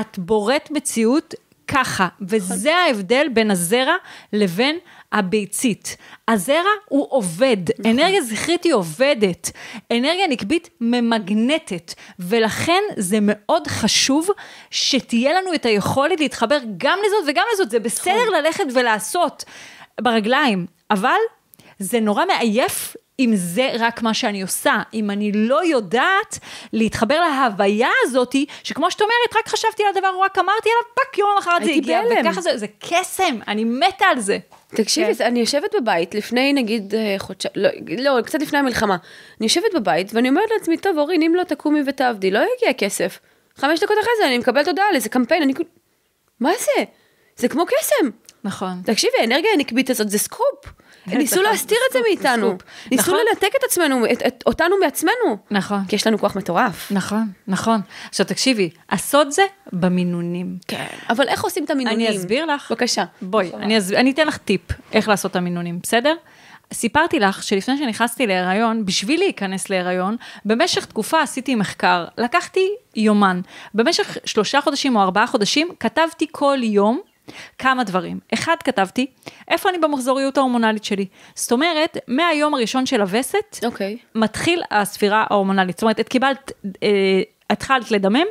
את בוראת מציאות ככה, וזה ההבדל בין הזרע לבין הביצית. הזרע הוא עובד, אנרגיה זכרית היא עובדת, אנרגיה נקבית ממגנטת, ולכן זה מאוד חשוב שתהיה לנו את היכולת להתחבר גם לזאת וגם לזאת, זה בסדר ללכת ולעשות ברגליים, אבל זה נורא מעייף אם זה רק מה שאני עושה, אם אני לא יודעת להתחבר להוויה הזאתי, שכמו שאת אומרת, רק חשבתי על הדבר, רק אמרתי עליו, fuck, יום למחרת זה הגיע. וככה זה, זה קסם, אני מתה על זה. תקשיבי, כן. אני יושבת בבית לפני נגיד אה, חודשיים, לא, לא, קצת לפני המלחמה. אני יושבת בבית ואני אומרת לעצמי, טוב, אורין, אם לא תקומי ותעבדי, לא יגיע כסף. חמש דקות אחרי זה אני מקבלת הודעה על איזה קמפיין, אני מה זה? זה כמו קסם. נכון. תקשיבי, האנרגיה הנקבית הזאת זה סקופ. ניסו להסתיר את זה מאיתנו. ניסו נכון. לנתק את עצמנו, אותנו מעצמנו. נכון. כי יש לנו כוח מטורף. נכון, נכון. עכשיו תקשיבי, הסוד זה במינונים. כן. אבל איך עושים את המינונים? אני אסביר לך. בבקשה. בואי. אני אתן לך טיפ איך לעשות את המינונים, בסדר? סיפרתי לך שלפני שנכנסתי להיריון, בשביל להיכנס להיריון, במשך תקופה עשיתי מחקר. לקחתי יומן. במשך שלושה חודשים או ארבעה חודשים, כתבתי כל יום כמה דברים. אחד, כתבתי, איפה אני במחזוריות ההורמונלית שלי. זאת אומרת, מהיום הראשון של הווסת, אוקיי. מתחיל הספירה ההורמונלית. זאת אומרת, את קיבלת, אה, התחלת לדמם,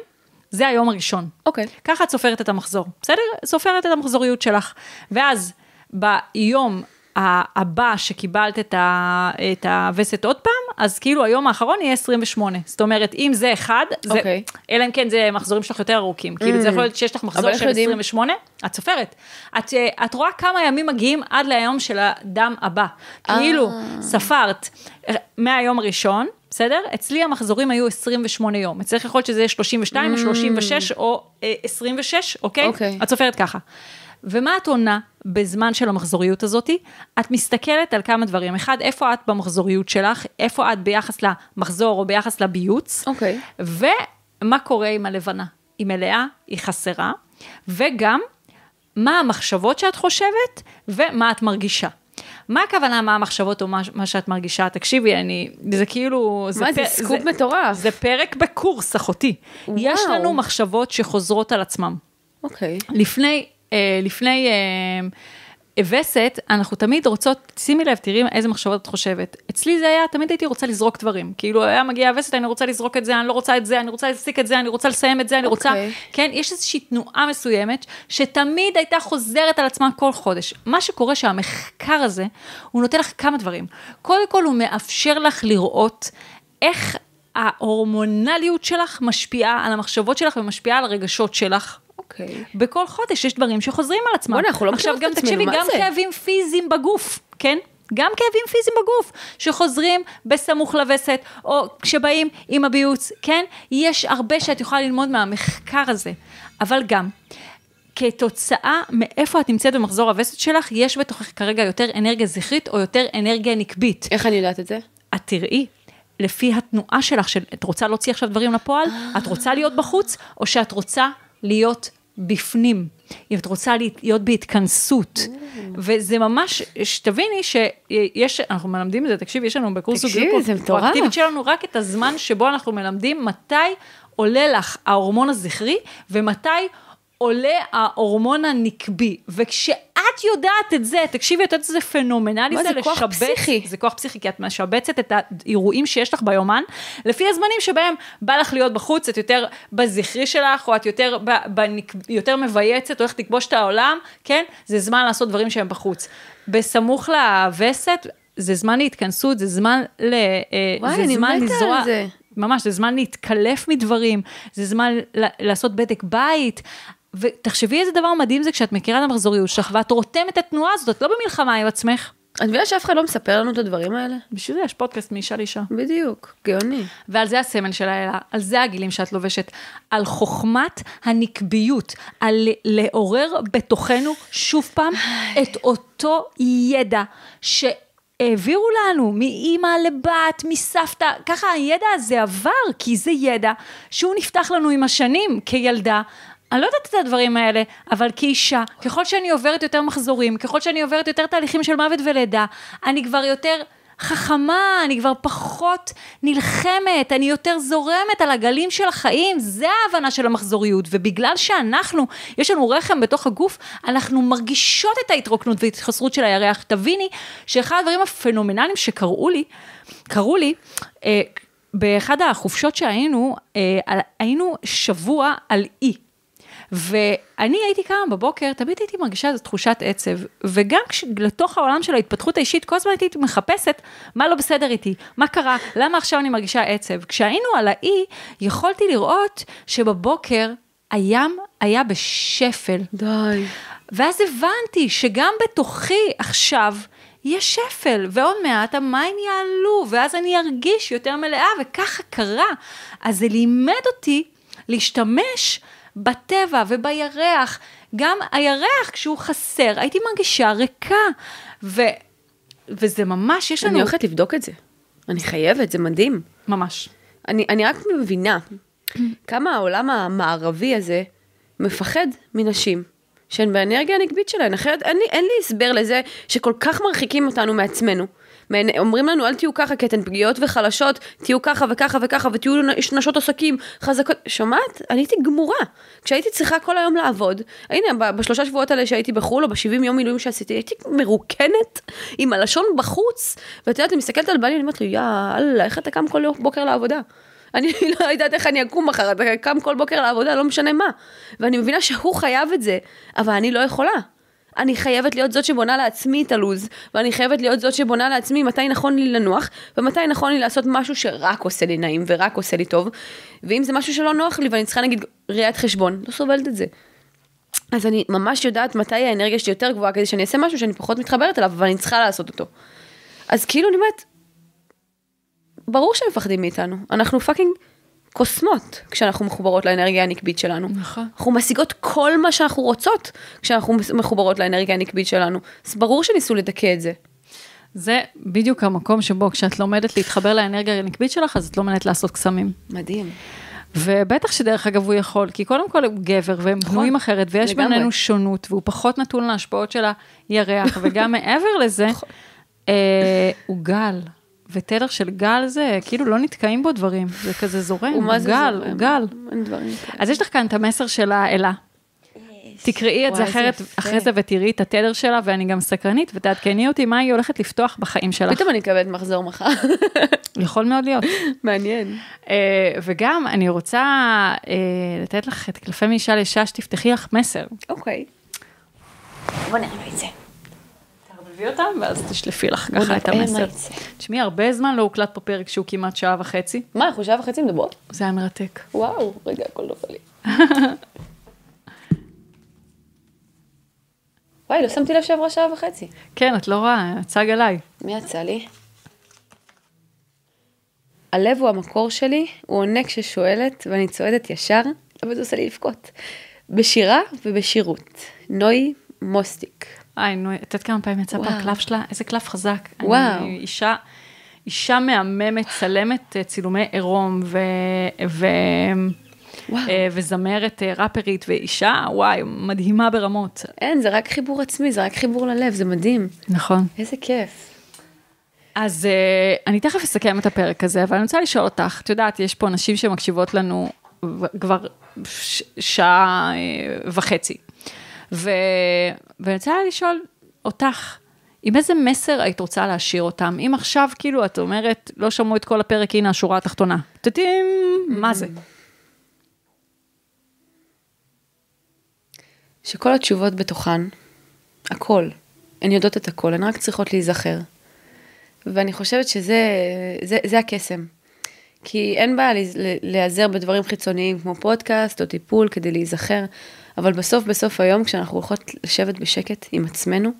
זה היום הראשון. אוקיי. ככה את סופרת את המחזור, בסדר? סופרת את המחזוריות שלך. ואז ביום הבא שקיבלת את, ה, את הווסת עוד פעם, אז כאילו היום האחרון יהיה 28. זאת אומרת, אם זה אחד, זה, אוקיי. אלא אם כן זה מחזורים שלך יותר ארוכים. כאילו זה יכול להיות שיש לך מחזור של יודעים? 28, את סופרת. את, אה, את רואה כמה ימים מגיעים עד ליום של הדם הבא. כאילו, ספרת אה, מהיום הראשון, בסדר? אצלי המחזורים היו 28 יום. אצלך יכול להיות שזה יהיה 32 או 36 או אה, 26, אוקיי? אוקיי. את סופרת ככה. ומה את עונה בזמן של המחזוריות הזאתי? את מסתכלת על כמה דברים. אחד, איפה את במחזוריות שלך? איפה את ביחס למחזור או ביחס לביוץ? אוקיי. ומה קורה עם הלבנה? היא מלאה, היא חסרה, וגם מה המחשבות שאת חושבת ומה את מרגישה. מה הכוונה, מה המחשבות או מה, מה שאת מרגישה? תקשיבי, אני, זה כאילו... מה זה, פ- סקופ מטורף. זה פרק בקורס, אחותי. וואו. יש לנו מחשבות שחוזרות על עצמם. אוקיי. לפני, אה, לפני אה, וסת, אנחנו תמיד רוצות, שימי לב, תראי איזה מחשבות את חושבת. אצלי זה היה, תמיד הייתי רוצה לזרוק דברים. כאילו, היה מגיע הווסת, אני רוצה לזרוק את זה, אני לא רוצה את זה, אני רוצה להפסיק את זה, אני רוצה לסיים את זה, אני רוצה... אוקיי. כן, יש איזושהי תנועה מסוימת, שתמיד הייתה חוזרת על עצמה כל חודש. מה שקורה שהמחקר הזה, הוא נותן לך כמה דברים. קודם כל, הוא מאפשר לך לראות איך ההורמונליות שלך משפיעה על המחשבות שלך ומשפיעה על הרגשות שלך. אוקיי. בכל חודש יש דברים שחוזרים על עצמם. בוא'נה, אנחנו לא עכשיו גם את עצמנו, תקשיבי, מה גם זה? כאבים פיזיים בגוף, כן? גם כאבים פיזיים בגוף, שחוזרים בסמוך לווסת, או כשבאים עם הביוץ, כן? יש הרבה שאת יכולה ללמוד מהמחקר הזה, אבל גם, כתוצאה מאיפה את נמצאת במחזור הווסת שלך, יש בתוכך כרגע יותר אנרגיה זכרית או יותר אנרגיה נקבית. איך אני יודעת את זה? את תראי, לפי התנועה שלך, שאת רוצה להוציא עכשיו דברים לפועל, את רוצה להיות בחוץ, או שאת רוצה להיות בפנים. אם את רוצה להיות בהתכנסות. וזה ממש, שתביני שיש, אנחנו מלמדים את זה, תקשיבי, יש לנו בקורס תקשיבי, זוגיות. פרואקטיבית שלנו רק את הזמן שבו אנחנו מלמדים מתי עולה לך ההורמון הזכרי, ומתי עולה ההורמון הנקבי. וכשאת יודעת את זה, תקשיבי, את יודעת איזה פנומנלי מה, זה זה כוח לשבץ, פסיכי. זה כוח פסיכי, כי את משבצת את האירועים שיש לך ביומן, לפי הזמנים שבהם בא לך להיות בחוץ, את יותר בזכרי שלך, או את יותר, בנק, יותר מבייצת, הולכת לכבוש את העולם, כן? זה זמן לעשות דברים שהם בחוץ. בסמוך לווסת, זה זמן להתכנסות, זה זמן ל... אה, וואי, זה אני זמן מתה על לזרוע- זה. ממש, זה זמן להתקלף מדברים, זה זמן לעשות בדק בית. ותחשבי איזה דבר מדהים זה כשאת מכירה את המחזוריות שלך, ואת רותמת את התנועה הזאת, את לא במלחמה עם עצמך. את מבינה שאף אחד לא מספר לנו את הדברים האלה? בשביל זה יש פודקאסט מאישה לאישה. בדיוק, גאוני. ועל זה הסמל של האלה, על זה הגילים שאת לובשת, על חוכמת הנקביות, על לעורר בתוכנו שוב פעם את אותו ידע שהעבירו לנו מאימא לבת, מסבתא, ככה הידע הזה עבר, כי זה ידע שהוא נפתח לנו עם השנים כילדה. אני לא יודעת את הדברים האלה, אבל כאישה, ככל שאני עוברת יותר מחזורים, ככל שאני עוברת יותר תהליכים של מוות ולידה, אני כבר יותר, חכמה, אני כבר פחות נלחמת, אני יותר זורמת על הגלים של החיים, זה ההבנה של המחזוריות, ובגלל שאנחנו, יש לנו רחם בתוך הגוף, אנחנו מרגישות את ההתרוקנות וההתחסרות של הירח. תביני שאחד הדברים הפנומנליים שקרו לי, קרו לי, אה, באחד החופשות שהיינו, אה, היינו שבוע על אי. ואני הייתי קמה בבוקר, תמיד הייתי מרגישה איזו תחושת עצב, וגם כש, לתוך העולם של ההתפתחות האישית, כל הזמן הייתי מחפשת מה לא בסדר איתי, מה קרה, למה עכשיו אני מרגישה עצב. כשהיינו על האי, יכולתי לראות שבבוקר הים היה בשפל. די. ואז הבנתי שגם בתוכי עכשיו, יש שפל, ועוד מעט המים יעלו, ואז אני ארגיש יותר מלאה, וככה קרה. אז זה לימד אותי להשתמש בטבע ובירח. גם הירח, כשהוא חסר, הייתי מרגישה ריקה. ו... וזה ממש, יש לנו... אני הולכת לבדוק את זה. אני חייבת, זה מדהים. ממש. אני, אני רק מבינה כמה העולם המערבי הזה מפחד מנשים. שהן באנרגיה הנקבית שלהן, אחרת אין לי, אין לי הסבר לזה שכל כך מרחיקים אותנו מעצמנו. אומרים לנו אל תהיו ככה כי אתן פגיעות וחלשות, תהיו ככה וככה וככה ותהיו נשות עסקים חזקות. שומעת? אני הייתי גמורה. כשהייתי צריכה כל היום לעבוד, הנה בשלושה שבועות האלה שהייתי בחו"ל או בשבעים יום מילואים שעשיתי, הייתי מרוקנת עם הלשון בחוץ. ואת יודעת, אני מסתכלת על בעלי, אני אומרת לו יאללה, איך אתה קם כל בוקר לעבודה? [LAUGHS] אני לא יודעת איך אני אקום מחר, אתה קם כל בוקר לעבודה, לא משנה מה. ואני מבינה שהוא חייב את זה, אבל אני לא יכולה. אני חייבת להיות זאת שבונה לעצמי את הלו"ז, ואני חייבת להיות זאת שבונה לעצמי מתי נכון לי לנוח, ומתי נכון לי לעשות משהו שרק עושה לי נעים ורק עושה לי טוב, ואם זה משהו שלא נוח לי ואני צריכה נגיד ראיית חשבון, לא סובלת את זה. אז אני ממש יודעת מתי האנרגיה שלי יותר גבוהה כדי שאני אעשה משהו שאני פחות מתחברת אליו, אבל אני צריכה לעשות אותו. אז כאילו אני אומרת, ברור שהם מפחדים מאיתנו, אנחנו פאקינג קוסמות כשאנחנו מחוברות לאנרגיה הנקבית שלנו. נכון. אנחנו משיגות כל מה שאנחנו רוצות כשאנחנו מחוברות לאנרגיה הנקבית שלנו. אז ברור שניסו לדכא את זה. זה בדיוק המקום שבו כשאת לומדת להתחבר לאנרגיה הנקבית שלך, אז את לומדת לעשות קסמים. מדהים. ובטח שדרך אגב הוא יכול, כי קודם כל הוא גבר והם נכון, בנויים אחרת, ויש לגמרי. בינינו שונות, והוא פחות נתון להשפעות של הירח, [LAUGHS] וגם מעבר לזה, נכון. אה, הוא גל. ותדר של גל זה, כאילו לא נתקעים בו דברים, זה כזה זורם, הוא גל, הוא גל. אז יש לך כאן את המסר של האלה. תקראי את זה אחרת, אחרי זה ותראי את התדר שלה, ואני גם סקרנית, ותעדכני אותי מה היא הולכת לפתוח בחיים שלך. פתאום אני מקבלת מחזור מחר. [LAUGHS] יכול מאוד להיות. מעניין. אה, וגם אני רוצה אה, לתת לך את קלפי מאישה לאישה, שתפתחי לך מסר. אוקיי. בוא נראה את זה. תערבבי אותם, ואז תשלפי לך ככה את המסר. תשמעי, הרבה זמן לא הוקלט פה פרק שהוא כמעט שעה וחצי. מה, אנחנו שעה וחצי מדברות? זה היה מרתק. וואו, רגע, הכל נופל לי. [LAUGHS] וואי, לא שמתי לב שעברה שעה וחצי. כן, את לא רואה, הצג עליי. מי יצא לי? הלב הוא המקור שלי, הוא עונה כששואלת, ואני צועדת ישר, אבל זה עושה לי לבכות. בשירה ובשירות. נוי מוסטיק. היי, נו, את יודעת כמה פעמים יצא פה הקלף שלה? איזה קלף חזק. וואו. אני אישה, אישה מהממת, צלמת אה, צילומי עירום, ו... ו... וואו. אה, וזמרת אה, ראפרית ואישה, וואי, מדהימה ברמות. אין, זה רק חיבור עצמי, זה רק חיבור ללב, זה מדהים. נכון. איזה כיף. אז אני תכף אסכם את הפרק הזה, אבל אני רוצה לשאול אותך, את יודעת, יש פה נשים שמקשיבות לנו כבר שעה וחצי. ו... ואני רוצה לשאול אותך, עם איזה מסר היית רוצה להשאיר אותם? אם עכשיו כאילו את אומרת, לא שמעו את כל הפרק, הנה השורה התחתונה. טטים, מה זה? שכל התשובות בתוכן, הכל, הן יודעות את הכל, הן רק צריכות להיזכר. ואני חושבת שזה זה, זה הקסם. כי אין בעיה להיעזר בדברים חיצוניים כמו פודקאסט או טיפול כדי להיזכר. אבל בסוף בסוף היום כשאנחנו הולכות לשבת בשקט עם עצמנו,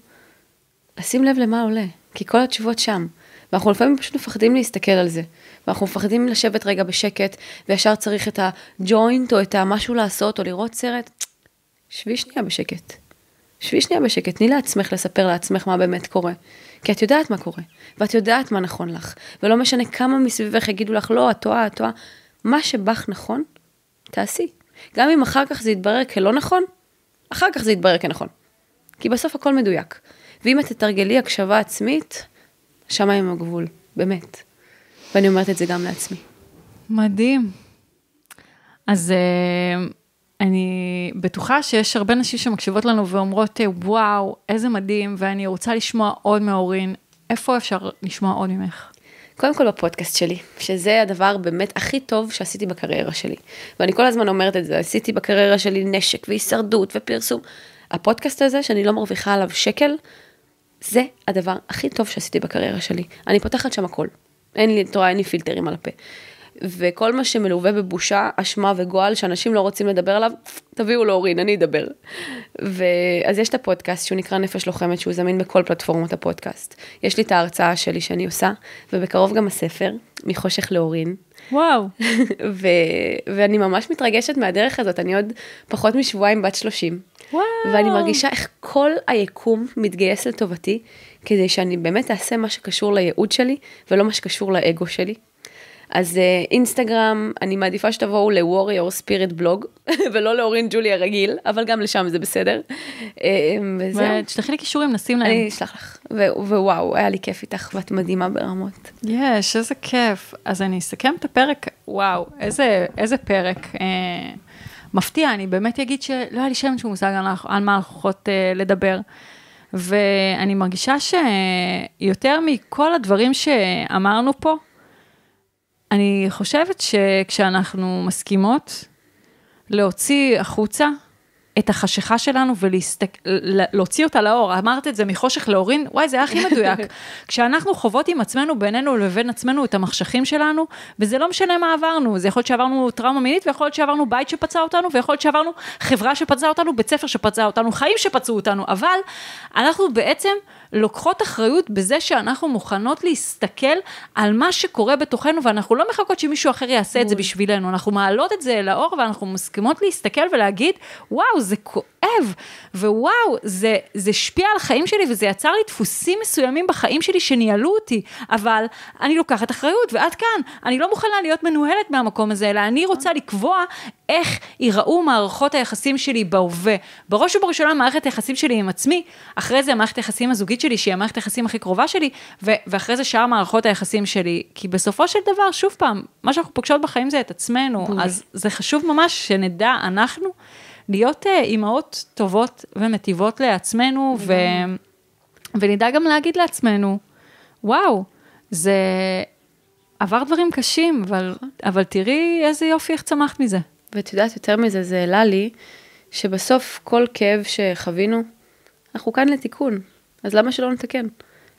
לשים לב למה עולה, כי כל התשובות שם. ואנחנו לפעמים פשוט מפחדים להסתכל על זה. ואנחנו מפחדים לשבת רגע בשקט, וישר צריך את הג'וינט או את המשהו לעשות, או לראות סרט. שבי שנייה בשקט. שבי שנייה בשקט, תני לעצמך לספר לעצמך מה באמת קורה. כי את יודעת מה קורה, ואת יודעת מה נכון לך, ולא משנה כמה מסביבך יגידו לך, לא, את טועה, את טועה. מה שבך נכון, תעשי. גם אם אחר כך זה יתברר כלא נכון, אחר כך זה יתברר כנכון. כי בסוף הכל מדויק. ואם את תתרגלי הקשבה עצמית, השמיים הם הגבול, באמת. ואני אומרת את זה גם לעצמי. מדהים. אז אה, אני בטוחה שיש הרבה נשים שמקשיבות לנו ואומרות, אה, וואו, איזה מדהים, ואני רוצה לשמוע עוד מאורין. איפה אפשר לשמוע עוד ממך? קודם כל בפודקאסט שלי, שזה הדבר באמת הכי טוב שעשיתי בקריירה שלי. ואני כל הזמן אומרת את זה, עשיתי בקריירה שלי נשק והישרדות ופרסום. הפודקאסט הזה, שאני לא מרוויחה עליו שקל, זה הדבר הכי טוב שעשיתי בקריירה שלי. אני פותחת שם הכל. אין לי, את רואה, אין לי פילטרים על הפה. וכל מה שמלווה בבושה, אשמה וגועל, שאנשים לא רוצים לדבר עליו, תביאו לאורין, אני אדבר. ואז יש את הפודקאסט שהוא נקרא נפש לוחמת, שהוא זמין בכל פלטפורמות הפודקאסט. יש לי את ההרצאה שלי שאני עושה, ובקרוב גם הספר, מחושך לאורין. וואו. [LAUGHS] ו... ואני ממש מתרגשת מהדרך הזאת, אני עוד פחות משבועיים בת 30. וואו. ואני מרגישה איך כל היקום מתגייס לטובתי, כדי שאני באמת אעשה מה שקשור לייעוד שלי, ולא מה שקשור לאגו שלי. אז uh, אינסטגרם, אני מעדיפה שתבואו ל-Warrior Spirit בלוג, [LAUGHS] ולא לאורין ג'ולי הרגיל, אבל גם לשם זה בסדר. Uh, וזהו, ותשלחי לי קישורים, נשים להם. אני אשלח לך. ווואו, היה לי כיף איתך, ואת מדהימה ברמות. יש, איזה כיף. אז אני אסכם את הפרק, וואו, איזה, איזה פרק. אה, מפתיע, אני באמת אגיד שלא היה לי שם שום מושג על, על מה אנחנו אה, לדבר. ואני מרגישה שיותר מכל הדברים שאמרנו פה, אני חושבת שכשאנחנו מסכימות להוציא החוצה את החשיכה שלנו ולהוציא אותה לאור, אמרת את זה מחושך לאורין, וואי, זה היה הכי מדויק. [LAUGHS] כשאנחנו חוות עם עצמנו, בינינו לבין עצמנו, את המחשכים שלנו, וזה לא משנה מה עברנו, זה יכול להיות שעברנו טראומה מינית, ויכול להיות שעברנו בית שפצע אותנו, ויכול להיות שעברנו חברה שפצעה אותנו, בית ספר שפצע אותנו, חיים שפצעו אותנו, אבל אנחנו בעצם לוקחות אחריות בזה שאנחנו מוכנות להסתכל על מה שקורה בתוכנו, ואנחנו לא מחכות שמישהו אחר יעשה את זה בשבילנו, אנחנו מעלות את זה לאור, ואנחנו מסכימות להסתכל ולהגיד, וואו, זה כואב, ווואו, זה, זה השפיע על החיים שלי, וזה יצר לי דפוסים מסוימים בחיים שלי שניהלו אותי, אבל אני לוקחת אחריות, ועד כאן, אני לא מוכנה להיות מנוהלת מהמקום הזה, אלא אני רוצה לקבוע איך ייראו מערכות היחסים שלי בהווה. בראש ובראשונה מערכת היחסים שלי עם עצמי, אחרי זה מערכת היחסים הזוגית שלי, שהיא המערכת היחסים הכי קרובה שלי, ו- ואחרי זה שאר מערכות היחסים שלי. כי בסופו של דבר, שוב פעם, מה שאנחנו פוגשות בחיים זה את עצמנו, אז זה חשוב ממש שנדע אנחנו להיות uh, אימהות טובות ומטיבות לעצמנו, ו- ונדע גם להגיד לעצמנו, וואו, זה עבר דברים קשים, אבל, אבל תראי איזה יופי איך צמחת מזה. ואת יודעת, יותר מזה, זה העלה לי, שבסוף כל כאב שחווינו, אנחנו כאן לתיקון. אז למה שלא נתקן?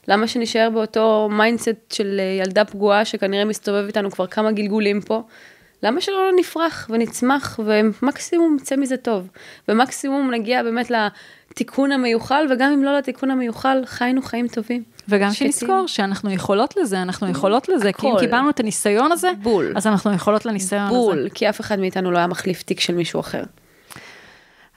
למה שנשאר באותו mindset של אה, ילדה פגועה שכנראה מסתובב איתנו כבר כמה גלגולים פה? למה שלא נפרח ונצמח ומקסימום יצא מזה טוב? ומקסימום נגיע באמת לתיקון המיוחל, וגם אם לא לתיקון המיוחל, חיינו חיים טובים. וגם שקטים. שנזכור שאנחנו יכולות לזה, אנחנו יכולות לזה, כי אם הכל. קיבלנו את הניסיון הזה, בול. אז אנחנו יכולות לניסיון הזה. בול, כי אף אחד מאיתנו לא היה מחליף תיק של מישהו אחר.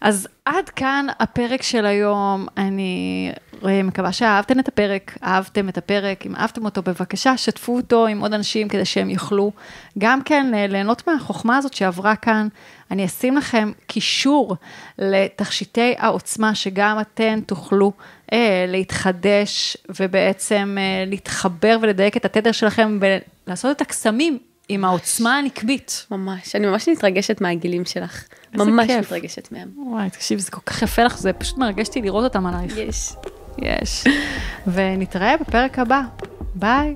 אז עד כאן הפרק של היום, אני אה, מקווה שאהבתם את הפרק, אהבתם את הפרק, אם אהבתם אותו בבקשה, שתפו אותו עם עוד אנשים כדי שהם יוכלו גם כן אה, ליהנות מהחוכמה הזאת שעברה כאן. אני אשים לכם קישור לתכשיטי העוצמה, שגם אתן תוכלו אה, להתחדש ובעצם אה, להתחבר ולדייק את התדר שלכם ולעשות את הקסמים עם העוצמה הנקבית. ממש, אני ממש מתרגשת מהגילים שלך. ממש כיף. מתרגשת מהם. וואי, תקשיב, זה כל כך יפה לך, זה פשוט מרגש אותי לראות אותם עלייך. יש. יש. [LAUGHS] ונתראה בפרק הבא. ביי.